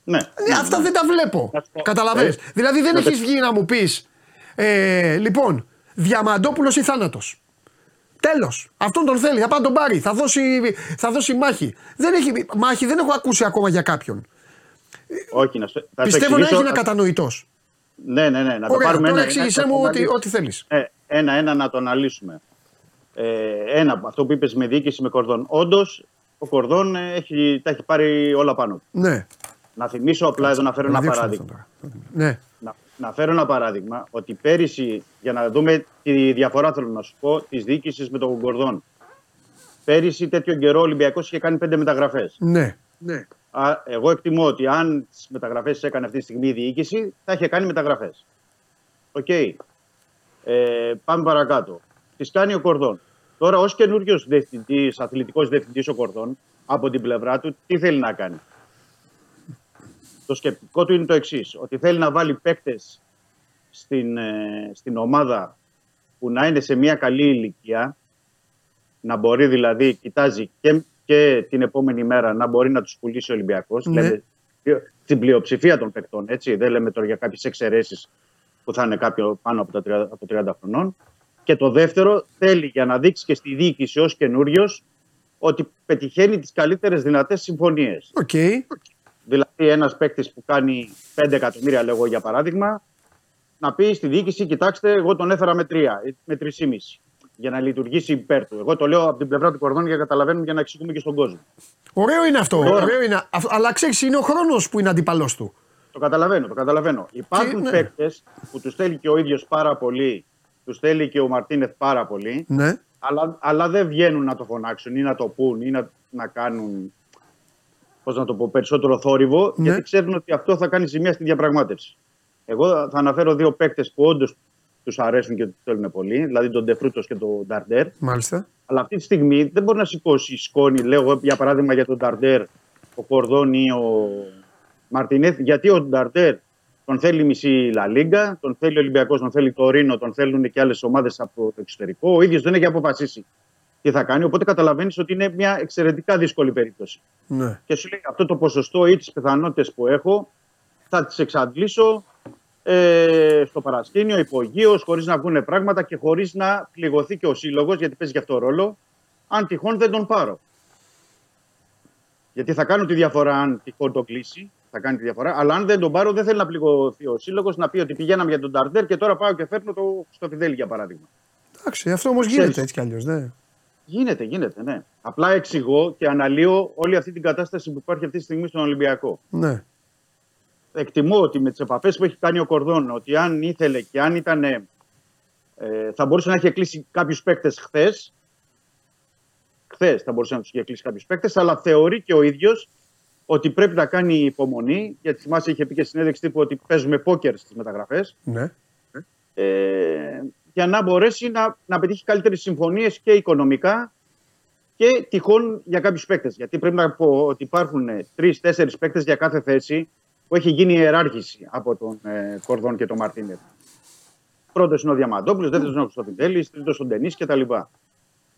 Speaker 8: Ναι.
Speaker 1: Ναι, αυτά δεν τα βλέπω.
Speaker 8: Να σου πω.
Speaker 1: Καταλαβαίνεις.
Speaker 8: Ε,
Speaker 1: Δηλαδή δεν
Speaker 8: να
Speaker 1: έχεις
Speaker 8: τε-
Speaker 1: βγει να μου πεις. Ε, λοιπόν, Διαμαντόπουλος ή θάνατος. Τέλος. Αυτόν τον θέλει. Θα πάει να τον πάρει. Θα δώσει, θα δώσει μάχη. Δεν έχει, μάχη δεν έχω ακούσει ακόμα για κάποιον.
Speaker 8: Όχι, να σου, θα σου
Speaker 1: Πιστεύω να
Speaker 8: εξηγήσω-
Speaker 1: έγινε κατανοητός.
Speaker 8: Ναι, ναι, ναι. Να το
Speaker 1: Ωραία,
Speaker 8: πάρουμε
Speaker 1: τώρα
Speaker 8: ένα-
Speaker 1: εξήγησέ
Speaker 8: ένα-
Speaker 1: μου
Speaker 8: ένα-
Speaker 1: ό,τι, ό,τι θέλεις.
Speaker 8: Ε, ένα-ένα να το αναλύσουμε. Ε, ένα, αυτό που είπες με διοίκηση με κορδόν. Όντως, ο κορδόν ε, έχει, τα έχει πάρει όλα πάνω. του.
Speaker 1: Ναι.
Speaker 8: Να θυμίσω απλά εδώ να φέρω
Speaker 1: Να
Speaker 8: ένα
Speaker 1: διώξω
Speaker 8: παράδειγμα.
Speaker 1: αυτό τώρα. Ναι.
Speaker 8: Να, να φέρω ένα παράδειγμα ότι πέρυσι, για να δούμε τη διαφορά, θέλω να σου πω, της διοίκησης με τον Κορδόν. Πέρυσι, τέτοιο καιρό, ο Ολυμπιακός είχε κάνει πέντε μεταγραφές.
Speaker 1: Ναι. ναι.
Speaker 8: Εγώ εκτιμώ ότι αν τις μεταγραφές έκανε αυτή τη στιγμή η διοίκηση, θα είχε κάνει μεταγραφές. Οκ. Ε, πάμε παρακάτω. Τις κάνει ο Κορδόν. Τώρα, ως καινούριο διευθυντής, αθλητικός διευθυντής ο Κορδόν, από την πλευρά του, τι θέλει να κάνει; Το σκεπτικό του είναι το εξής: Ότι θέλει να βάλει παίκτες στην, ε, στην ομάδα που να είναι σε μια καλή ηλικία, να μπορεί δηλαδή, κοιτάζει και, και την επόμενη μέρα να μπορεί να τους πουλήσει ο Ολυμπιακός.
Speaker 1: Ναι.
Speaker 8: Λέμε την πλειοψηφία των παικτών, έτσι. Δεν λέμε τώρα για κάποιες εξαιρέσεις που θα είναι κάποιο πάνω από, τα 30, από 30 χρονών. Και το δεύτερο, θέλει για να δείξει και στη διοίκηση ως καινούριος ότι πετυχαίνει τις καλύτερες δυνατές συμφωνίες.
Speaker 1: Οκ.
Speaker 8: Δηλαδή, ένας παίκτης που κάνει 5 εκατομμύρια, λέγω για παράδειγμα, να πει στη διοίκηση: Κοιτάξτε, εγώ τον έφερα με 3, με 3,5 για να λειτουργήσει υπέρ του. Εγώ το λέω από την πλευρά του Κορδόν για να καταλαβαίνουμε για να εξηγούμε και στον κόσμο.
Speaker 1: Ωραίο είναι αυτό.
Speaker 8: Ωραία.
Speaker 1: Ωραίο είναι. Αυτό- Αλλά ξέρεις, είναι ο χρόνος που είναι αντίπαλό του.
Speaker 8: Το καταλαβαίνω, το καταλαβαίνω. Υπάρχουν
Speaker 1: ναι.
Speaker 8: παίκτες που τους θέλει και ο ίδιος πάρα πολύ, τους θέλει και ο Μαρτίνεθ πάρα πολύ,
Speaker 1: Ναι.
Speaker 8: αλλά, αλλά δεν βγαίνουν να το φωνάξουν ή να το πούν ή να, να κάνουν πώς να το πω, περισσότερο θόρυβο,
Speaker 1: Ναι.
Speaker 8: γιατί ξέρουν ότι αυτό θα κάνει ζημία στη διαπραγμάτευση. Εγώ θα αναφέρω δύο παίκτες που όντως τους αρέσουν και τους θέλουν πολύ, δηλαδή τον Ντεφρούτο και τον Νταρντέρ.
Speaker 1: Μάλιστα.
Speaker 8: Αλλά αυτή τη στιγμή δεν μπορεί να σηκώσει σκόνη, λέω εγώ, για παράδειγμα για τον Νταρντέρ, ο Κορδόν ή ο Μαρτινέθ, γιατί ο Νταρντέρ τον θέλει μισή Λα Λίγκα, τον θέλει ο Ολυμπιακός, τον θέλει το Ρήνο, τον θέλουν και άλλες ομάδες από το εξωτερικό. Ο ίδιος δεν έχει αποφασίσει τι θα κάνει. Οπότε καταλαβαίνεις ότι είναι μια εξαιρετικά δύσκολη περίπτωση.
Speaker 1: Ναι.
Speaker 8: Και σου λέει αυτό το ποσοστό ή τις πιθανότητες που έχω θα τις εξαντλήσω ε, στο παρασκήνιο, υπογείως, χωρίς να βγουν πράγματα και χωρίς να πληγωθεί και ο σύλλογος, γιατί παίζει και αυτό ρόλο, αν τυχόν δεν τον πάρω. Γιατί θα κάνω τη διαφορά αν τυχόν το κλείσει. Θα κάνει τη διαφορά. Αλλά αν δεν τον πάρω, δεν θέλει να πληγωθεί ο σύλλογος να πει ότι πηγαίναμε για τον Ταρντέρ και τώρα πάω και φέρνω το στο Φιδέλη για παράδειγμα.
Speaker 1: Εντάξει, αυτό όμως γίνεται έτσι κι αλλιώς. Ναι.
Speaker 8: Γίνεται, γίνεται, ναι. Απλά εξηγώ και αναλύω όλη αυτή την κατάσταση που υπάρχει αυτή τη στιγμή στον Ολυμπιακό.
Speaker 1: ναι.
Speaker 8: Εκτιμώ ότι με τις επαφές που έχει κάνει ο Κορδόν, ότι αν ήθελε και αν ήταν. Ε, θα μπορούσε να έχει κλείσει κάποιους παίκτες χθες. Χθες θα μπορούσε να τους είχε κλείσει κάποιους παίκτες, αλλά θεωρεί και ο ίδιος ότι πρέπει να κάνει υπομονή. Γιατί θυμάσαι, είχε πει και συνέντευξη τύπου ότι παίζουμε πόκερ στις μεταγραφές.
Speaker 1: ναι.
Speaker 8: Ε, για να μπορέσει να, να πετύχει καλύτερες συμφωνίες και οικονομικά και τυχόν για κάποιους παίκτες. Γιατί πρέπει να πω ότι υπάρχουν τρει-τέσσερι παίκτες για κάθε θέση που έχει γίνει ιεράρχηση από τον ε, Κορδόν και τον Μαρτίνετ. Πρώτος είναι ο Διαμαντόπουλος, δεύτερος είναι ο Χρυστοφιδέλης, τρίτος ο Ντενής κτλ.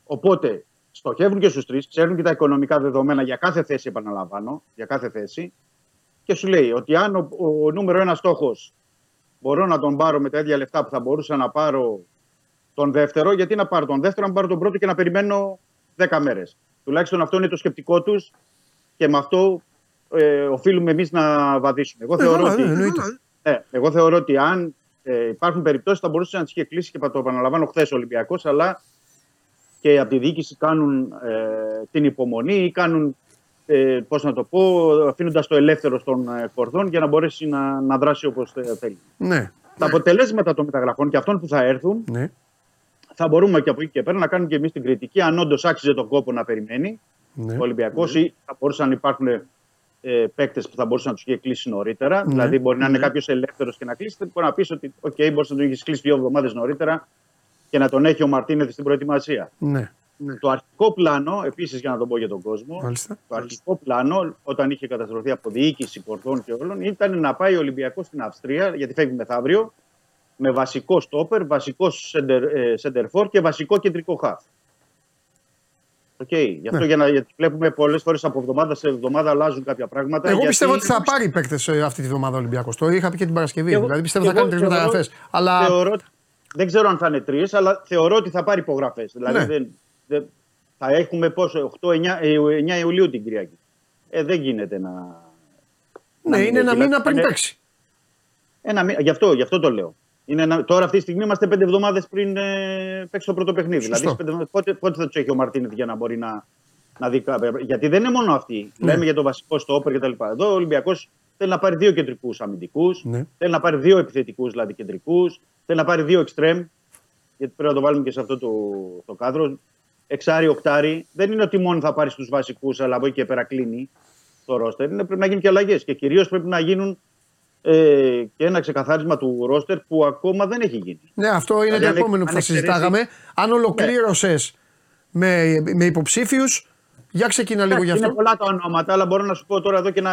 Speaker 8: Οπότε στοχεύουν και στους τρεις, ξέρουν και τα οικονομικά δεδομένα για κάθε θέση, επαναλαμβάνω, για κάθε θέση. Και σου λέει ότι αν ο, ο νούμερο ένας στόχος μπορώ να τον πάρω με τα ίδια λεφτά που θα μπορούσα να πάρω τον δεύτερο, γιατί να πάρω τον δεύτερο, να πάρω τον πρώτο και να περιμένω 10 μέρες. Τουλάχιστον αυτό είναι το σκεπτικό τους και με αυτό ε, οφείλουμε εμείς να βαδίσουμε. Εγώ
Speaker 1: Ε,
Speaker 8: θεωρώ,
Speaker 1: καλά,
Speaker 8: ότι,
Speaker 1: ναι, εννοείται.
Speaker 8: ναι, εγώ θεωρώ ότι αν ε, υπάρχουν περιπτώσεις θα μπορούσε να τις είχε κλείσει και το επαναλαμβάνω χθες ο Ολυμπιακός, αλλά και από τη διοίκηση κάνουν ε, την υπομονή ή κάνουν, ε, πώς να το πω, αφήνοντας το ελεύθερο στον ε, Κορδόν για να μπορέσει να, να δράσει όπως θέλει.
Speaker 1: Ναι.
Speaker 8: Τα αποτελέσματα των μεταγραφών και αυτών που θα έρθουν
Speaker 1: ναι.
Speaker 8: θα μπορούμε και από εκεί και πέρα να κάνουμε και εμείς την κριτική αν όντως άξιζε τον κόπο να περιμένει
Speaker 1: ναι.
Speaker 8: ο Ολυμπιακός ή θα μπορούσαν να υπάρχουν ε, παίκτες που θα μπορούσαν να τους είχε κλείσει νωρίτερα.
Speaker 1: Ναι.
Speaker 8: Δηλαδή, μπορεί να είναι κάποιος ελεύθερος και να κλείσει. Μπορεί να πεις ότι, OK, μπορείς να τον έχεις κλείσει δύο εβδομάδες νωρίτερα και να τον έχει ο Μαρτίνεθ στην προετοιμασία.
Speaker 1: ναι.
Speaker 8: Το αρχικό πλάνο, επίσης για να το πω για τον κόσμο,
Speaker 1: Μάλιστα.
Speaker 8: το αρχικό πλάνο, όταν είχε καταστρωθεί από διοίκηση Κορδόν και όλων, ήταν να πάει ο Ολυμπιακός στην Αυστρία, γιατί φεύγει μεθαύριο, με βασικό στόπερ, βασικό σεντερφόρ και βασικό κεντρικό χαφ. Οκ. Γι' αυτό
Speaker 1: Ναι.
Speaker 8: για να, γιατί βλέπουμε πολλές φορές από εβδομάδα σε εβδομάδα αλλάζουν κάποια πράγματα.
Speaker 1: Εγώ
Speaker 8: γιατί-
Speaker 1: πιστεύω ότι θα πάρει παίκτες αυτή τη βδομάδα ο Ολυμπιακός. Το είχα πει και την Παρασκευή.
Speaker 8: Εγώ-
Speaker 1: δηλαδή πιστεύω θα
Speaker 8: εγώ
Speaker 1: κάνει τρεις
Speaker 8: θεωρώ-
Speaker 1: μεταγραφές. Αλλά
Speaker 8: Θεωρώ, δεν ξέρω αν θα είναι τρεις, αλλά θεωρώ ότι θα πάρει υπογραφές. Δηλαδή
Speaker 1: Ναι.
Speaker 8: δεν, δεν- θα έχουμε πόσο, 8-9 ε, 9 Ιουλίου την Κυριακή. Ε, δεν γίνεται να.
Speaker 1: ναι, είναι ένα
Speaker 8: δηλαδή,
Speaker 1: μήνα πριν
Speaker 8: είναι-
Speaker 1: παίξει.
Speaker 8: Ένα, μήνα- γι, αυτό, γι' αυτό το λέω. Είναι ένα, τώρα αυτή τη στιγμή είμαστε πέντε εβδομάδες πριν ε, παίξει το πρώτο παιχνίδι.
Speaker 1: Σωστό.
Speaker 8: Δηλαδή, σε πέντε εβδομάδες, πότε, πότε θα του έχει ο Μαρτίνεθ για να μπορεί να, να δει κάποια. Γιατί δεν είναι μόνο αυτοί.
Speaker 1: Ναι.
Speaker 8: Λέμε για το βασικό στόπερ κτλ. Εδώ ο Ολυμπιακός θέλει να πάρει δύο κεντρικούς αμυντικούς.
Speaker 1: Ναι.
Speaker 8: Θέλει να πάρει δύο επιθετικούς δηλαδή κεντρικούς. Θέλει να πάρει δύο εξτρέμ. Γιατί πρέπει να το βάλουμε και σε αυτό το, το κάδρο. Εξάρι, οκτάρι. Δεν είναι ότι μόνο θα πάρει του βασικούς, αλλά από εκεί και πέρα κλείνει το ρόστερ. Είναι, πρέπει να γίνουν και αλλαγές. Και κυρίως πρέπει να γίνουν ε, και ένα ξεκαθάρισμα του ρόστερ που ακόμα δεν έχει γίνει.
Speaker 1: Ναι, αυτό είναι το
Speaker 8: Δηλαδή, αν-
Speaker 1: επόμενο που
Speaker 8: αν
Speaker 1: θα
Speaker 8: εξαιρέσει-
Speaker 1: συζητάγαμε. Αν ολοκλήρωσες με, με υποψήφιους, για ξεκινά λίγο γι'
Speaker 8: Εντάξει,
Speaker 1: αυτό.
Speaker 8: Είναι πολλά τα ονόματα, αλλά μπορώ να σου πω τώρα εδώ και να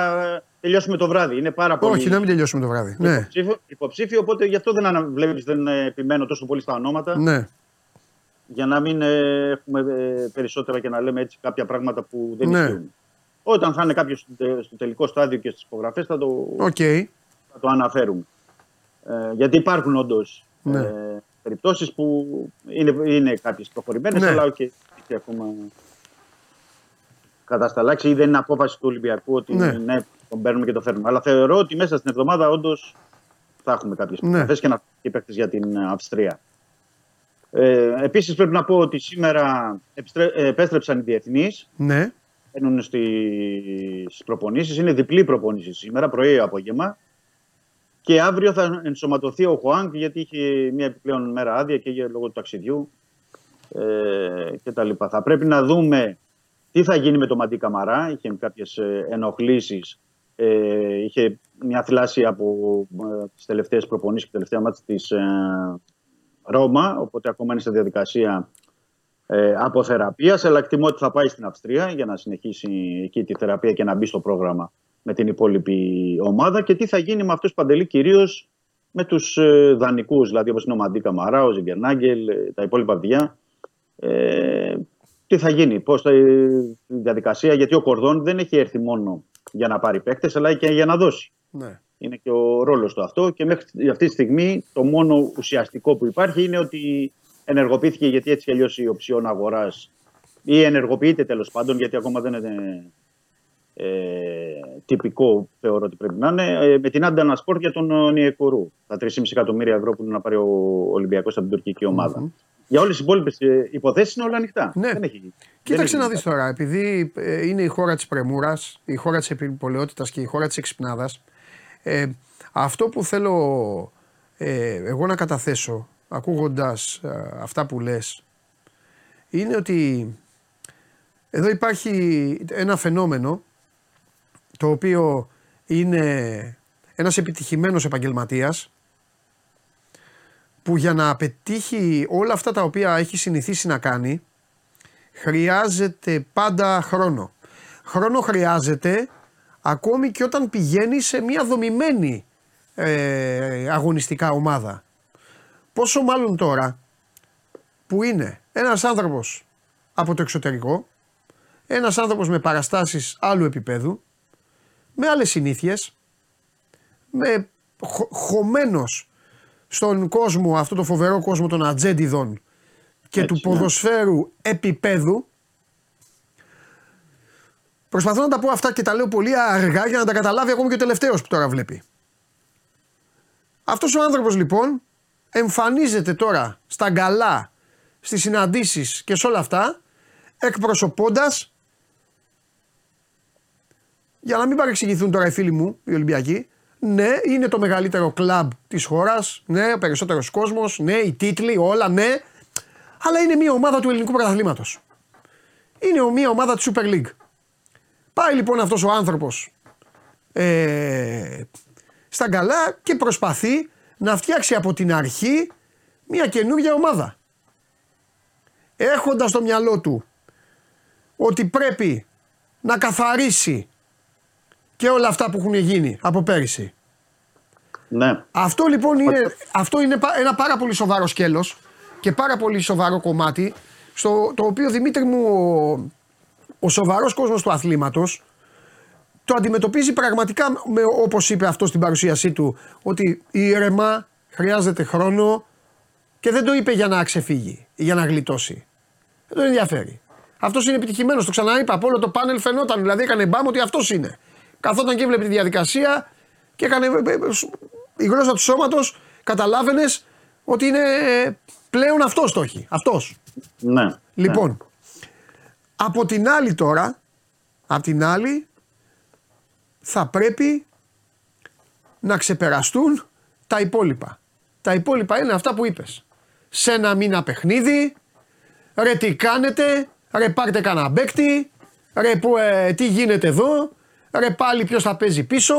Speaker 8: τελειώσουμε το βράδυ. Είναι πάρα πολύ.
Speaker 1: Όχι, να μην τελειώσουμε το βράδυ. Ναι,
Speaker 8: υποψήφιο, υποψήφιο, οπότε γι' αυτό δεν αναβλέπεις, δεν ε, επιμένω τόσο πολύ στα ονόματα.
Speaker 1: ναι.
Speaker 8: Για να μην ε, έχουμε ε, περισσότερα και να λέμε έτσι κάποια πράγματα που δεν
Speaker 1: Ναι.
Speaker 8: ισχύουν. Όταν θα είναι κάποιος στο τελικό στάδιο και στις υπογραφές θα, το,
Speaker 1: Οκ.
Speaker 8: Θα το αναφέρουμε. Ε, γιατί υπάρχουν όντως
Speaker 1: Ναι.
Speaker 8: ε, περιπτώσεις που είναι, είναι κάποιες προχωρημένες,
Speaker 1: Ναι.
Speaker 8: αλλά όχι και ακόμα κατασταλάξει ή δεν είναι απόφαση του Ολυμπιακού ότι
Speaker 1: Ναι.
Speaker 8: ναι. τον παίρνουμε και το φέρνουμε. Αλλά θεωρώ ότι μέσα στην εβδομάδα όντως θα έχουμε κάποιες
Speaker 1: Ναι.
Speaker 8: υπογραφέ και να και παίκτες για την ε, Αυστρία. Ε, Επίσης πρέπει να πω ότι σήμερα επιστρέ- ε, επέστρεψαν οι διεθνείς.
Speaker 1: Ναι.
Speaker 8: Μπαίνουν στις προπονήσεις. Είναι διπλή προπονήση σήμερα, πρωί ή απόγευμα. Και αύριο θα ενσωματωθεί ο Χουάνκ γιατί είχε μια επιπλέον μέρα άδεια και για λόγω του ταξιδιού ε, και τα λοιπά. Θα πρέπει να δούμε τι θα γίνει με το Μαντί Καμαρά. Είχε κάποιες ε, ενοχλήσεις. Ε, είχε μια θλάση από ε, τις τελευταίες προπονήσεις και τελευταία μάτια της ε, Ρώμα. Οπότε ακόμα είναι σε διαδικασία ε, αποθεραπείας, αλλά εκτιμώ ότι θα πάει στην Αυστρία για να συνεχίσει εκεί τη θεραπεία και να μπει στο πρόγραμμα με την υπόλοιπη ομάδα. Και τι θα γίνει με αυτούς παντελή, κυρίως με τους ε, δανεικούς, δηλαδή όπως είναι ο Μαντί Καμαρά, ο Ζιγκερνάγκελ, ε, τα υπόλοιπα παιδιά. Ε, τι θα γίνει, πώς θα η διαδικασία, γιατί ο Κορδόν δεν έχει έρθει μόνο για να πάρει παίκτες, αλλά και για να δώσει.
Speaker 1: ναι.
Speaker 8: Είναι και ο ρόλος του αυτό. Και μέχρι αυτή τη στιγμή το μόνο ουσιαστικό που υπάρχει είναι ότι ενεργοποιήθηκε γιατί έτσι κι αλλιώς η οψιόν αγοράς ή ενεργοποιείται τέλος πάντων, γιατί ακόμα δεν είναι ε, τυπικό, θεωρώ ότι πρέπει να είναι, ε, με την Άντανα Σπορτ για τον ε, Νιεκορού. Τα 3,5 εκατομμύρια ευρώ που είναι να πάρει ο Ολυμπιακός από την τουρκική ομάδα. Για όλες τις υπόλοιπες υποθέσεις είναι όλα ανοιχτά.
Speaker 1: Ναι.
Speaker 8: Δεν έχει,
Speaker 1: Κοίταξε
Speaker 8: δεν
Speaker 1: να
Speaker 8: έχει
Speaker 1: δεις τώρα, επειδή ε, είναι η χώρα της πρεμούρας, η χώρα της επιπολαιότητας και η χώρα της εξυπνάδας, ε, αυτό που θέλω ε, εγώ να καταθέσω, ακούγοντας ε, αυτά που λες, είναι ότι εδώ υπάρχει ένα φαινόμενο το οποίο είναι ένας επιτυχημένος επαγγελματίας που για να πετύχει όλα αυτά τα οποία έχει συνηθίσει να κάνει χρειάζεται πάντα χρόνο. Χρόνο χρειάζεται ακόμη και όταν πηγαίνει σε μια δομημένη ε, αγωνιστικά ομάδα. Πόσο μάλλον τώρα που είναι ένας άνθρωπος από το εξωτερικό, ένας άνθρωπος με παραστάσεις άλλου επίπεδου, με άλλες συνήθειες, με χω, χωμένος στον κόσμο, αυτό το φοβερό κόσμο των ατζέντιδων και
Speaker 8: Έτσι,
Speaker 1: του
Speaker 8: ναι.
Speaker 1: ποδοσφαίρου επίπεδου. Προσπαθώ να τα πω αυτά και τα λέω πολύ αργά για να τα καταλάβει ακόμη και ο τελευταίος που τώρα βλέπει. Αυτός ο άνθρωπος λοιπόν εμφανίζεται τώρα στα γκαλά, στις συναντήσεις και σε όλα αυτά εκπροσωπώντας για να μην παρεξηγηθούν τώρα οι φίλοι μου, οι Ολυμπιακοί, ναι, είναι το μεγαλύτερο κλαμπ της χώρας. Ναι, ο περισσότερος κόσμος. Ναι, οι τίτλοι, όλα, ναι. Αλλά είναι μια ομάδα του ελληνικού πρωταθλήματος. Είναι μια ομάδα της Super League. Πάει λοιπόν αυτός ο άνθρωπος ε, στα καλά και προσπαθεί να φτιάξει από την αρχή μια καινούργια ομάδα. Έχοντας στο μυαλό του ότι πρέπει να καθαρίσει και όλα αυτά που έχουν γίνει από πέρυσι.
Speaker 8: Ναι.
Speaker 1: Αυτό λοιπόν είναι, αυτό είναι πα- ένα πάρα πολύ σοβαρό σκέλος και πάρα πολύ σοβαρό κομμάτι στο, το οποίο Δημήτρη μου ο, ο σοβαρός κόσμος του αθλήματος το αντιμετωπίζει πραγματικά με, όπως είπε αυτός στην παρουσίασή του ότι ήρεμα χρειάζεται χρόνο και δεν το είπε για να ξεφύγει ή για να γλιτώσει. Δεν τον ενδιαφέρει. Αυτός είναι επιτυχημένος. Το ξαναείπα από όλο το πάνελ φαινόταν. Δηλαδή έκανε μπάμ ότι αυτός είναι. Καθόταν και έβλεπε τη διαδικασία και έκανε. ε, Η γλώσσα του σώματος καταλάβαινες ότι είναι ε, πλέον αυτός το έχει. Αυτός.
Speaker 8: Ναι.
Speaker 1: Λοιπόν, από την άλλη τώρα, από την άλλη, θα πρέπει να ξεπεραστούν τα υπόλοιπα. Τα υπόλοιπα είναι αυτά που είπες. Σε ένα μήνα παιχνίδι, ρε τι κάνετε, ρε πάρτε κανένα παίκτη, ρε που, ε, τι γίνεται εδώ, ρε πάλι ποιος θα παίζει πίσω.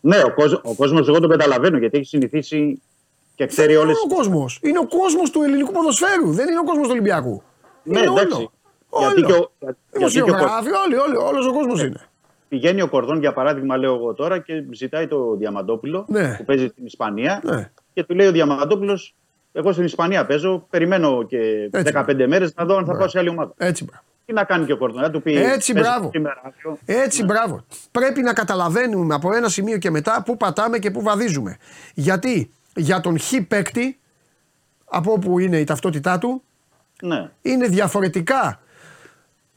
Speaker 8: Ναι, ο, κόσμος, ο κόσμος εγώ τον καταλαβαίνω γιατί έχει συνηθίσει και ξέρει
Speaker 1: Δεν
Speaker 8: όλες
Speaker 1: είναι ο κόσμος. Είναι ο κόσμος του ελληνικού ποδοσφαίρου, δεν είναι ο κόσμος του Ολυμπιακού.
Speaker 8: Ναι,
Speaker 1: είναι
Speaker 8: εντάξει.
Speaker 1: όλο.
Speaker 8: Γιατί και
Speaker 1: όλο.
Speaker 8: ο- γιατί και ο-
Speaker 1: Δημοσιογράφοι, όλοι, όλοι, όλος ο κόσμος είναι.
Speaker 8: Πηγαίνει ο Κορδόν, για παράδειγμα, λέω εγώ τώρα, και ζητάει το Διαμαντόπουλο
Speaker 1: Ναι.
Speaker 8: που παίζει στην Ισπανία.
Speaker 1: Ναι.
Speaker 8: Και του λέει ο Διαμαντόπουλος, Εγώ στην Ισπανία παίζω, περιμένω και
Speaker 1: Έτσι.
Speaker 8: 15 μέρες να δω αν θα
Speaker 1: Μπράβο.
Speaker 8: πάω σε άλλη ομάδα.
Speaker 1: Έτσι, μπράβο.
Speaker 8: Τι να κάνει και ο Κορδόν, να του πει.
Speaker 1: Έτσι,
Speaker 8: «Πες
Speaker 1: μπράβο.
Speaker 8: σήμερα αύριο».
Speaker 1: Έτσι, μπράβο. Πρέπει να καταλαβαίνουμε από ένα σημείο και μετά πού πατάμε και πού βαδίζουμε. Γιατί για τον χ παίκτη, από όπου είναι η ταυτότητά του,
Speaker 8: Ναι.
Speaker 1: είναι διαφορετικά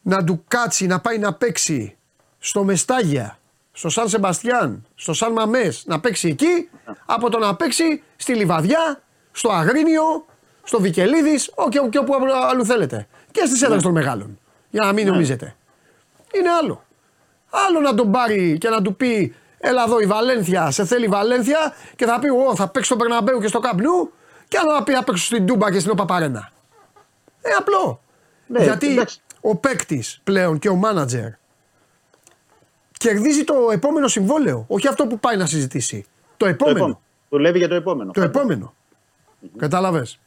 Speaker 1: να του κάτσει να πάει να παίξει στο Μεστάγια, στο Σαν Σεμπαστιάν, στο Σαν Μαμές, να παίξει εκεί, από το να παίξει στη Λιβαδιά, στο Αγρίνιο, στο Βικελίδης, ό, και, και όπου αλλού θέλετε. Και στις έδρες των μεγάλων. Για να μην νομίζετε. Είναι άλλο. Άλλο να τον πάρει και να του πει Έλα εδώ η Βαλένθια, σε θέλει η Βαλένθια και θα πει Εγώ θα παίξω στο Περναμπέου και στο Καπνού και άλλο να πει θα παίξω στην Τούμπα και στην Οπαπαρένα. Ε, απλό.
Speaker 8: Ναι,
Speaker 1: Γιατί
Speaker 8: εντάξει.
Speaker 1: ο παίκτης πλέον και ο μάνατζερ κερδίζει το επόμενο συμβόλαιο. Όχι αυτό που πάει να συζητήσει. Το
Speaker 8: Το
Speaker 1: επόμενο.
Speaker 8: επόμενο. Δουλεύει για το επόμενο.
Speaker 1: Το επόμενο. Κατάλαβες.
Speaker 8: Είναι,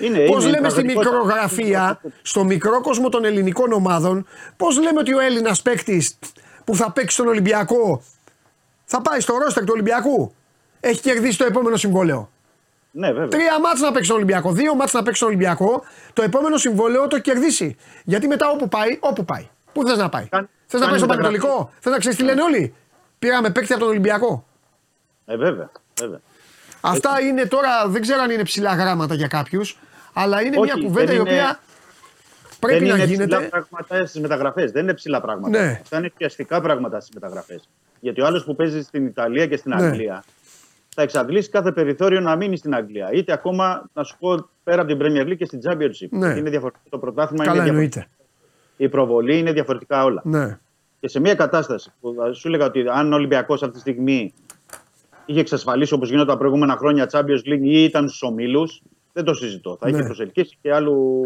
Speaker 1: Πώς
Speaker 8: είναι
Speaker 1: λέμε στη
Speaker 8: πραγματικότητα.
Speaker 1: μικρογραφία, στο μικρό κόσμο των ελληνικών ομάδων, πώς λέμε ότι ο Έλληνας παίκτης που θα παίξει στον Ολυμπιακό θα πάει στο ρόστερ του Ολυμπιακού; Έχει κερδίσει το επόμενο συμβόλαιο.
Speaker 8: Ναι, βέβαια.
Speaker 1: Τρία μάτς να παίξει στον Ολυμπιακό, δύο μάτς να παίξει στον Ολυμπιακό, το επόμενο συμβόλαιο το έχει κερδίσει. Γιατί μετά όπου πάει, όπου πάει. Πού θες να πάει.
Speaker 8: Κάνει-
Speaker 1: Θες να πάει
Speaker 8: κάνει
Speaker 1: στο
Speaker 8: μεταγραφή.
Speaker 1: Πανετολικό, θες να ξέρεις τι λένε όλοι. Πήραμε παίκτη από τον Ολυμπιακό.
Speaker 8: Ε, βέβαια. βέβαια.
Speaker 1: Αυτά είναι τώρα, δεν ξέρω αν είναι ψηλά γράμματα για κάποιους, αλλά είναι
Speaker 8: Όχι,
Speaker 1: μια κουβέντα
Speaker 8: δεν
Speaker 1: η
Speaker 8: είναι-
Speaker 1: οποία πρέπει
Speaker 8: δεν
Speaker 1: να
Speaker 8: είναι ψηλά
Speaker 1: γίνεται.
Speaker 8: πράγματα στις μεταγραφές. Δεν είναι ψηλά πράγματα.
Speaker 1: Ναι.
Speaker 8: Αυτά είναι πιαστικά πράγματα στις μεταγραφές. Γιατί ο άλλος που παίζει στην Ιταλία και στην
Speaker 1: Ναι.
Speaker 8: Αγγλία θα εξαντλήσει κάθε περιθώριο να μείνει στην Αγγλία. Είτε ακόμα, να σου πω, πέρα από την Premier League και στην Championship.
Speaker 1: Ναι.
Speaker 8: Γιατί Είναι διαφορετικό το πρωτάθλημα.
Speaker 1: Καλά
Speaker 8: είναι
Speaker 1: εννοείται.
Speaker 8: διαφορετικό. Η προβολή είναι διαφορετικά όλα.
Speaker 1: Ναι.
Speaker 8: Και σε μια κατάσταση που θα σου έλεγα ότι αν ο Ολυμπιακός αυτή τη στιγμή είχε εξασφαλίσει όπως γινόταν τα προηγούμενα χρόνια Champions League ή ήταν στους ομίλους, δεν το συζητώ. Θα
Speaker 1: Ναι.
Speaker 8: είχε προσελκύσει και άλλου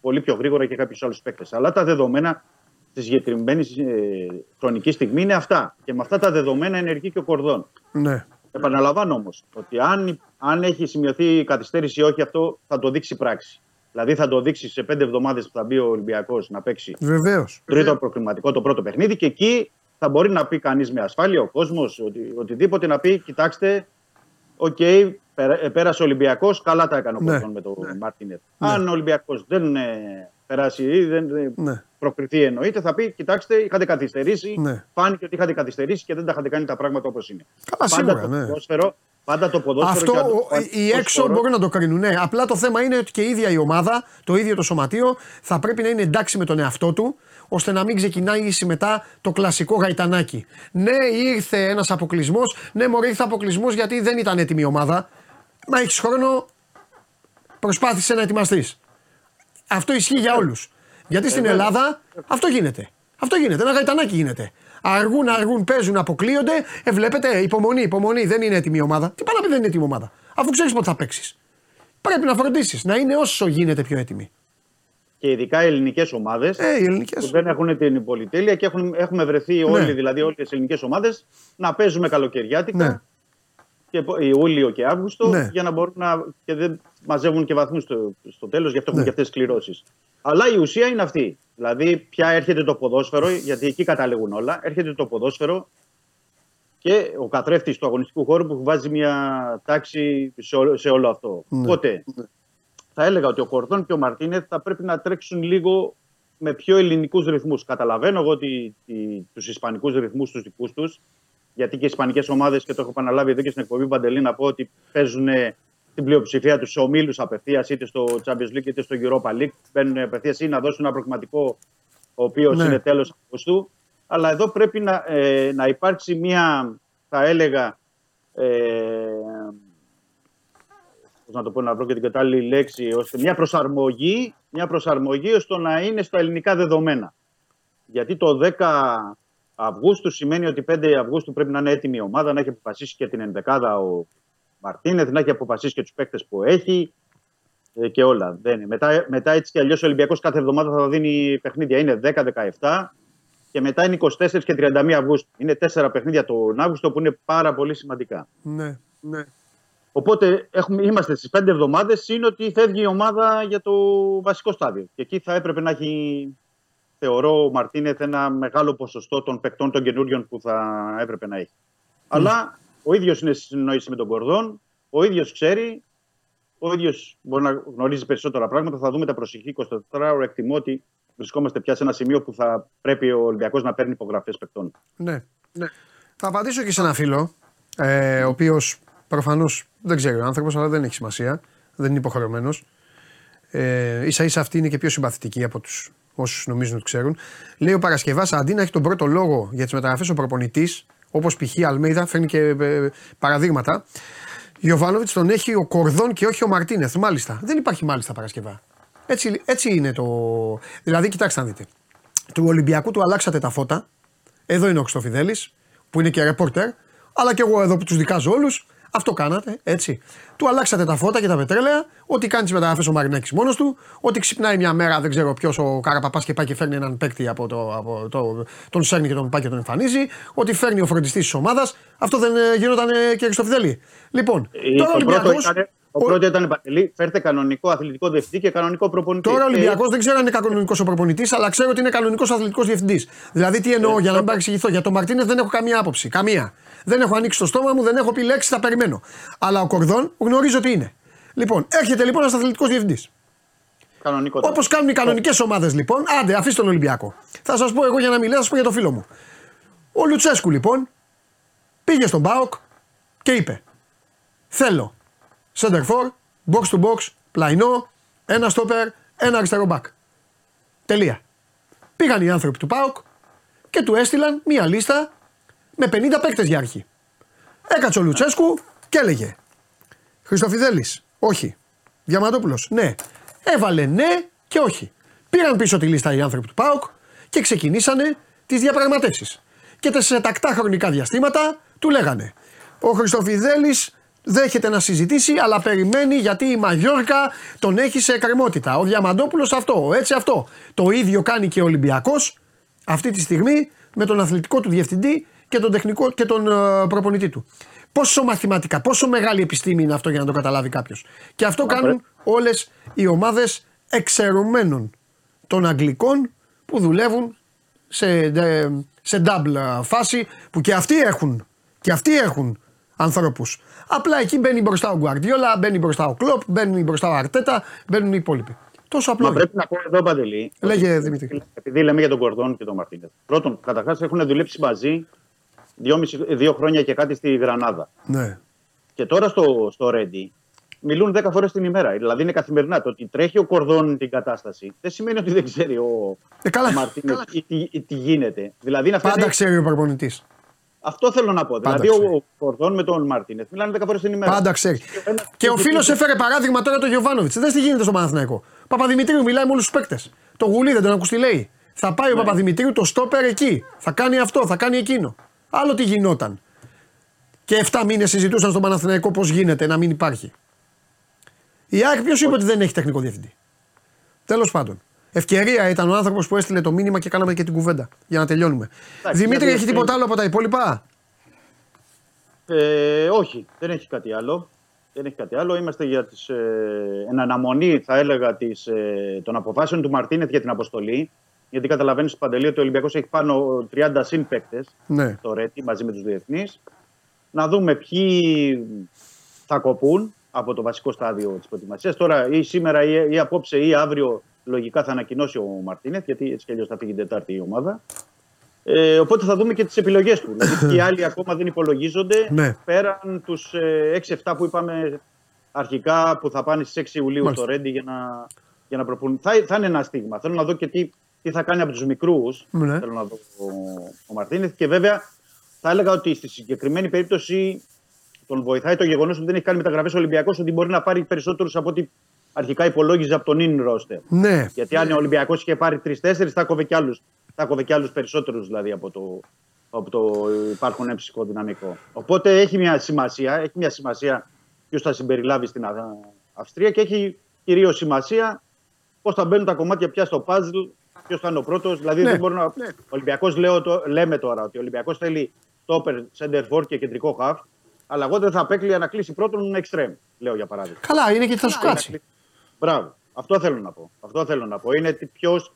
Speaker 8: πολύ πιο γρήγορα και κάποιους άλλους παίκτες. Αλλά τα δεδομένα της συγκεκριμένη ε, χρονικής στιγμή είναι αυτά. Και με αυτά τα δεδομένα ενεργεί και ο Κορδόν.
Speaker 1: ναι.
Speaker 8: Επαναλαμβάνω όμως ότι αν, αν έχει σημειωθεί καθυστέρηση ή όχι, αυτό θα το δείξει η πράξη. Δηλαδή θα το δείξει σε πέντε εβδομάδες που θα μπει ο Ολυμπιακός να παίξει
Speaker 1: Βεβαίως.
Speaker 8: τρίτο προκριματικό το πρώτο παιχνίδι και εκεί θα μπορεί να πει κανείς με ασφάλεια ο κόσμος, οτι, οτιδήποτε να πει, κοιτάξτε, οκ, πέρα- ε, πέρασε ο Ολυμπιακός, καλά τα έκανε ο
Speaker 1: Ναι.
Speaker 8: Κορδόν με τον Μαρτίνεθ. Αν ο Ολυμπιακός δεν ε, περάσει ή δεν ε,
Speaker 1: Ναι.
Speaker 8: προκριθεί εννοείται, θα πει, κοιτάξτε, είχατε καθυστερήσει,
Speaker 1: Ναι.
Speaker 8: φάνηκε ότι είχατε καθυστερήσει και δεν τα είχατε κάνει τα πράγματα όπως είναι.
Speaker 1: Καλά,
Speaker 8: πάντα,
Speaker 1: σίγουρα,
Speaker 8: το
Speaker 1: ναι.
Speaker 8: ποδόσφαιρο, πάντα το ποδόσφαιρο
Speaker 1: Αυτό
Speaker 8: και αν-
Speaker 1: ο-
Speaker 8: αν-
Speaker 1: οι
Speaker 8: ως
Speaker 1: έξω
Speaker 8: χώρο-
Speaker 1: μπορούν να το κρίνουν. Ναι. Απλά το θέμα είναι ότι και η ίδια η ομάδα, το ίδιο το σωματείο, θα πρέπει να είναι εντάξει με τον εαυτό του, ώστε να μην ξεκινάει μετά το κλασικό γαϊτανάκι. Ναι, ήρθε ένας αποκλεισμός. Ναι, μωρέ, ήρθε αποκλεισμός γιατί δεν ήταν έτοιμη η ομάδα. Μα έχεις χρόνο, προσπάθησε να ετοιμαστείς. Αυτό ισχύει για όλους. Γιατί στην Ελλάδα αυτό γίνεται. Αυτό γίνεται. Ένα γαϊτανάκι γίνεται. Αργούν, αργούν, παίζουν, αποκλείονται. Ε, βλέπετε, υπομονή, υπομονή. Δεν είναι έτοιμη η ομάδα. Τι πάει να πει δεν είναι έτοιμη η ομάδα. Αφού ξέρεις πότε θα παίξεις. Πρέπει να φροντίσεις να είναι όσο γίνεται πιο έτοιμη.
Speaker 8: Και ειδικά οι ελληνικές ομάδες.
Speaker 1: Ε, οι ελληνικές.
Speaker 8: που δεν έχουν την πολυτέλεια και έχουν, έχουμε βρεθεί όλοι, δηλαδή όλες οι ελληνικές ομάδες, να παίζουμε καλοκαιριάτικα
Speaker 1: Ναι.
Speaker 8: Και πο- Ιούλιο και Αύγουστο
Speaker 1: Ναι.
Speaker 8: για να μπορούν να. και δεν μαζεύουν και βαθμούς στο, στο τέλος, γι' αυτό έχουμε
Speaker 1: Ναι.
Speaker 8: και αυτές τις κληρώσεις. Αλλά η ουσία είναι αυτή. Δηλαδή, πια έρχεται το ποδόσφαιρο, γιατί εκεί καταλήγουν όλα. Έρχεται το ποδόσφαιρο και ο καθρέφτης του αγωνιστικού χώρου που βάζει μια τάξη σε, όλο- σε όλο αυτό.
Speaker 1: Ναι.
Speaker 8: Οπότε, θα έλεγα ότι ο Κορδόν και ο Μαρτίνεθ θα πρέπει να τρέξουν λίγο με πιο ελληνικούς ρυθμούς. Καταλαβαίνω εγώ τους ισπανικούς ρυθμούς τους δικούς τους, γιατί και οι ισπανικές ομάδες, και το έχω επαναλάβει εδώ και στην εκπομπή Παντελή, να πω ότι παίζουν την πλειοψηφία τους σε ομίλους απευθείας, είτε στο Champions League είτε στο Europa League. Μπαίνουν απευθείας ή να δώσουν ένα προγραμματικό ο οποίος
Speaker 1: Ναι.
Speaker 8: είναι τέλος Αυγούστου. Αλλά εδώ πρέπει να, ε, να υπάρξει μια, θα έλεγα, ε, πώς να το πω, να βρω και την κατάλληλη λέξη, ώστε μια προσαρμογή, μια προσαρμογή ώστε να είναι στα ελληνικά δεδομένα. Γιατί το 10 Αυγούστου σημαίνει ότι 5 Αυγούστου πρέπει να είναι έτοιμη η ομάδα, να έχει αποφασίσει και την ενδεκάδα ο Μαρτίνεθ, να έχει αποφασίσει και τους παίκτες που έχει ε, και όλα. Δεν είναι. Μετά, μετά έτσι κι αλλιώς ο Ολυμπιακός κάθε εβδομάδα θα δίνει παιχνίδια. Είναι 10-17 και μετά είναι 24 και 31 Αυγούστου. Είναι τέσσερα παιχνίδια τον Αύγουστο που είναι πάρα πολύ σημαντικά.
Speaker 1: Ναι, ναι.
Speaker 8: Οπότε έχουμε, είμαστε στις πέντε εβδομάδες. Είναι ότι φεύγει η ομάδα για το βασικό στάδιο. Και εκεί θα έπρεπε να έχει, θεωρώ, ο Μαρτίνεθ ένα μεγάλο ποσοστό των παικτών των καινούριων που θα έπρεπε να έχει. Αλλά ο ίδιος είναι στη συνεννόηση με τον Κορδόν. Ο ίδιος ξέρει. Ο ίδιος μπορεί να γνωρίζει περισσότερα πράγματα. Θα δούμε τα προσεχή 24 ώρα. Εκτιμώ ότι βρισκόμαστε πια σε ένα σημείο που θα πρέπει ο Ολυμπιακός να παίρνει υπογραφές παικτών.
Speaker 1: Ναι, ναι. Θα απαντήσω και σε ένα φίλο, ε, ο οποίος προφανώς δεν ξέρει ο άνθρωπος, αλλά δεν έχει σημασία. Δεν είναι υποχρεωμένος. Ε, ίσα ίσα αυτή είναι και πιο συμπαθητική από τους όσους νομίζουν ότι ξέρουν. Λέει ο Παρασκευάς, αντί να έχει τον πρώτο λόγο για τις μεταγραφές ο προπονητής, όπως π.χ. η Αλμέιδα, φέρνει και ε, παραδείγματα. Ιωβάνοβιτς τον έχει ο Κορδόν και όχι ο Μαρτίνεθ. Μάλιστα. Δεν υπάρχει μάλιστα Παρασκευά. Έτσι, έτσι είναι το. Δηλαδή, κοιτάξτε να δείτε. Του Ολυμπιακού του αλλάξατε τα φώτα. Εδώ είναι ο Χρυστοφιδέλη, που είναι και ρεπόρτερ, αλλά και εγώ εδώ που τους δικάζω όλους. Αυτό κάνατε, έτσι. Του αλλάξατε τα φώτα και τα πετρέλαια. Ό,τι κάνεις τι μεταγραφέ ο Μαρινέκη μόνος του. Ότι ξυπνάει μια μέρα, δεν ξέρω ποιος, ο Καραπαπάς και πάει και φέρνει έναν παίκτη από το. Από το τον σέρνει και τον πάει και τον εμφανίζει. Ότι φέρνει ο φροντιστής της ομάδας. Αυτό δεν ε, γινόταν ε, και Χριστοφιδέλη. Λοιπόν,
Speaker 8: Ε,
Speaker 1: τώρα ο
Speaker 8: το πρώτο
Speaker 1: Ολυμπιακός-
Speaker 8: ήταν, το πρώτο ήταν Παντελή, φέρτε κανονικό αθλητικό διευθυντή και κανονικό προπονητή.
Speaker 1: Τώρα ο
Speaker 8: Ε,
Speaker 1: Ολυμπιακός δεν ξέρω αν είναι κανονικός ο προπονητής, αλλά ξέρω ότι είναι κανονικός αθλητικός διευθυντής. Δηλαδή, τι εννοώ, για να μην παρεξηγηθώ. Για τον Μαρτίνεθ δεν έχω καμία άποψη. Καμία. Δεν έχω ανοίξει το στόμα μου, δεν έχω πει λέξη, θα περιμένω. Αλλά ο Κορδόν γνωρίζω τι είναι. Λοιπόν, έρχεται λοιπόν ένας αθλητικός διευθυντής.
Speaker 8: Κανονικό.
Speaker 1: Όπως κάνουν οι κανονικές ομάδες λοιπόν, άντε, αφήστε τον Ολυμπιακό. Θα σας πω εγώ για να μιλάω, θα σα πω για το φίλο μου. Ο Λουτσέσκου λοιπόν πήγε στον Μπάοκ και είπε: Θέλω center for, box to box, πλαϊνό, ένα stopper, ένα αριστερό back. Τελεία. Πήγαν οι άνθρωποι του ΠΑΟΚ και του έστειλαν μία λίστα με 50 παίκτες για αρχή. Έκατσε ο Λουτσέσκου και έλεγε: Χριστοφιδέλης, όχι. Διαμαντόπουλος, ναι. Έβαλε ναι και όχι. Πήραν πίσω τη λίστα οι άνθρωποι του ΠΑΟΚ και ξεκινήσανε τις διαπραγματεύσεις. Και σε τακτά χρονικά διαστήματα του λέγανε: Ο Χριστοφιδέλης δέχεται να συζητήσει, αλλά περιμένει γιατί η Μαγιόρκα τον έχει σε εκκρεμότητα. Ο Διαμαντόπουλος αυτό, έτσι αυτό. Το ίδιο κάνει και ο Ολυμπιακός αυτή τη στιγμή με τον αθλητικό του διευθυντή και τον τεχνικό και τον ε, προπονητή του. Πόσο μαθηματικά, πόσο μεγάλη επιστήμη είναι αυτό για να το καταλάβει κάποιος. Και αυτό κάνουν όλες οι ομάδες εξαιρουμένων των Αγγλικών που δουλεύουν σε, ε, σε double φάση που και αυτοί έχουν, και αυτοί έχουν ανθρώπους. Απλά εκεί μπαίνει μπροστά ο Γκουαρδιόλα, μπαίνει μπροστά ο Κλόπ, μπαίνει μπροστά ο Αρτέτα, μπαίνουν οι υπόλοιποι. Τόσο απλό.
Speaker 8: Μα
Speaker 1: είναι.
Speaker 8: πρέπει να πω εδώ, Παντελή.
Speaker 1: Λέγε,
Speaker 8: ότι-
Speaker 1: Δημήτρη.
Speaker 8: Επειδή λέμε για τον Κορδόν και τον Μαρτίνεθ. Πρώτον, καταρχάς έχουν δουλέψει μαζί δυόμιση- δύο χρόνια και κάτι στη Γρανάδα.
Speaker 1: Ναι.
Speaker 8: Και τώρα στο, στο Ρέντι μιλούν 10 φορές την ημέρα. Δηλαδή είναι καθημερινά. Το ότι τρέχει ο Κορδόν την κατάσταση δεν σημαίνει ότι δεν ξέρει ο,
Speaker 1: Ε, καλά.
Speaker 8: ο Μαρτίνεθ ή τι, ή τι γίνεται. Δηλαδή είναι
Speaker 1: Πάντα ξέρει ο προπονητής.
Speaker 8: Αυτό θέλω να πω.
Speaker 1: Πάντα
Speaker 8: δηλαδή
Speaker 1: ξέρει.
Speaker 8: ο Κορδόν με τον Μαρτίνεθ μιλάνε 10 φορές την ημέρα.
Speaker 1: Πάντα ξέρει.
Speaker 8: ένα-
Speaker 1: Και ο
Speaker 8: και-
Speaker 1: φίλος
Speaker 8: και-
Speaker 1: έφερε παράδειγμα τώρα το Γιωβάνοβιτς. Δεν τι γίνεται στο Παναθηναϊκό. Παπαδημητρίου μιλάει με όλους τους παίκτες. Το γουλί δεν τον ακούς τι λέει. Θα πάει ο Παπαδημητρίου το στόπερ εκεί. Θα κάνει αυτό, θα κάνει εκείνο. Άλλο τι γινόταν. Και 7 μήνες συζητούσαν στο Παναθηναϊκό πώς γίνεται να μην υπάρχει. Η ΑΕΚ ποιος είπε ότι δεν έχει τεχνικό διευθυντή. Τέλος πάντων. Ευκαιρία ήταν ο άνθρωπος που έστειλε το μήνυμα και κάναμε και την κουβέντα. Για να τελειώνουμε.
Speaker 8: Εντάξει,
Speaker 1: Δημήτρη,
Speaker 8: γιατί-
Speaker 1: έχει τίποτα άλλο από τα υπόλοιπα;
Speaker 8: Ε, όχι, δεν έχει κάτι άλλο. Δεν έχει κάτι άλλο. Είμαστε για τις, ε, εν αναμονή, θα έλεγα, της, ε, των αποφάσεων του Μαρτίνεθ για την αποστολή. Γιατί καταλαβαίνεις, Παντελή, ότι ο Ολυμπιακός έχει πάνω 30 συμπαίκτε
Speaker 1: Ναι.
Speaker 8: στο Ρέτι μαζί με τους διεθνείς. Να δούμε ποιοι θα κοπούν από το βασικό στάδιο της προετοιμασίας. Τώρα ή σήμερα ή, ή απόψε ή αύριο λογικά θα ανακοινώσει ο Μαρτίνεθ, γιατί έτσι κι αλλιώς θα φύγει την Τετάρτη η ομάδα. Ε, οπότε θα δούμε και τις επιλογές του. δηλαδή και οι άλλοι ακόμα δεν υπολογίζονται
Speaker 1: Ναι.
Speaker 8: πέραν τους ε, 6-7 που είπαμε αρχικά που θα πάνε στις 6 Ιουλίου
Speaker 1: Μάλιστα.
Speaker 8: στο Ρέντι για να, για να προπονούν. Θα, θα είναι ένα στίγμα. Θέλω να δω και τι, τι θα κάνει από τους μικρούς.
Speaker 1: Ναι.
Speaker 8: Θέλω να δω ο, ο Μαρτίνεθ. Και βέβαια θα έλεγα ότι στη συγκεκριμένη περίπτωση τον βοηθάει το γεγονός ότι δεν έχει κάνει μεταγραφές ο Ολυμπιακός, ότι μπορεί να πάρει περισσότερους από ό,τι αρχικά υπολόγιζε από τον in roster.
Speaker 1: Ναι.
Speaker 8: Γιατί αν ο Ολυμπιακός είχε πάρει τρει-τέσσερι, θα κόβε κι άλλους. Θα κόβε κι άλλους περισσότερους δηλαδή από το, από το υπάρχον ψυχικό δυναμικό. Οπότε έχει μια σημασία, έχει μια σημασία ποιος θα συμπεριλάβει στην Α- Αυστρία και έχει κυρίως σημασία πώς θα μπαίνουν τα κομμάτια πια στο puzzle, ποιος θα είναι ο πρώτος. Δηλαδή
Speaker 1: Ναι,
Speaker 8: δεν μπορώ να. Ο Ολυμπιακός λέμε τώρα ότι ο Ολυμπιακός θέλει stopper, center for και κεντρικό half. Αλλά εγώ δεν θα απέκλεια να κλείσει πρώτον extreme, λέω για παράδειγμα.
Speaker 1: Καλά, είναι και θα σου κάτσει.
Speaker 8: Μπράβο. Αυτό θέλω να πω. Αυτό θέλω να πω. Είναι ποιος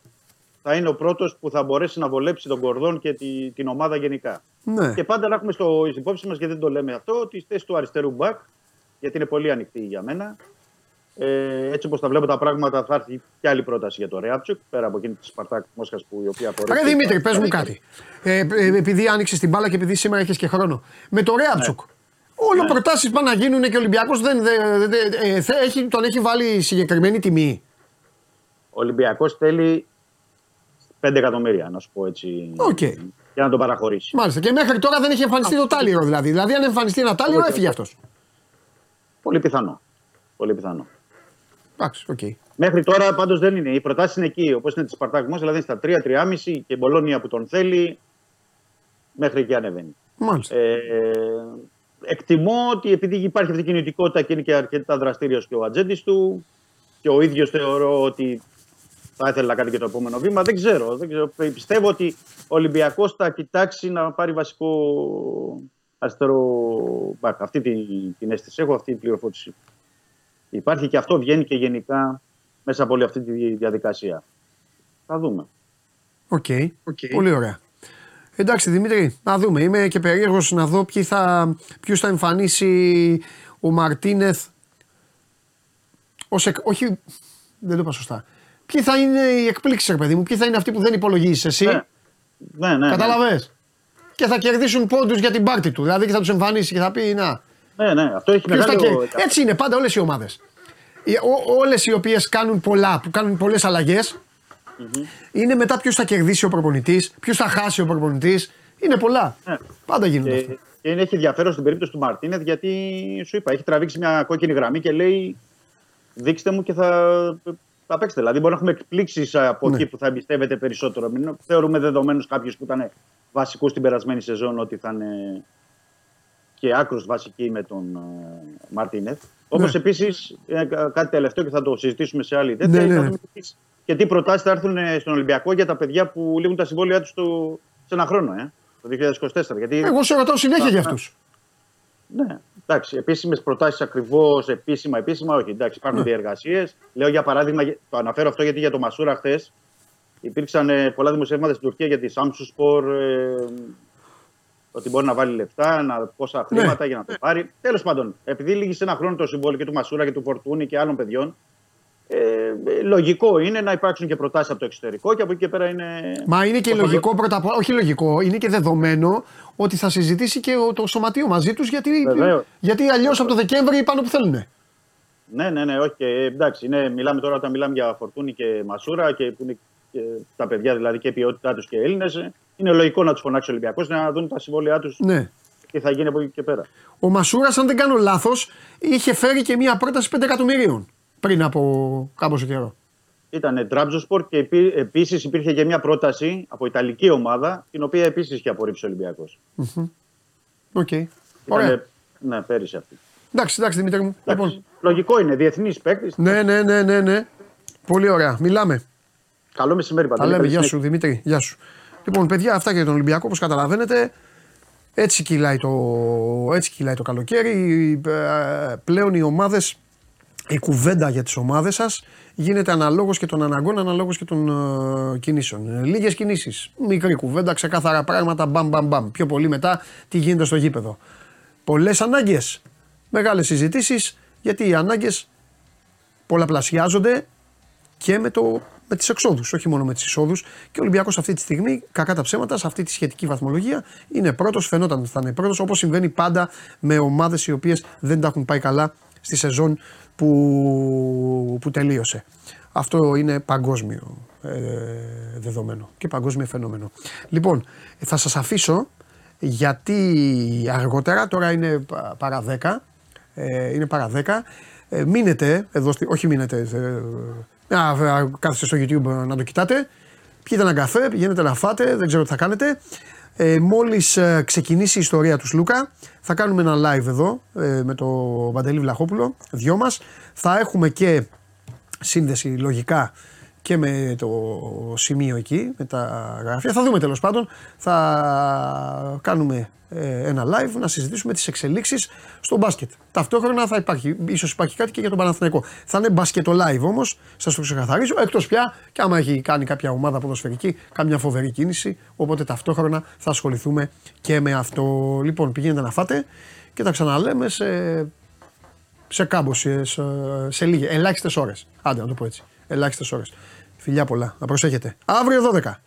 Speaker 8: θα είναι ο πρώτος που θα μπορέσει να βολέψει τον Κορδόν και τη, την ομάδα γενικά.
Speaker 1: Ναι.
Speaker 8: Και πάντα να έχουμε στο στην υπόψη μας, γιατί δεν το λέμε αυτό, τη θέση του αριστερού μπακ, γιατί είναι πολύ ανοιχτή για μένα. Ε, έτσι όπως τα βλέπω τα πράγματα, θα έρθει και άλλη πρόταση για το Ρέαμπτσιουκ, πέρα από εκείνη της Σπαρτάκ Μόσχας που η οποία απορρέει.
Speaker 1: Ρε Δημήτρη, πες μου κάτι. Ε, ε, επειδή άνοιξες την μπάλα και επειδή σήμερα έχεις και χρόνο. Με το Ρέαμπτσιουκ. Όλο προτάσεις πάνε να γίνουν και ο Ολυμπιακός δεν, δεν- δεν- ε, θε- έχει, τον έχει βάλει συγκεκριμένη τιμή.
Speaker 8: Ο Ολυμπιακός θέλει 5 εκατομμύρια, να σου πω έτσι.
Speaker 1: Οκ.
Speaker 8: Για να τον παραχωρήσει.
Speaker 1: Μάλιστα. Και μέχρι τώρα δεν έχει εμφανιστεί το τάλιρο δηλαδή. Δηλαδή, αν εμφανιστεί ένα τάλιρο, έφυγε αυτός.
Speaker 8: Πολύ πιθανό. Πολύ πιθανό.
Speaker 1: Εντάξει, οκ.
Speaker 8: Μέχρι τώρα πάντως δεν είναι. Οι προτάσεις είναι εκεί, όπως είναι της Σπαρτάκ Μόσχα, δηλαδή στα 3-3,5 και η Μπολόνια που τον θέλει. Μέχρι εκεί ανεβαίνει.
Speaker 1: Μάλιστα.
Speaker 8: Ε, εκτιμώ ότι επειδή υπάρχει αυτή η κινητικότητα και είναι και αρκετά δραστήριος και ο ατζέντης του και ο ίδιος θεωρώ ότι θα ήθελε να κάνει και το επόμενο βήμα. Δεν ξέρω. Δεν ξέρω. Πιστεύω ότι ο Ολυμπιακός θα κοιτάξει να πάρει βασικό αριστερό μπακ. Αυτή την, την αίσθηση έχω, αυτή η πληροφόρηση. Υπάρχει και αυτό βγαίνει και γενικά μέσα από όλη αυτή τη διαδικασία. Θα δούμε.
Speaker 1: Οκ. Πολύ ωραία. Εντάξει Δημήτρη, να δούμε. Είμαι και περίεργος να δω ποιοι θα, ποιους θα εμφανίσει ο Μαρτίνεθ ως εκ, όχι, δεν το είπα σωστά. Ποιοι θα είναι οι εκπλήξεις ρε παιδί μου, ποιοι θα είναι αυτοί που δεν υπολογίζεις εσύ;
Speaker 8: Ναι. Ναι, ναι, ναι.
Speaker 1: Καταλαβες; Και θα κερδίσουν πόντους για την πάρτη του. Δηλαδή και θα τους εμφανίσει και θα πει να.
Speaker 8: Ναι, ναι, αυτό έχει
Speaker 1: Ποιος θα
Speaker 8: μεγάλο...
Speaker 1: κερ- Έτσι είναι πάντα όλες οι ομάδες. Οι- ό- Όλες οι οποίες κάνουν πολλά, που κάνουν πολλές αλλαγές, είναι μετά ποιος θα κερδίσει ο προπονητής, ποιος θα χάσει ο προπονητής. Είναι πολλά.
Speaker 8: Ναι.
Speaker 1: Πάντα γίνονται
Speaker 8: Και,
Speaker 1: αυτά.
Speaker 8: και είναι, έχει ενδιαφέρον στην περίπτωση του Μαρτίνεθ γιατί σου είπα, έχει τραβήξει μια κόκκινη γραμμή και λέει δείξτε μου και θα, θα παίξετε. Δηλαδή μπορεί να έχουμε εκπλήξεις από
Speaker 1: Ναι.
Speaker 8: εκεί που θα εμπιστεύεται περισσότερο. Μην θεωρούμε δεδομένους κάποιους που ήταν βασικούς στην περασμένη σεζόν ότι θα είναι και άκρος βασικοί με τον ε, Μαρτίνεθ. Όπως
Speaker 1: Ναι.
Speaker 8: επίση κάτι τελευταίο και θα το συζητήσουμε σε άλλη τέτοια.
Speaker 1: Ναι, ναι,
Speaker 8: θα
Speaker 1: ναι.
Speaker 8: δούμε και τι- Και τι προτάσεις θα έρθουν ε, στον Ολυμπιακό για τα παιδιά που λήγουν τα συμβόλαιά τους σε ένα χρόνο, ε, το 2024. Γιατί
Speaker 1: Εγώ σε ρωτάω συνέχεια για αυτούς.
Speaker 8: ναι, εντάξει. Επίσημες προτάσεις ακριβώς, επίσημα, επίσημα, όχι. Εντάξει, υπάρχουν διεργασίες. Λέω για παράδειγμα, το αναφέρω αυτό γιατί για το Μασούρα χθες υπήρξαν ε, πολλά δημοσιεύματα στην Τουρκία για τη Samsung Sport. Ε, ότι μπορεί να βάλει λεφτά, να, πόσα χρήματα για να το πάρει. Τέλος πάντων, επειδή λύγει ένα χρόνο το συμβόλαιο και του Μασούρα και του Φορτούνη και άλλων παιδιών, ε, ε, λογικό είναι να υπάρξουν και προτάσεις από το εξωτερικό και από εκεί και πέρα είναι.
Speaker 1: Μα είναι και
Speaker 8: Πώς θα
Speaker 1: λογικό πρώτα απ' όλα, όχι λογικό, είναι και δεδομένο ότι θα συζητήσει και ο- το σωματείο μαζί τους γιατί,
Speaker 8: Βεβαίως.
Speaker 1: γιατί αλλιώς από το Δεκέμβρη πάνε που θέλουν.
Speaker 8: Ναι, ναι, ναι, όχι. και, εντάξει, είναι, μιλάμε τώρα όταν μιλάμε για Φορτούνη και Μασούρα και που είναι και τα παιδιά δηλαδή και η ποιότητά τους και Έλληνες. Είναι λογικό να τους φωνάξει ο Ολυμπιακός να δουν τα συμβόλαιά τους
Speaker 1: Ναι.
Speaker 8: τι θα γίνει από εκεί και πέρα.
Speaker 1: Ο Μασούρας, αν δεν κάνω λάθος, είχε φέρει και μία πρόταση 5 εκατομμυρίων πριν από κάποιο καιρό.
Speaker 8: Ήταν Τραμπζονσπόρ και επίσης υπήρχε και μια πρόταση από Ιταλική ομάδα, την οποία επίσης είχε απορρίψει ο Ολυμπιακός.
Speaker 1: Οκ. Ωραία.
Speaker 8: Ναι, πέρυσι αυτή.
Speaker 1: Εντάξει, εντάξει Δημήτρη μου. Λοιπόν,
Speaker 8: Εντάξει, Λογικό είναι, διεθνής παίκτης.
Speaker 1: ναι, ναι, ναι, ναι, ναι. Πολύ ωραία. Μιλάμε.
Speaker 8: Καλό μεσημέρι,
Speaker 1: Τα
Speaker 8: Παντελή.
Speaker 1: λέμε.
Speaker 8: Καλή
Speaker 1: Γεια
Speaker 8: συνέχεια.
Speaker 1: σου Δημήτρη. Γεια σου. Λοιπόν, παιδιά, αυτά για τον Ολυμπιακό, όπως καταλαβαίνετε. Έτσι κυλάει το, έτσι κυλάει το καλοκαίρι. Ε, Πλέον οι ομάδες, η κουβέντα για τις ομάδες σας γίνεται αναλόγως και των αναγκών, αναλόγως και των ε, κινήσεων. Λίγες κινήσεις. Μικρή κουβέντα, ξεκάθαρα πράγματα. Μπαμ, μπαμ, μπαμ. Πιο πολύ μετά τι γίνεται στο γήπεδο. Πολλές ανάγκες. Μεγάλες συζητήσεις. Γιατί οι ανάγκες πολλαπλασιάζονται και με, το, με τις εξόδους, όχι μόνο με τις εισόδους και ο Ολυμπιακός αυτή τη στιγμή, κακά τα ψέματα, σε αυτή τη σχετική βαθμολογία είναι πρώτος, φαινόταν ότι θα είναι πρώτος όπως συμβαίνει πάντα με ομάδες οι οποίες δεν τα έχουν πάει καλά στη σεζόν που, που τελείωσε. Αυτό είναι παγκόσμιο ε, δεδομένο και παγκόσμιο φαινόμενο. Λοιπόν, θα σας αφήσω γιατί αργότερα, τώρα είναι πα- παρά 10, ε, είναι παρά 10, ε, μείνετε εδώ, στη- όχι μείνετε, ε, α, α, κάθεστε στο YouTube να το κοιτάτε, πιείτε ένα καφέ, πηγαίνετε να φάτε, δεν ξέρω τι θα κάνετε. Ε, μόλις ε, ξεκινήσει η ιστορία τους Σλούκα, θα κάνουμε ένα live εδώ ε, με το Παντελή Βλαχόπουλο, δυο μας. Θα έχουμε και σύνδεση λογικά και με το σημείο εκεί, με τα γραφεία. Θα δούμε τέλος πάντων. Θα κάνουμε ε, ένα live να συζητήσουμε τις εξελίξεις στο μπάσκετ. Ταυτόχρονα θα υπάρχει, ίσως υπάρχει κάτι και για τον Παναθηναϊκό. Θα είναι μπάσκετο live όμως, σας το ξεκαθαρίζω, εκτός πια και άμα έχει κάνει κάποια ομάδα ποδοσφαιρική, κάμια φοβερή κίνηση, οπότε ταυτόχρονα θα ασχοληθούμε και με αυτό. Λοιπόν, πηγαίνετε να φάτε και τα ξαναλέμε σε σε κάμπο, σε, σε, σε λίγες, ελάχιστες ώρες. Άντε να το πω έτσι. Ελάχιστες ώρες. Φιλιά πολλά. Να προσέχετε. Αύριο 12.